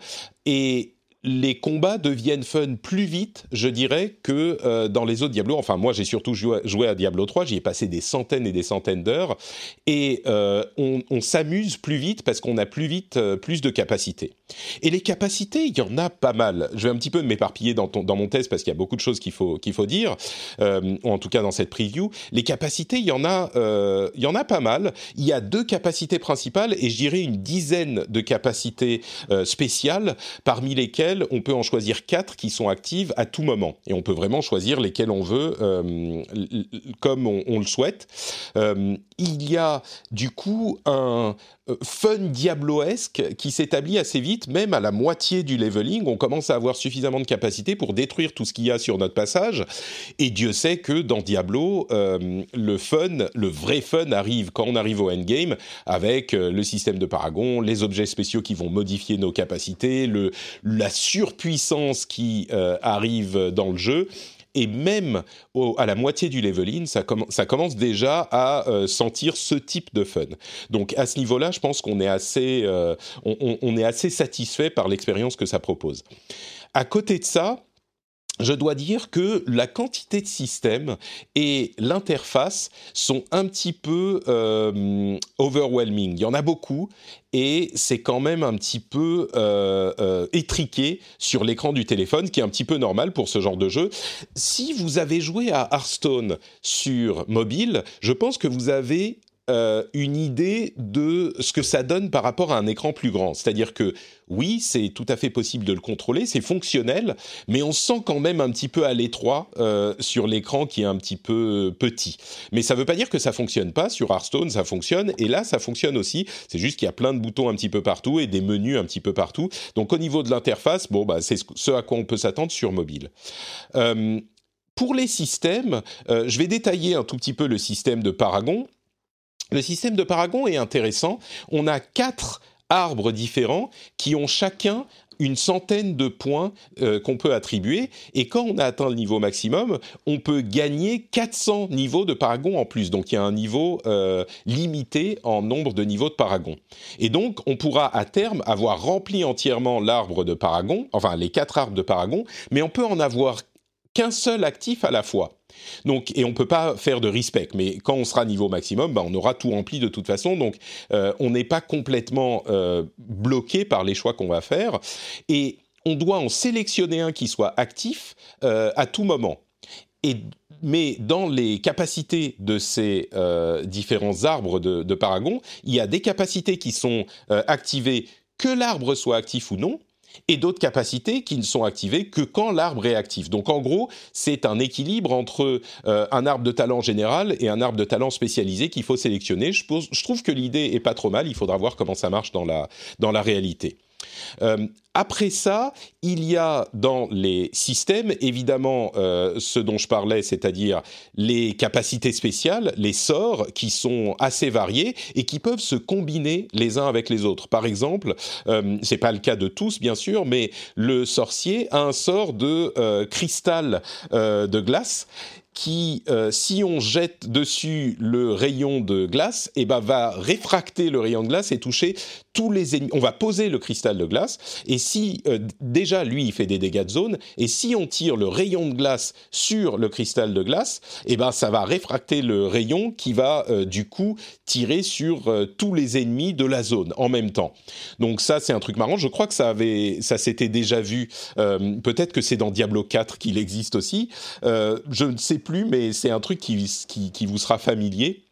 et les combats deviennent fun plus vite, je dirais, que euh, dans les autres Diablo. Enfin, moi, j'ai surtout joué, à Diablo 3, j'y ai passé des centaines et des centaines d'heures, et euh, on, s'amuse plus vite parce qu'on a plus vite euh, plus de capacités. Et les capacités, il y en a pas mal. Je vais un petit peu m'éparpiller dans, dans mon test parce qu'il y a beaucoup de choses qu'il faut, qu'il faut dire, ou en tout cas dans cette preview. Les capacités, il y, en a, il y en a pas mal. Il y a deux capacités principales et je dirais une dizaine de capacités spéciales, parmi lesquelles on peut en choisir quatre qui sont actives à tout moment. Et on peut vraiment choisir lesquelles on veut euh, comme on, le souhaite. Euh, il y a du coup un euh, fun diabloesque qui s'établit assez vite, même à la moitié du leveling. On commence à avoir suffisamment de capacité pour détruire tout ce qu'il y a sur notre passage. Et Dieu sait que dans Diablo, le fun, le vrai fun arrive quand on arrive au endgame avec le système de Paragon, les objets spéciaux qui vont modifier nos capacités, le, la surpuissance qui euh, arrive dans le jeu. Et même à la moitié du leveling, ça, commence déjà à euh, sentir ce type de fun. Donc à ce niveau-là, je pense qu'on est assez, euh, on, est assez satisfait par l'expérience que ça propose. À côté de ça, je dois dire que la quantité de systèmes et l'interface sont un petit peu euh, overwhelming. Il y en a beaucoup et c'est quand même un petit peu euh, euh, étriqué sur l'écran du téléphone, ce qui est un petit peu normal pour ce genre de jeu. Si vous avez joué à Hearthstone sur mobile, je pense que vous avez euh, une idée de ce que ça donne par rapport à un écran plus grand. C'est-à-dire que oui, c'est tout à fait possible de le contrôler, c'est fonctionnel, mais on sent quand même un petit peu à l'étroit euh, sur l'écran qui est un petit peu petit. Mais ça ne veut pas dire que ça fonctionne pas. Sur Hearthstone, ça fonctionne, et là, ça fonctionne aussi. C'est juste qu'il y a plein de boutons un petit peu partout et des menus un petit peu partout. Donc au niveau de l'interface, bon, bah, c'est ce à quoi on peut s'attendre sur mobile. Euh, pour les systèmes, je vais détailler un tout petit peu le système de Paragon. Le système de Paragon est intéressant. On a quatre arbres différents qui ont chacun une centaine de points euh, qu'on peut attribuer. Et quand on a atteint le niveau maximum, on peut gagner 400 niveaux de paragon en plus. Donc il y a un niveau euh, limité en nombre de niveaux de paragon. Et donc on pourra à terme avoir rempli entièrement l'arbre de paragon, enfin les quatre arbres de paragon, mais on peut en avoir qu'un seul actif à la fois. Donc, et on peut pas faire de respect, mais quand on sera niveau maximum, bah, on aura tout rempli de toute façon. Donc, euh, on n'est pas complètement euh, bloqué par les choix qu'on va faire. Et on doit en sélectionner un qui soit actif à tout moment. Et mais dans les capacités de ces euh, différents arbres de, Paragon, il y a des capacités qui sont euh, activées que l'arbre soit actif ou non, et d'autres capacités qui ne sont activées que quand l'arbre est actif. Donc en gros, c'est un équilibre entre euh, un arbre de talent général et un arbre de talent spécialisé qu'il faut sélectionner. Je, je trouve que l'idée est pas trop mal, il faudra voir comment ça marche dans la, dans la réalité. Euh, après ça, il y a dans les systèmes, évidemment, euh, ce dont je parlais, c'est-à-dire les capacités spéciales, les sorts qui sont assez variés et qui peuvent se combiner les uns avec les autres. Par exemple, euh, c'est pas le cas de tous, bien sûr, mais le sorcier a un sort de euh, cristal de glace qui, euh, si on jette dessus le rayon de glace, eh ben, va réfracter le rayon de glace et toucher tous les ennemis. On va poser le cristal de glace, et si euh, déjà lui il fait des dégâts de zone, et si on tire le rayon de glace sur le cristal de glace, eh ben ça va réfracter le rayon qui va euh, du coup tirer sur tous les ennemis de la zone en même temps. Donc ça c'est un truc marrant. Je crois que ça avait, ça s'était déjà vu. Peut-être que c'est dans Diablo 4 qu'il existe aussi. je ne sais plus, mais c'est un truc qui, qui, vous sera familier.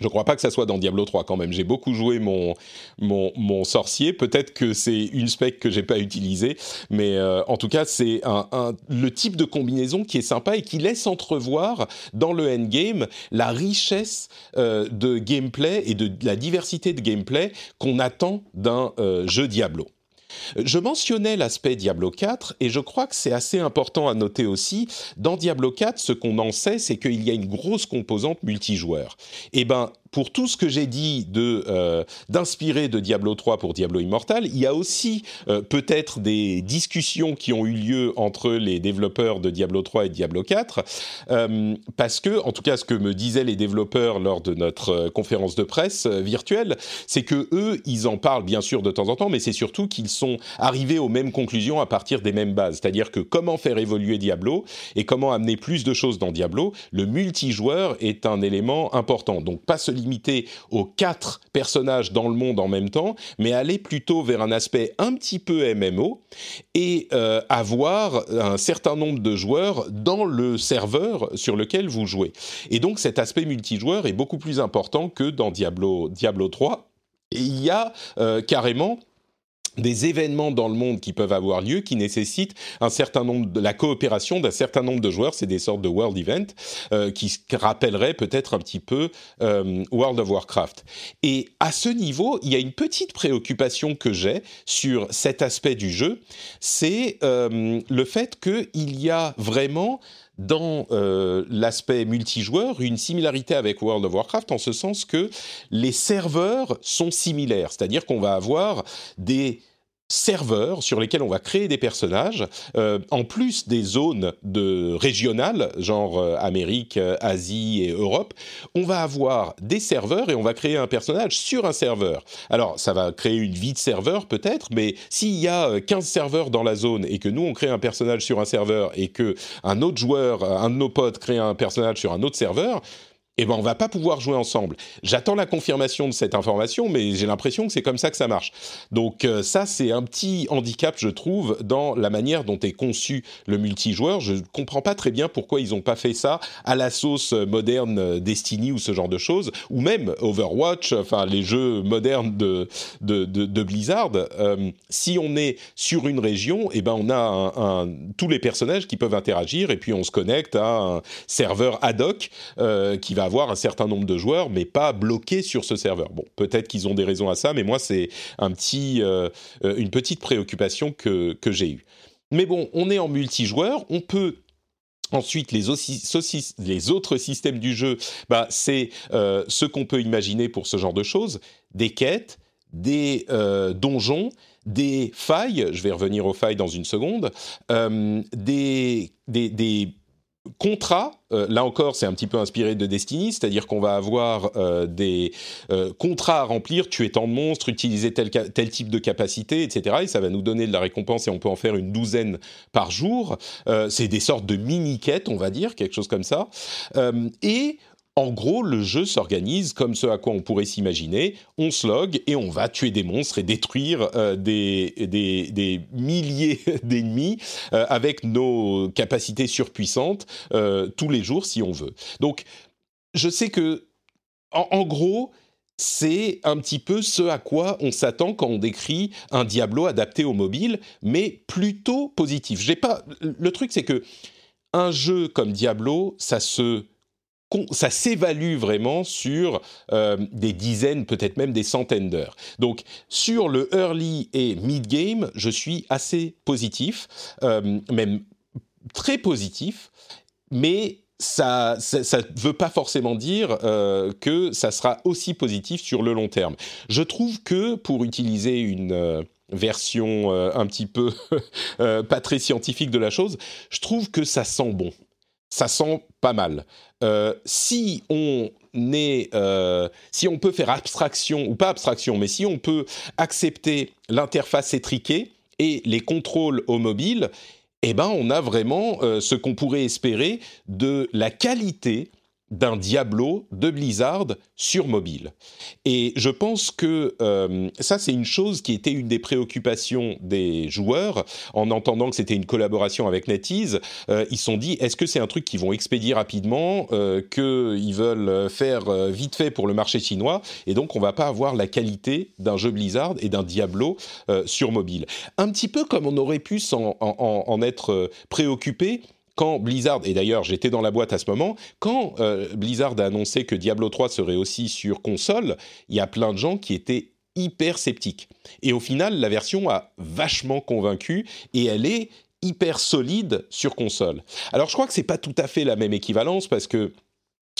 Je crois pas que ça soit dans Diablo 3 quand même. J'ai beaucoup joué mon, mon, sorcier. Peut-être que c'est une spec que j'ai pas utilisée, mais euh, en tout cas c'est un, le type de combinaison qui est sympa et qui laisse entrevoir dans le endgame la richesse euh, de gameplay et de, la diversité de gameplay qu'on attend d'un euh, jeu Diablo. Je mentionnais l'aspect Diablo 4 et je crois que c'est assez important à noter aussi. Dans Diablo 4, ce qu'on en sait, c'est qu'il y a une grosse composante multijoueur. Eh ben, pour tout ce que j'ai dit de euh, d'inspirer de Diablo 3 pour Diablo Immortal, il y a aussi euh, peut-être des discussions qui ont eu lieu entre les développeurs de Diablo 3 et Diablo 4, euh, parce que, en tout cas, ce que me disaient les développeurs lors de notre conférence de presse virtuelle, c'est que eux, ils en parlent bien sûr de temps en temps, mais c'est surtout qu'ils sont arrivés aux mêmes conclusions à partir des mêmes bases, c'est-à-dire que comment faire évoluer Diablo et comment amener plus de choses dans Diablo, le multijoueur est un élément important. Donc pas celui limiter aux quatre personnages dans le monde en même temps, mais aller plutôt vers un aspect un petit peu MMO et euh, avoir un certain nombre de joueurs dans le serveur sur lequel vous jouez. Et donc cet aspect multijoueur est beaucoup plus important que dans Diablo, Diablo 3. Et il y a euh, carrément des événements dans le monde qui peuvent avoir lieu qui nécessitent un certain nombre de la coopération d'un certain nombre de joueurs. C'est des sortes de world events euh, qui rappelleraient peut-être un petit peu euh, World of Warcraft. Et à ce niveau il y a une petite préoccupation que j'ai sur cet aspect du jeu. C'est euh, le fait qu'il y a vraiment dans euh, l'aspect multijoueur une similarité avec World of Warcraft en ce sens que les serveurs sont similaires, c'est-à-dire qu'on va avoir des serveurs sur lesquels on va créer des personnages, euh, en plus des zones de régionales, genre euh, Amérique, euh, Asie et Europe, on va avoir des serveurs et on va créer un personnage sur un serveur. Alors, ça va créer une vie de serveur peut-être, mais s'il y a 15 serveurs dans la zone et que nous on crée un personnage sur un serveur et que un autre joueur, un de nos potes crée un personnage sur un autre serveur, eh ben on va pas pouvoir jouer ensemble. J'attends la confirmation de cette information, mais j'ai l'impression que c'est comme ça que ça marche. Donc euh, ça, c'est un petit handicap, je trouve, dans la manière dont est conçu le multijoueur. Je comprends pas très bien pourquoi ils ont pas fait ça à la sauce moderne euh, Destiny ou ce genre de choses, ou même Overwatch, enfin les jeux modernes de Blizzard. Euh, si on est sur une région, eh ben on a tous les personnages qui peuvent interagir et puis on se connecte à un serveur ad hoc qui va avoir un certain nombre de joueurs, mais pas bloqués sur ce serveur. Bon, peut-être qu'ils ont des raisons à ça, mais moi, c'est un petit, euh, euh, une petite préoccupation que, que j'ai eue. Mais bon, on est en multijoueur, on peut Ensuite, les, autres systèmes du jeu, bah, c'est euh, ce qu'on peut imaginer pour ce genre de choses des quêtes, des donjons, des failles. Je vais revenir aux failles dans une seconde. des, des, des contrat, euh, là encore, c'est un petit peu inspiré de Destiny, c'est-à-dire qu'on va avoir euh, des euh, contrats à remplir, tuer tant de monstres, utiliser tel, tel, type de capacité, etc. Et ça va nous donner de la récompense et on peut en faire une douzaine par jour. c'est des sortes de mini-quêtes, on va dire, quelque chose comme ça. et en gros, le jeu s'organise comme ce à quoi on pourrait s'imaginer. On se et on va tuer des monstres et détruire euh, des, milliers d'ennemis euh, avec nos capacités surpuissantes euh, tous les jours si on veut. Donc, je sais que, en, gros, c'est un petit peu ce à quoi on s'attend quand on décrit un Diablo adapté au mobile, mais plutôt positif. J'ai pas. Le truc, c'est que un jeu comme Diablo, ça se ça s'évalue vraiment sur euh, des dizaines, peut-être même des centaines d'heures. Donc sur le early et mid game, je suis assez positif, euh, même très positif, mais ça ne veut pas forcément dire euh, que ça sera aussi positif sur le long terme. Je trouve que pour utiliser une version un petit peu pas très scientifique de la chose, je trouve que ça sent bon ça sent pas mal. Euh, si on est, euh, si on peut faire abstraction ou pas abstraction, mais si on peut accepter l'interface étriquée et les contrôles au mobile, eh ben on a vraiment euh, ce qu'on pourrait espérer de la qualité d'un Diablo de Blizzard sur mobile. Et je pense que euh, ça, c'est une chose qui était une des préoccupations des joueurs en entendant que c'était une collaboration avec NetEase. Euh, ils se sont dit, est-ce que c'est un truc qu'ils vont expédier rapidement, euh, qu'ils veulent faire vite fait pour le marché chinois, et donc on va pas avoir la qualité d'un jeu Blizzard et d'un Diablo sur mobile. Un petit peu comme on aurait pu en, en, en être préoccupé quand Blizzard, et d'ailleurs j'étais dans la boîte à ce moment, quand euh, Blizzard a annoncé que Diablo 3 serait aussi sur console, il y a plein de gens qui étaient hyper sceptiques. Et au final, la version a vachement convaincu et elle est hyper solide sur console. Alors je crois que c'est pas tout à fait la même équivalence parce que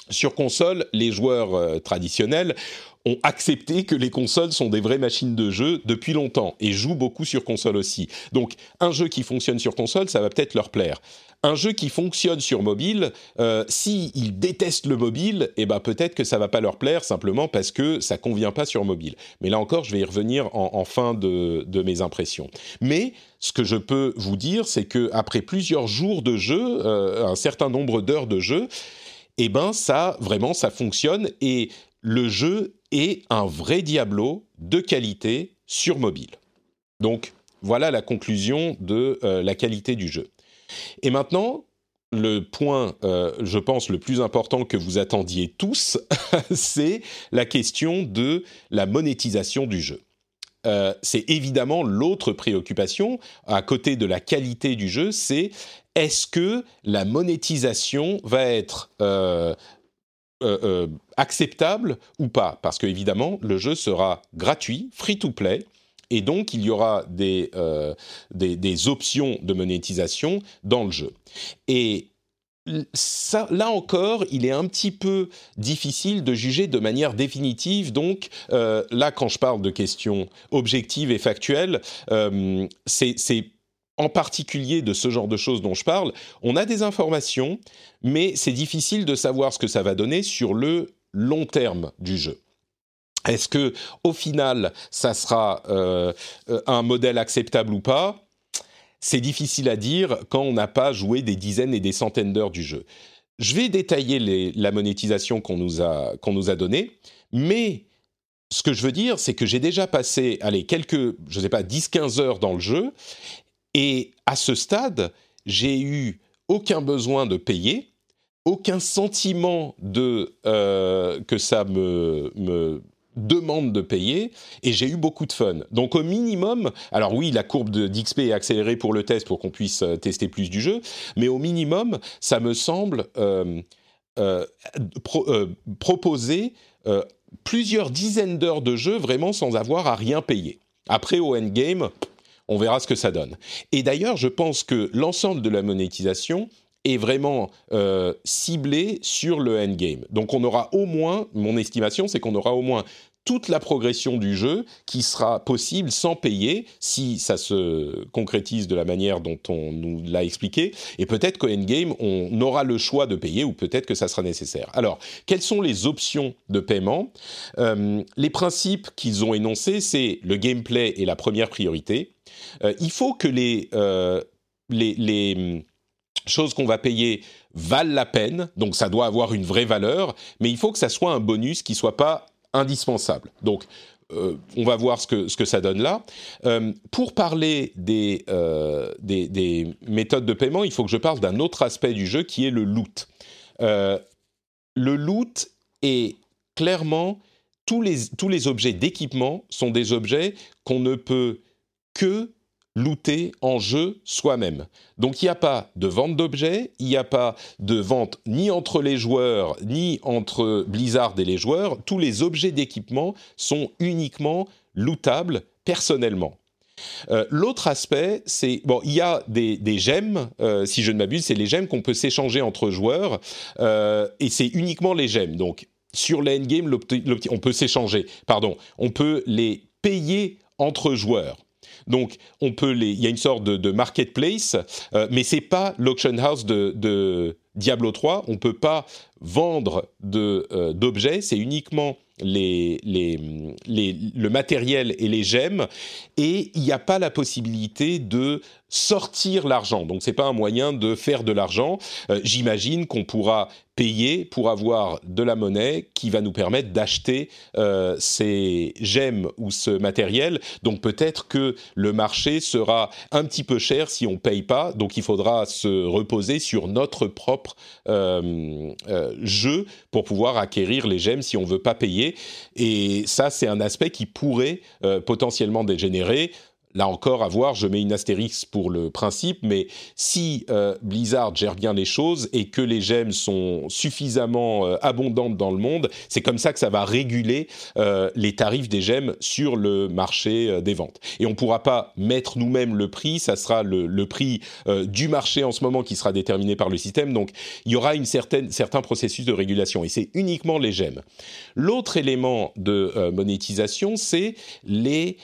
sur console, les joueurs euh, traditionnels ont accepté que les consoles sont des vraies machines de jeu depuis longtemps et jouent beaucoup sur console aussi. Donc un jeu qui fonctionne sur console, ça va peut-être leur plaire un jeu qui fonctionne sur mobile, euh, s'ils détestent le mobile, eh ben peut-être que ça va pas leur plaire simplement parce que ça convient pas sur mobile. Mais là encore, je vais y revenir en, fin de, mes impressions. Mais ce que je peux vous dire, c'est que après plusieurs jours de jeu, euh, un certain nombre d'heures de jeu, eh ben ça vraiment ça fonctionne et le jeu est un vrai Diablo de qualité sur mobile. Donc voilà la conclusion de euh, la qualité du jeu. Et maintenant, le point, euh, je pense, le plus important que vous attendiez tous, c'est la question de la monétisation du jeu. Euh, c'est évidemment l'autre préoccupation, à côté de la qualité du jeu, c'est est-ce que la monétisation va être euh, acceptable ou pas? Parce que évidemment, le jeu sera gratuit, free to play, et donc il y aura euh, des, des, options de monétisation dans le jeu. Et ça, là encore, il est un petit peu difficile de juger de manière définitive. Donc euh, là, quand je parle de questions objectives et factuelles, euh, c'est en particulier de ce genre de choses dont je parle. On a des informations, mais c'est difficile de savoir ce que ça va donner sur le long terme du jeu. Est-ce que au final, ça sera euh, un modèle acceptable ou pas? C'est difficile à dire quand on n'a pas joué des dizaines et des centaines d'heures du jeu. Je vais détailler la monétisation qu'on nous a donnée, mais ce que je veux dire, c'est que j'ai déjà passé, allez, quelques, je sais pas, 10-15 heures dans le jeu, et à ce stade, j'ai eu aucun besoin de payer, aucun sentiment de euh, que ça me demande de payer et j'ai eu beaucoup de fun. Donc au minimum, alors oui, la courbe d'XP est accélérée pour le test pour qu'on puisse euh, tester plus du jeu, mais au minimum, ça me semble euh, euh, proposer plusieurs dizaines d'heures de jeu vraiment sans avoir à rien payer. Après au endgame, on verra ce que ça donne. Et d'ailleurs, je pense que l'ensemble de la monétisation est vraiment euh, ciblé sur le endgame. Donc on aura au moins, mon estimation, c'est qu'on aura au moins toute la progression du jeu qui sera possible sans payer si ça se concrétise de la manière dont on nous l'a expliqué. Et peut-être qu'au endgame, on aura le choix de payer ou peut-être que ça sera nécessaire. Alors, quelles sont les options de paiement? Euh, Les principes qu'ils ont énoncés, c'est le gameplay est la première priorité. Euh, il faut que les, les, les choses qu'on va payer valent la peine, donc ça doit avoir une vraie valeur, mais il faut que ça soit un bonus qui soit pas indispensable. Donc euh, on va voir ce que, ce que ça donne là. Euh, pour parler des, euh, des, des, méthodes de paiement, il faut que je parle d'un autre aspect du jeu qui est le loot. le loot est clairement tous les, tous les objets d'équipement sont des objets qu'on ne peut que looter en jeu soi-même. Donc il n'y a pas de vente d'objets, il n'y a pas de vente ni entre les joueurs, ni entre Blizzard et les joueurs. Tous les objets d'équipement sont uniquement lootables personnellement. Euh, l'autre aspect, c'est bon, il y a des, gemmes, euh, si je ne m'abuse, c'est les gemmes qu'on peut s'échanger entre joueurs, euh, et c'est uniquement les gemmes. Donc sur l'endgame, on peut s'échanger, pardon, on peut les payer entre joueurs. Donc, on peut les, il y a une sorte de, marketplace, euh, mais c'est pas l'auction house de, Diablo 3. On peut pas vendre euh, d'objets, c'est uniquement les, le matériel et les gemmes, et il n'y a pas la possibilité de sortir l'argent. Donc c'est pas un moyen de faire de l'argent. Euh, j'imagine qu'on pourra payer pour avoir de la monnaie qui va nous permettre d'acheter euh, ces gemmes ou ce matériel. Donc peut-être que le marché sera un petit peu cher si on paye pas. Donc il faudra se reposer sur notre propre euh, jeu pour pouvoir acquérir les gemmes si on veut pas payer. Et ça c'est un aspect qui pourrait potentiellement dégénérer là encore, à voir, je mets une astérix pour le principe, mais si euh, Blizzard gère bien les choses et que les gemmes sont suffisamment euh, abondantes dans le monde, c'est comme ça que ça va réguler euh, les tarifs des gemmes sur le marché des ventes. Et on ne pourra pas mettre nous-mêmes le prix, ça sera le, prix du marché en ce moment qui sera déterminé par le système, donc il y aura une certaine, certain processus de régulation, et c'est uniquement les gemmes. L'autre élément de monétisation, c'est les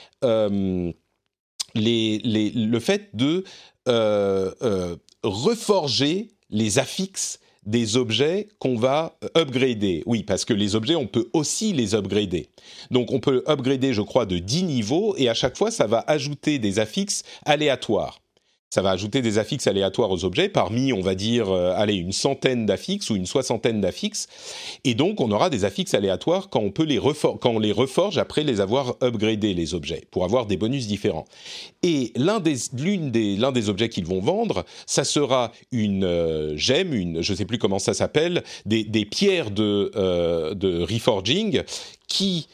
le fait de euh, euh, reforger les affixes des objets qu'on va upgrader. Oui, parce que les objets, on peut aussi les upgrader. Donc on peut upgrader, je crois, de 10 niveaux, et à chaque fois, ça va ajouter des affixes aléatoires ça va ajouter des affixes aléatoires aux objets, parmi, on va dire, euh, allez, une centaine d'affixes ou une soixantaine d'affixes. Et donc, on aura des affixes aléatoires quand on, peut les quand on les reforge après les avoir upgradés, les objets, pour avoir des bonus différents. Et l'un des, des, des objets qu'ils vont vendre, ça sera une euh, gemme, une, je ne sais plus comment ça s'appelle, des, des pierres de, euh, de reforging qui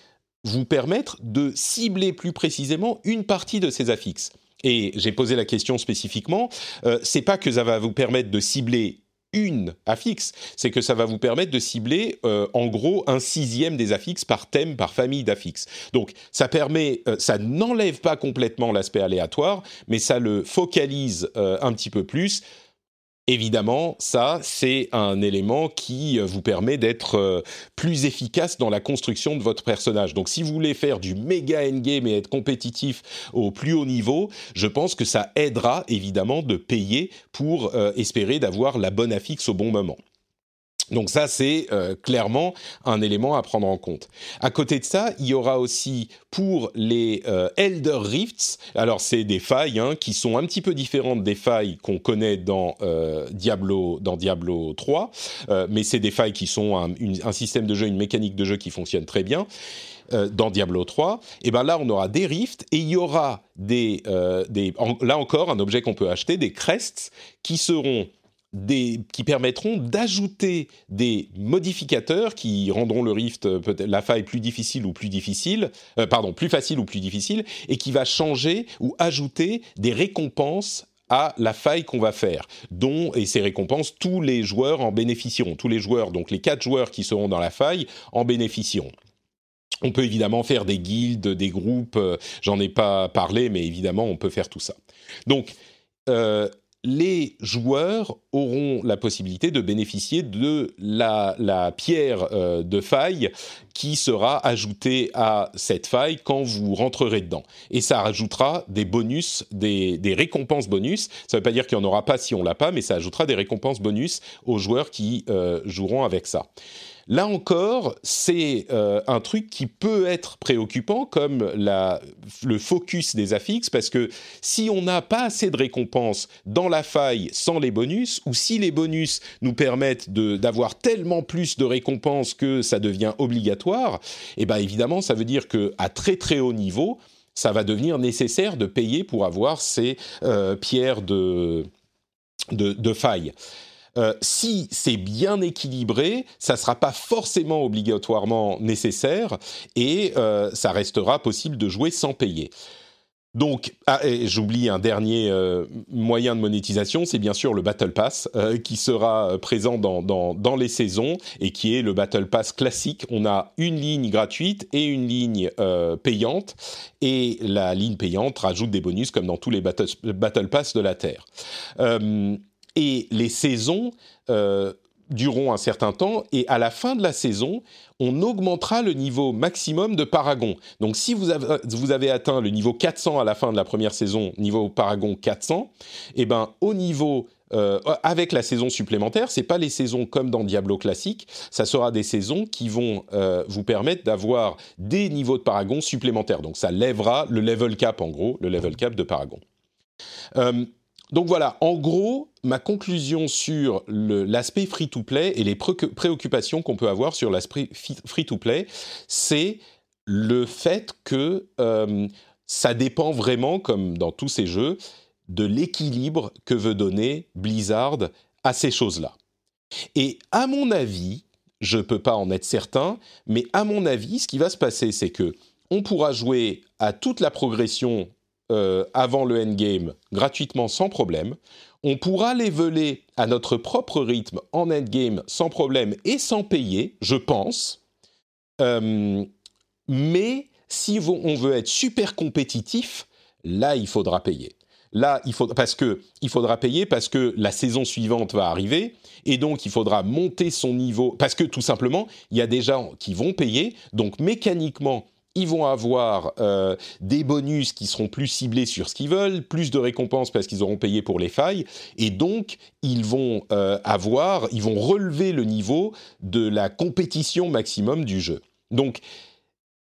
vous permettre de cibler plus précisément une partie de ces affixes et j'ai posé la question spécifiquement, euh, c'est pas que ça va vous permettre de cibler une affixe, c'est que ça va vous permettre de cibler euh, en gros un sixième des affixes par thème, par famille d'affixes. Donc ça permet, euh, ça n'enlève pas complètement l'aspect aléatoire, mais ça le focalise un petit peu plus Évidemment, ça, c'est un élément qui euh, vous permet d'être euh, plus efficace dans la construction de votre personnage. Donc, si vous voulez faire du méga endgame et être compétitif au plus haut niveau, je pense que ça aidera évidemment de payer pour euh, espérer d'avoir la bonne affixe au bon moment. Donc ça, c'est euh, clairement un élément à prendre en compte. À côté de ça, il y aura aussi pour les euh, Elder Rifts, alors c'est des failles hein, qui sont un petit peu différentes des failles qu'on connaît dans, euh, Diablo, dans Diablo 3, mais c'est des failles qui sont un, système de jeu, une mécanique de jeu qui fonctionne très bien. dans Diablo 3, et ben là on aura des rifts et il y aura des, des là encore un objet qu'on peut acheter, des crests qui seront qui permettront d'ajouter des modificateurs qui rendront le Rift, euh, la faille plus difficile ou plus difficile, euh, pardon, plus facile ou plus difficile, et qui va changer ou ajouter des récompenses à la faille qu'on va faire, dont, et ces récompenses, tous les joueurs en bénéficieront. Tous les joueurs, donc les quatre joueurs qui seront dans la faille, en bénéficieront. On peut évidemment faire des guildes, des groupes, euh, j'en ai pas parlé, mais évidemment, on peut faire tout ça. Donc, les joueurs auront la possibilité de bénéficier de la, pierre euh, de faille qui sera ajoutée à cette faille quand vous rentrerez dedans. Et ça rajoutera des bonus, des, récompenses bonus. Ça ne veut pas dire qu'il n'y en aura pas si on l'a pas, mais ça ajoutera des récompenses bonus aux joueurs qui euh, joueront avec ça. Là encore, c'est euh, un truc qui peut être préoccupant comme le focus des affixes, parce que si on n'a pas assez de récompenses dans la faille sans les bonus, ou si les bonus nous permettent d'avoir tellement plus de récompenses que ça devient obligatoire, eh ben évidemment, ça veut dire que à très très haut niveau, ça va devenir nécessaire de payer pour avoir ces euh, pierres de, de faille. Euh, si c'est bien équilibré, ça ne sera pas forcément obligatoirement nécessaire et euh, ça restera possible de jouer sans payer. Donc, ah, j'oublie un dernier euh, moyen de monétisation, c'est bien sûr le Battle Pass qui sera présent dans, dans, dans, les saisons et qui est le Battle Pass classique. On a une ligne gratuite et une ligne payante et la ligne payante rajoute des bonus comme dans tous les Battle, battle Pass de la Terre. Et les saisons euh, dureront un certain temps, et à la fin de la saison, on augmentera le niveau maximum de Paragon. Donc si vous avez, atteint le niveau 400 à la fin de la première saison, niveau Paragon 400, et eh ben au niveau euh, avec la saison supplémentaire, c'est pas les saisons comme dans Diablo classique, ça sera des saisons qui vont euh, vous permettre d'avoir des niveaux de Paragon supplémentaires. Donc ça lèvera le level cap en gros, le level cap de Paragon. Donc voilà, en gros, ma conclusion sur l'aspect free-to-play et les préoccupations qu'on peut avoir sur l'aspect free-to-play, c'est le fait que euh, ça dépend vraiment, comme dans tous ces jeux, de l'équilibre que veut donner Blizzard à ces choses-là. Et à mon avis, je ne peux pas en être certain, mais à mon avis, ce qui va se passer, c'est que on pourra jouer à toute la progression euh, avant le endgame gratuitement sans problème. On pourra les voler à notre propre rythme en endgame sans problème et sans payer, je pense. Euh, mais si on veut être super compétitif, là, il faudra payer. Là, il faut, parce que il faudra payer parce que la saison suivante va arriver et donc il faudra monter son niveau parce que tout simplement il y a des gens qui vont payer donc mécaniquement ils vont avoir euh, des bonus qui seront plus ciblés sur ce qu'ils veulent, plus de récompenses parce qu'ils auront payé pour les failles, et donc ils vont euh, avoir, ils vont relever le niveau de la compétition maximum du jeu. Donc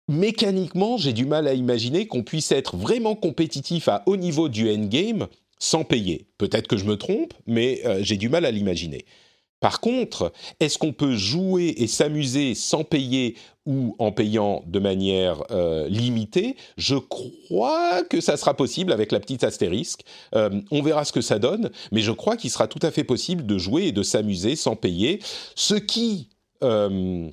mécaniquement, j'ai du mal à imaginer qu'on puisse être vraiment compétitif à haut niveau du endgame sans payer. Peut-être que je me trompe, mais euh, j'ai du mal à l'imaginer. Par contre, est-ce qu'on peut jouer et s'amuser sans payer ou en payant de manière euh, limitée? Je crois que ça sera possible avec la petite astérisque. Euh, on verra ce que ça donne, mais je crois qu'il sera tout à fait possible de jouer et de s'amuser sans payer, ce qui... Euh,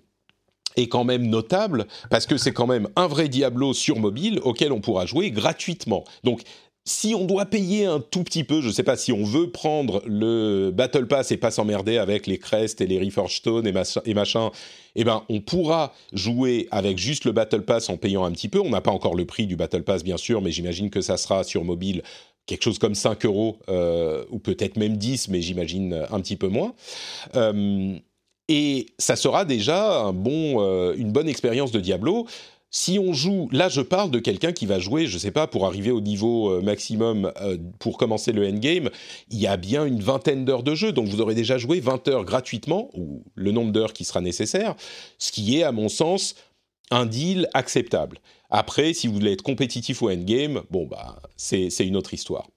est quand même notable parce que c'est quand même un vrai Diablo sur mobile auquel on pourra jouer gratuitement. Donc si on doit payer un tout petit peu, je ne sais pas si on veut prendre le Battle Pass et pas s'emmerder avec les Crest et les Reforged Stone et, machin, eh ben on pourra jouer avec juste le Battle Pass en payant un petit peu. On n'a pas encore le prix du Battle Pass bien sûr, mais j'imagine que ça sera sur mobile quelque chose comme 5 euros euh, ou peut-être même 10, mais j'imagine un petit peu moins. Euh, et ça sera déjà euh, une bonne expérience de Diablo si on joue, là je parle de quelqu'un qui va jouer, je ne sais pas, pour arriver au niveau euh, maximum euh, pour commencer le endgame, il y a bien une vingtaine d'heures de jeu, donc vous aurez déjà joué 20 heures gratuitement, ou le nombre d'heures qui sera nécessaire, ce qui est à mon sens un deal acceptable. Après, si vous voulez être compétitif au endgame, bon bah c'est une autre histoire.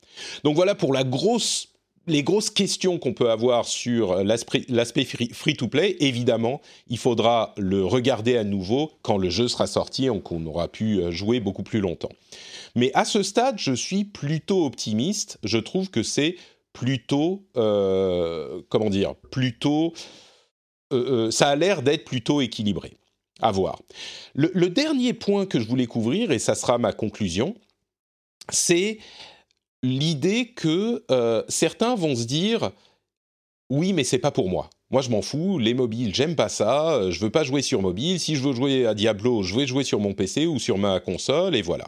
Donc voilà pour la grosse les grosses questions qu'on peut avoir sur l'aspect free-to-play, évidemment, il faudra le regarder à nouveau quand le jeu sera sorti et qu'on aura pu euh, jouer beaucoup plus longtemps. Mais à ce stade, je suis plutôt optimiste. Je trouve que c'est plutôt, euh, comment dire, plutôt, euh, ça a l'air d'être plutôt équilibré. À voir. le dernier point que je voulais couvrir, et ça sera ma conclusion, c'est l'idée que euh, certains vont se dire oui, mais c'est pas pour moi. Moi, je m'en fous. Les mobiles, j'aime pas ça. Euh, je veux pas jouer sur mobile. Si je veux jouer à Diablo, je vais jouer sur mon PC ou sur ma console, et voilà.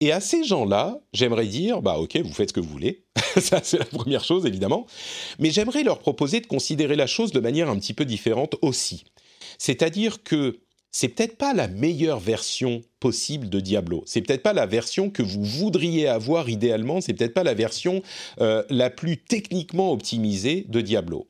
Et à ces gens-là, j'aimerais dire, bah ok, vous faites ce que vous voulez. ça, c'est la première chose, évidemment. Mais j'aimerais leur proposer de considérer la chose de manière un petit peu différente aussi. C'est-à-dire que c'est peut-être pas la meilleure version possible de Diablo. C'est peut-être pas la version que vous voudriez avoir idéalement. C'est peut-être pas la version euh, la plus techniquement optimisée de Diablo.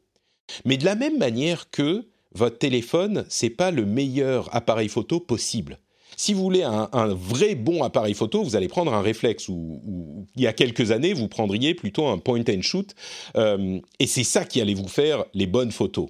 Mais de la même manière que votre téléphone, c'est pas le meilleur appareil photo possible. Si vous voulez un, vrai bon appareil photo, vous allez prendre un réflexe ou, ou il y a quelques années, vous prendriez plutôt un point and shoot. Euh, et c'est ça qui allait vous faire les bonnes photos.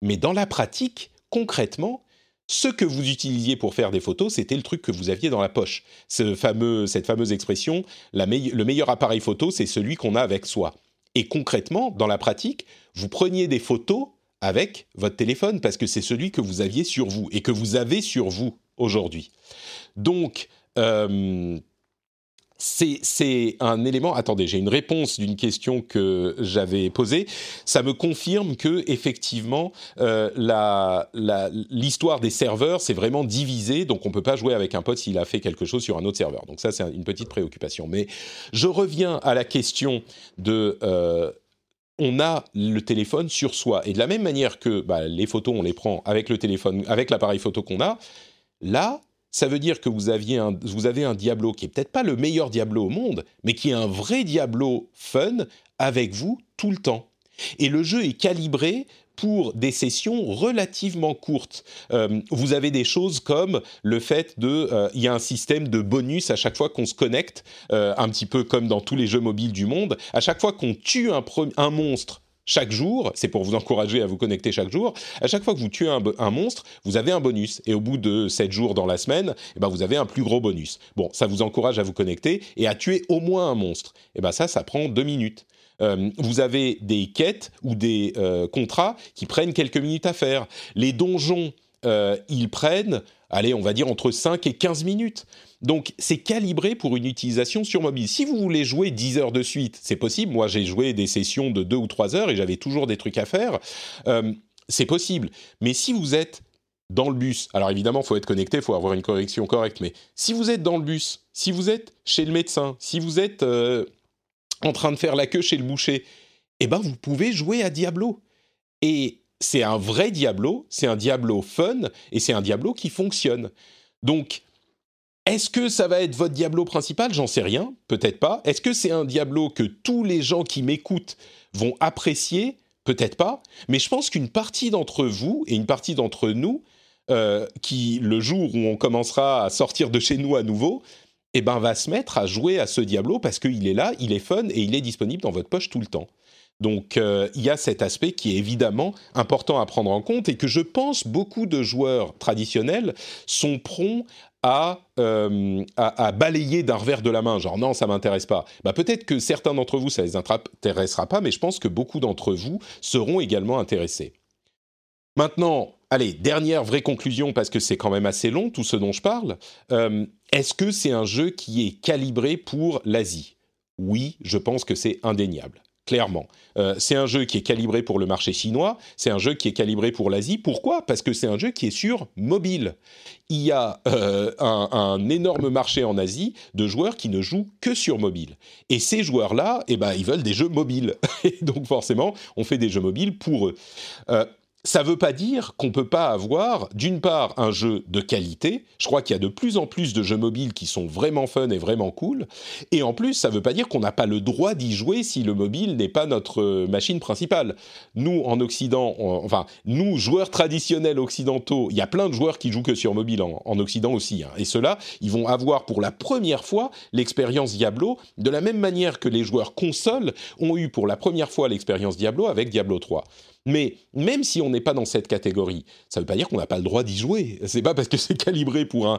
Mais dans la pratique, concrètement, ce que vous utilisiez pour faire des photos, c'était le truc que vous aviez dans la poche. Ce fameux, cette fameuse expression, le meilleur appareil photo, c'est celui qu'on a avec soi. Et concrètement, dans la pratique, vous preniez des photos avec votre téléphone parce que c'est celui que vous aviez sur vous et que vous avez sur vous aujourd'hui. Donc, euh, c'est un élément. Attendez, j'ai une réponse d'une question que j'avais posée. Ça me confirme que effectivement, euh, l'histoire des serveurs c'est vraiment divisé. Donc, on peut pas jouer avec un pote s'il a fait quelque chose sur un autre serveur. Donc ça, c'est une petite préoccupation. Mais je reviens à la question de euh, on a le téléphone sur soi. Et de la même manière que bah, les photos, on les prend avec le téléphone, avec l'appareil photo qu'on a, là, ça veut dire que vous, aviez un, vous avez un Diablo qui est peut-être pas le meilleur Diablo au monde, mais qui est un vrai Diablo fun avec vous tout le temps. Et le jeu est calibré pour des sessions relativement courtes. Euh, vous avez des choses comme le fait de, euh, il y a un système de bonus à chaque fois qu'on se connecte, euh, un petit peu comme dans tous les jeux mobiles du monde. À chaque fois qu'on tue un, un monstre chaque jour, c'est pour vous encourager à vous connecter chaque jour. À chaque fois que vous tuez un, monstre, vous avez un bonus. Et au bout de 7 jours dans la semaine, eh ben vous avez un plus gros bonus. Bon, ça vous encourage à vous connecter et à tuer au moins un monstre. Et ben ça, ça prend deux minutes. Euh, vous avez des quêtes ou des euh, contrats qui prennent quelques minutes à faire. Les donjons, euh, ils prennent, allez, on va dire entre 5 et 15 minutes. Donc, c'est calibré pour une utilisation sur mobile. Si vous voulez jouer 10 heures de suite, c'est possible. Moi, j'ai joué des sessions de 2 ou 3 heures et j'avais toujours des trucs à faire. Euh, c'est possible. Mais si vous êtes dans le bus, alors évidemment, il faut être connecté, il faut avoir une connexion correcte, mais si vous êtes dans le bus, si vous êtes chez le médecin, si vous êtes euh, en train de faire la queue chez le boucher, eh ben, vous pouvez jouer à Diablo. Et c'est un vrai Diablo, c'est un Diablo fun, et c'est un Diablo qui fonctionne. Donc, est-ce que ça va être votre Diablo principal? J'en sais rien, peut-être pas. Est-ce que c'est un Diablo que tous les gens qui m'écoutent vont apprécier? Peut-être pas. Mais je pense qu'une partie d'entre vous et une partie d'entre nous, euh, qui le jour où on commencera à sortir de chez nous à nouveau, eh ben va se mettre à jouer à ce Diablo parce qu'il est là, il est fun et il est disponible dans votre poche tout le temps. Donc euh, il y a cet aspect qui est évidemment important à prendre en compte et que je pense beaucoup de joueurs traditionnels sont prompts à, euh, à balayer d'un revers de la main, genre non, ça m'intéresse pas. Bah, peut-être que certains d'entre vous, ça les intéressera pas, mais je pense que beaucoup d'entre vous seront également intéressés. Maintenant, allez, dernière vraie conclusion, parce que c'est quand même assez long, tout ce dont je parle. Euh, Est-ce que c'est un jeu qui est calibré pour l'Asie? Oui, je pense que c'est indéniable clairement. Euh, c'est un jeu qui est calibré pour le marché chinois, c'est un jeu qui est calibré pour l'Asie. Pourquoi? Parce que c'est un jeu qui est sur mobile. Il y a euh, un, énorme marché en Asie de joueurs qui ne jouent que sur mobile. Et ces joueurs-là, eh ben, ils veulent des jeux mobiles. Et donc forcément, on fait des jeux mobiles pour eux. Euh, ça ne veut pas dire qu'on ne peut pas avoir, d'une part, un jeu de qualité. Je crois qu'il y a de plus en plus de jeux mobiles qui sont vraiment fun et vraiment cool. Et en plus, ça ne veut pas dire qu'on n'a pas le droit d'y jouer si le mobile n'est pas notre machine principale. Nous, en Occident, enfin, nous, joueurs traditionnels occidentaux, il y a plein de joueurs qui jouent que sur mobile en, en Occident aussi. Hein. Et ceux-là, ils vont avoir pour la première fois l'expérience Diablo, de la même manière que les joueurs consoles ont eu pour la première fois l'expérience Diablo avec Diablo 3. Mais même si on n'est pas dans cette catégorie, ça ne veut pas dire qu'on n'a pas le droit d'y jouer. C'est pas parce que c'est calibré pour un,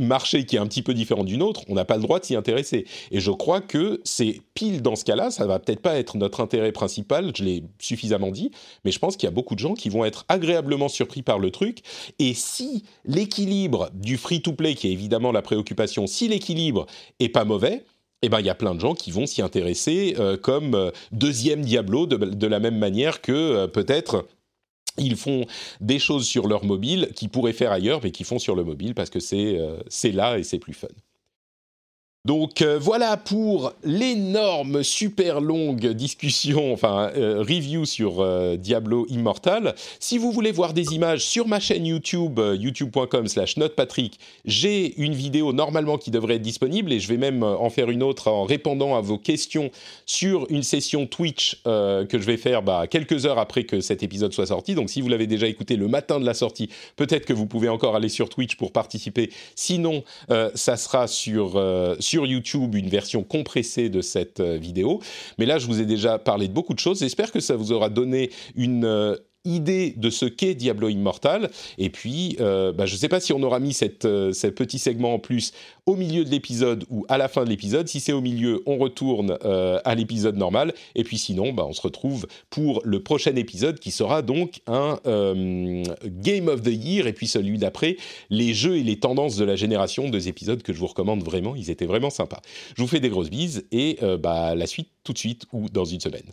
marché qui est un petit peu différent du nôtre, on n'a pas le droit de s'y intéresser. Et je crois que c'est pile dans ce cas-là, ça va peut-être pas être notre intérêt principal, je l'ai suffisamment dit, mais je pense qu'il y a beaucoup de gens qui vont être agréablement surpris par le truc. Et si l'équilibre du free-to-play, qui est évidemment la préoccupation, si l'équilibre est pas mauvais, eh ben, il y a plein de gens qui vont s'y intéresser euh, comme euh, deuxième Diablo, de, la même manière que euh, peut-être ils font des choses sur leur mobile qui pourraient faire ailleurs, mais qui font sur le mobile parce que c'est là et c'est plus fun. Donc euh, voilà pour l'énorme, super longue discussion, enfin euh, review sur euh, Diablo Immortal. Si vous voulez voir des images sur ma chaîne YouTube, youtube.com slash notepatrick, j'ai une vidéo normalement qui devrait être disponible et je vais même en faire une autre en répondant à vos questions sur une session Twitch que je vais faire bah, quelques heures après que cet épisode soit sorti. Donc si vous l'avez déjà écouté le matin de la sortie, peut-être que vous pouvez encore aller sur Twitch pour participer. Sinon, ça sera sur, sur YouTube une version compressée de cette euh, vidéo. Mais là, je vous ai déjà parlé de beaucoup de choses. J'espère que ça vous aura donné une euh, idée de ce qu'est Diablo Immortal. Et puis, euh, bah, je ne sais pas si on aura mis cette, euh, ce petit segment en plus au milieu de l'épisode ou à la fin de l'épisode. Si c'est au milieu, on retourne euh, à l'épisode normal. Et puis sinon, bah, on se retrouve pour le prochain épisode qui sera donc un Game of the Year. Et puis celui d'après, les jeux et les tendances de la génération. Deux épisodes que je vous recommande vraiment. Ils étaient vraiment sympas. Je vous fais des grosses bises et bah, la suite tout de suite ou dans une semaine.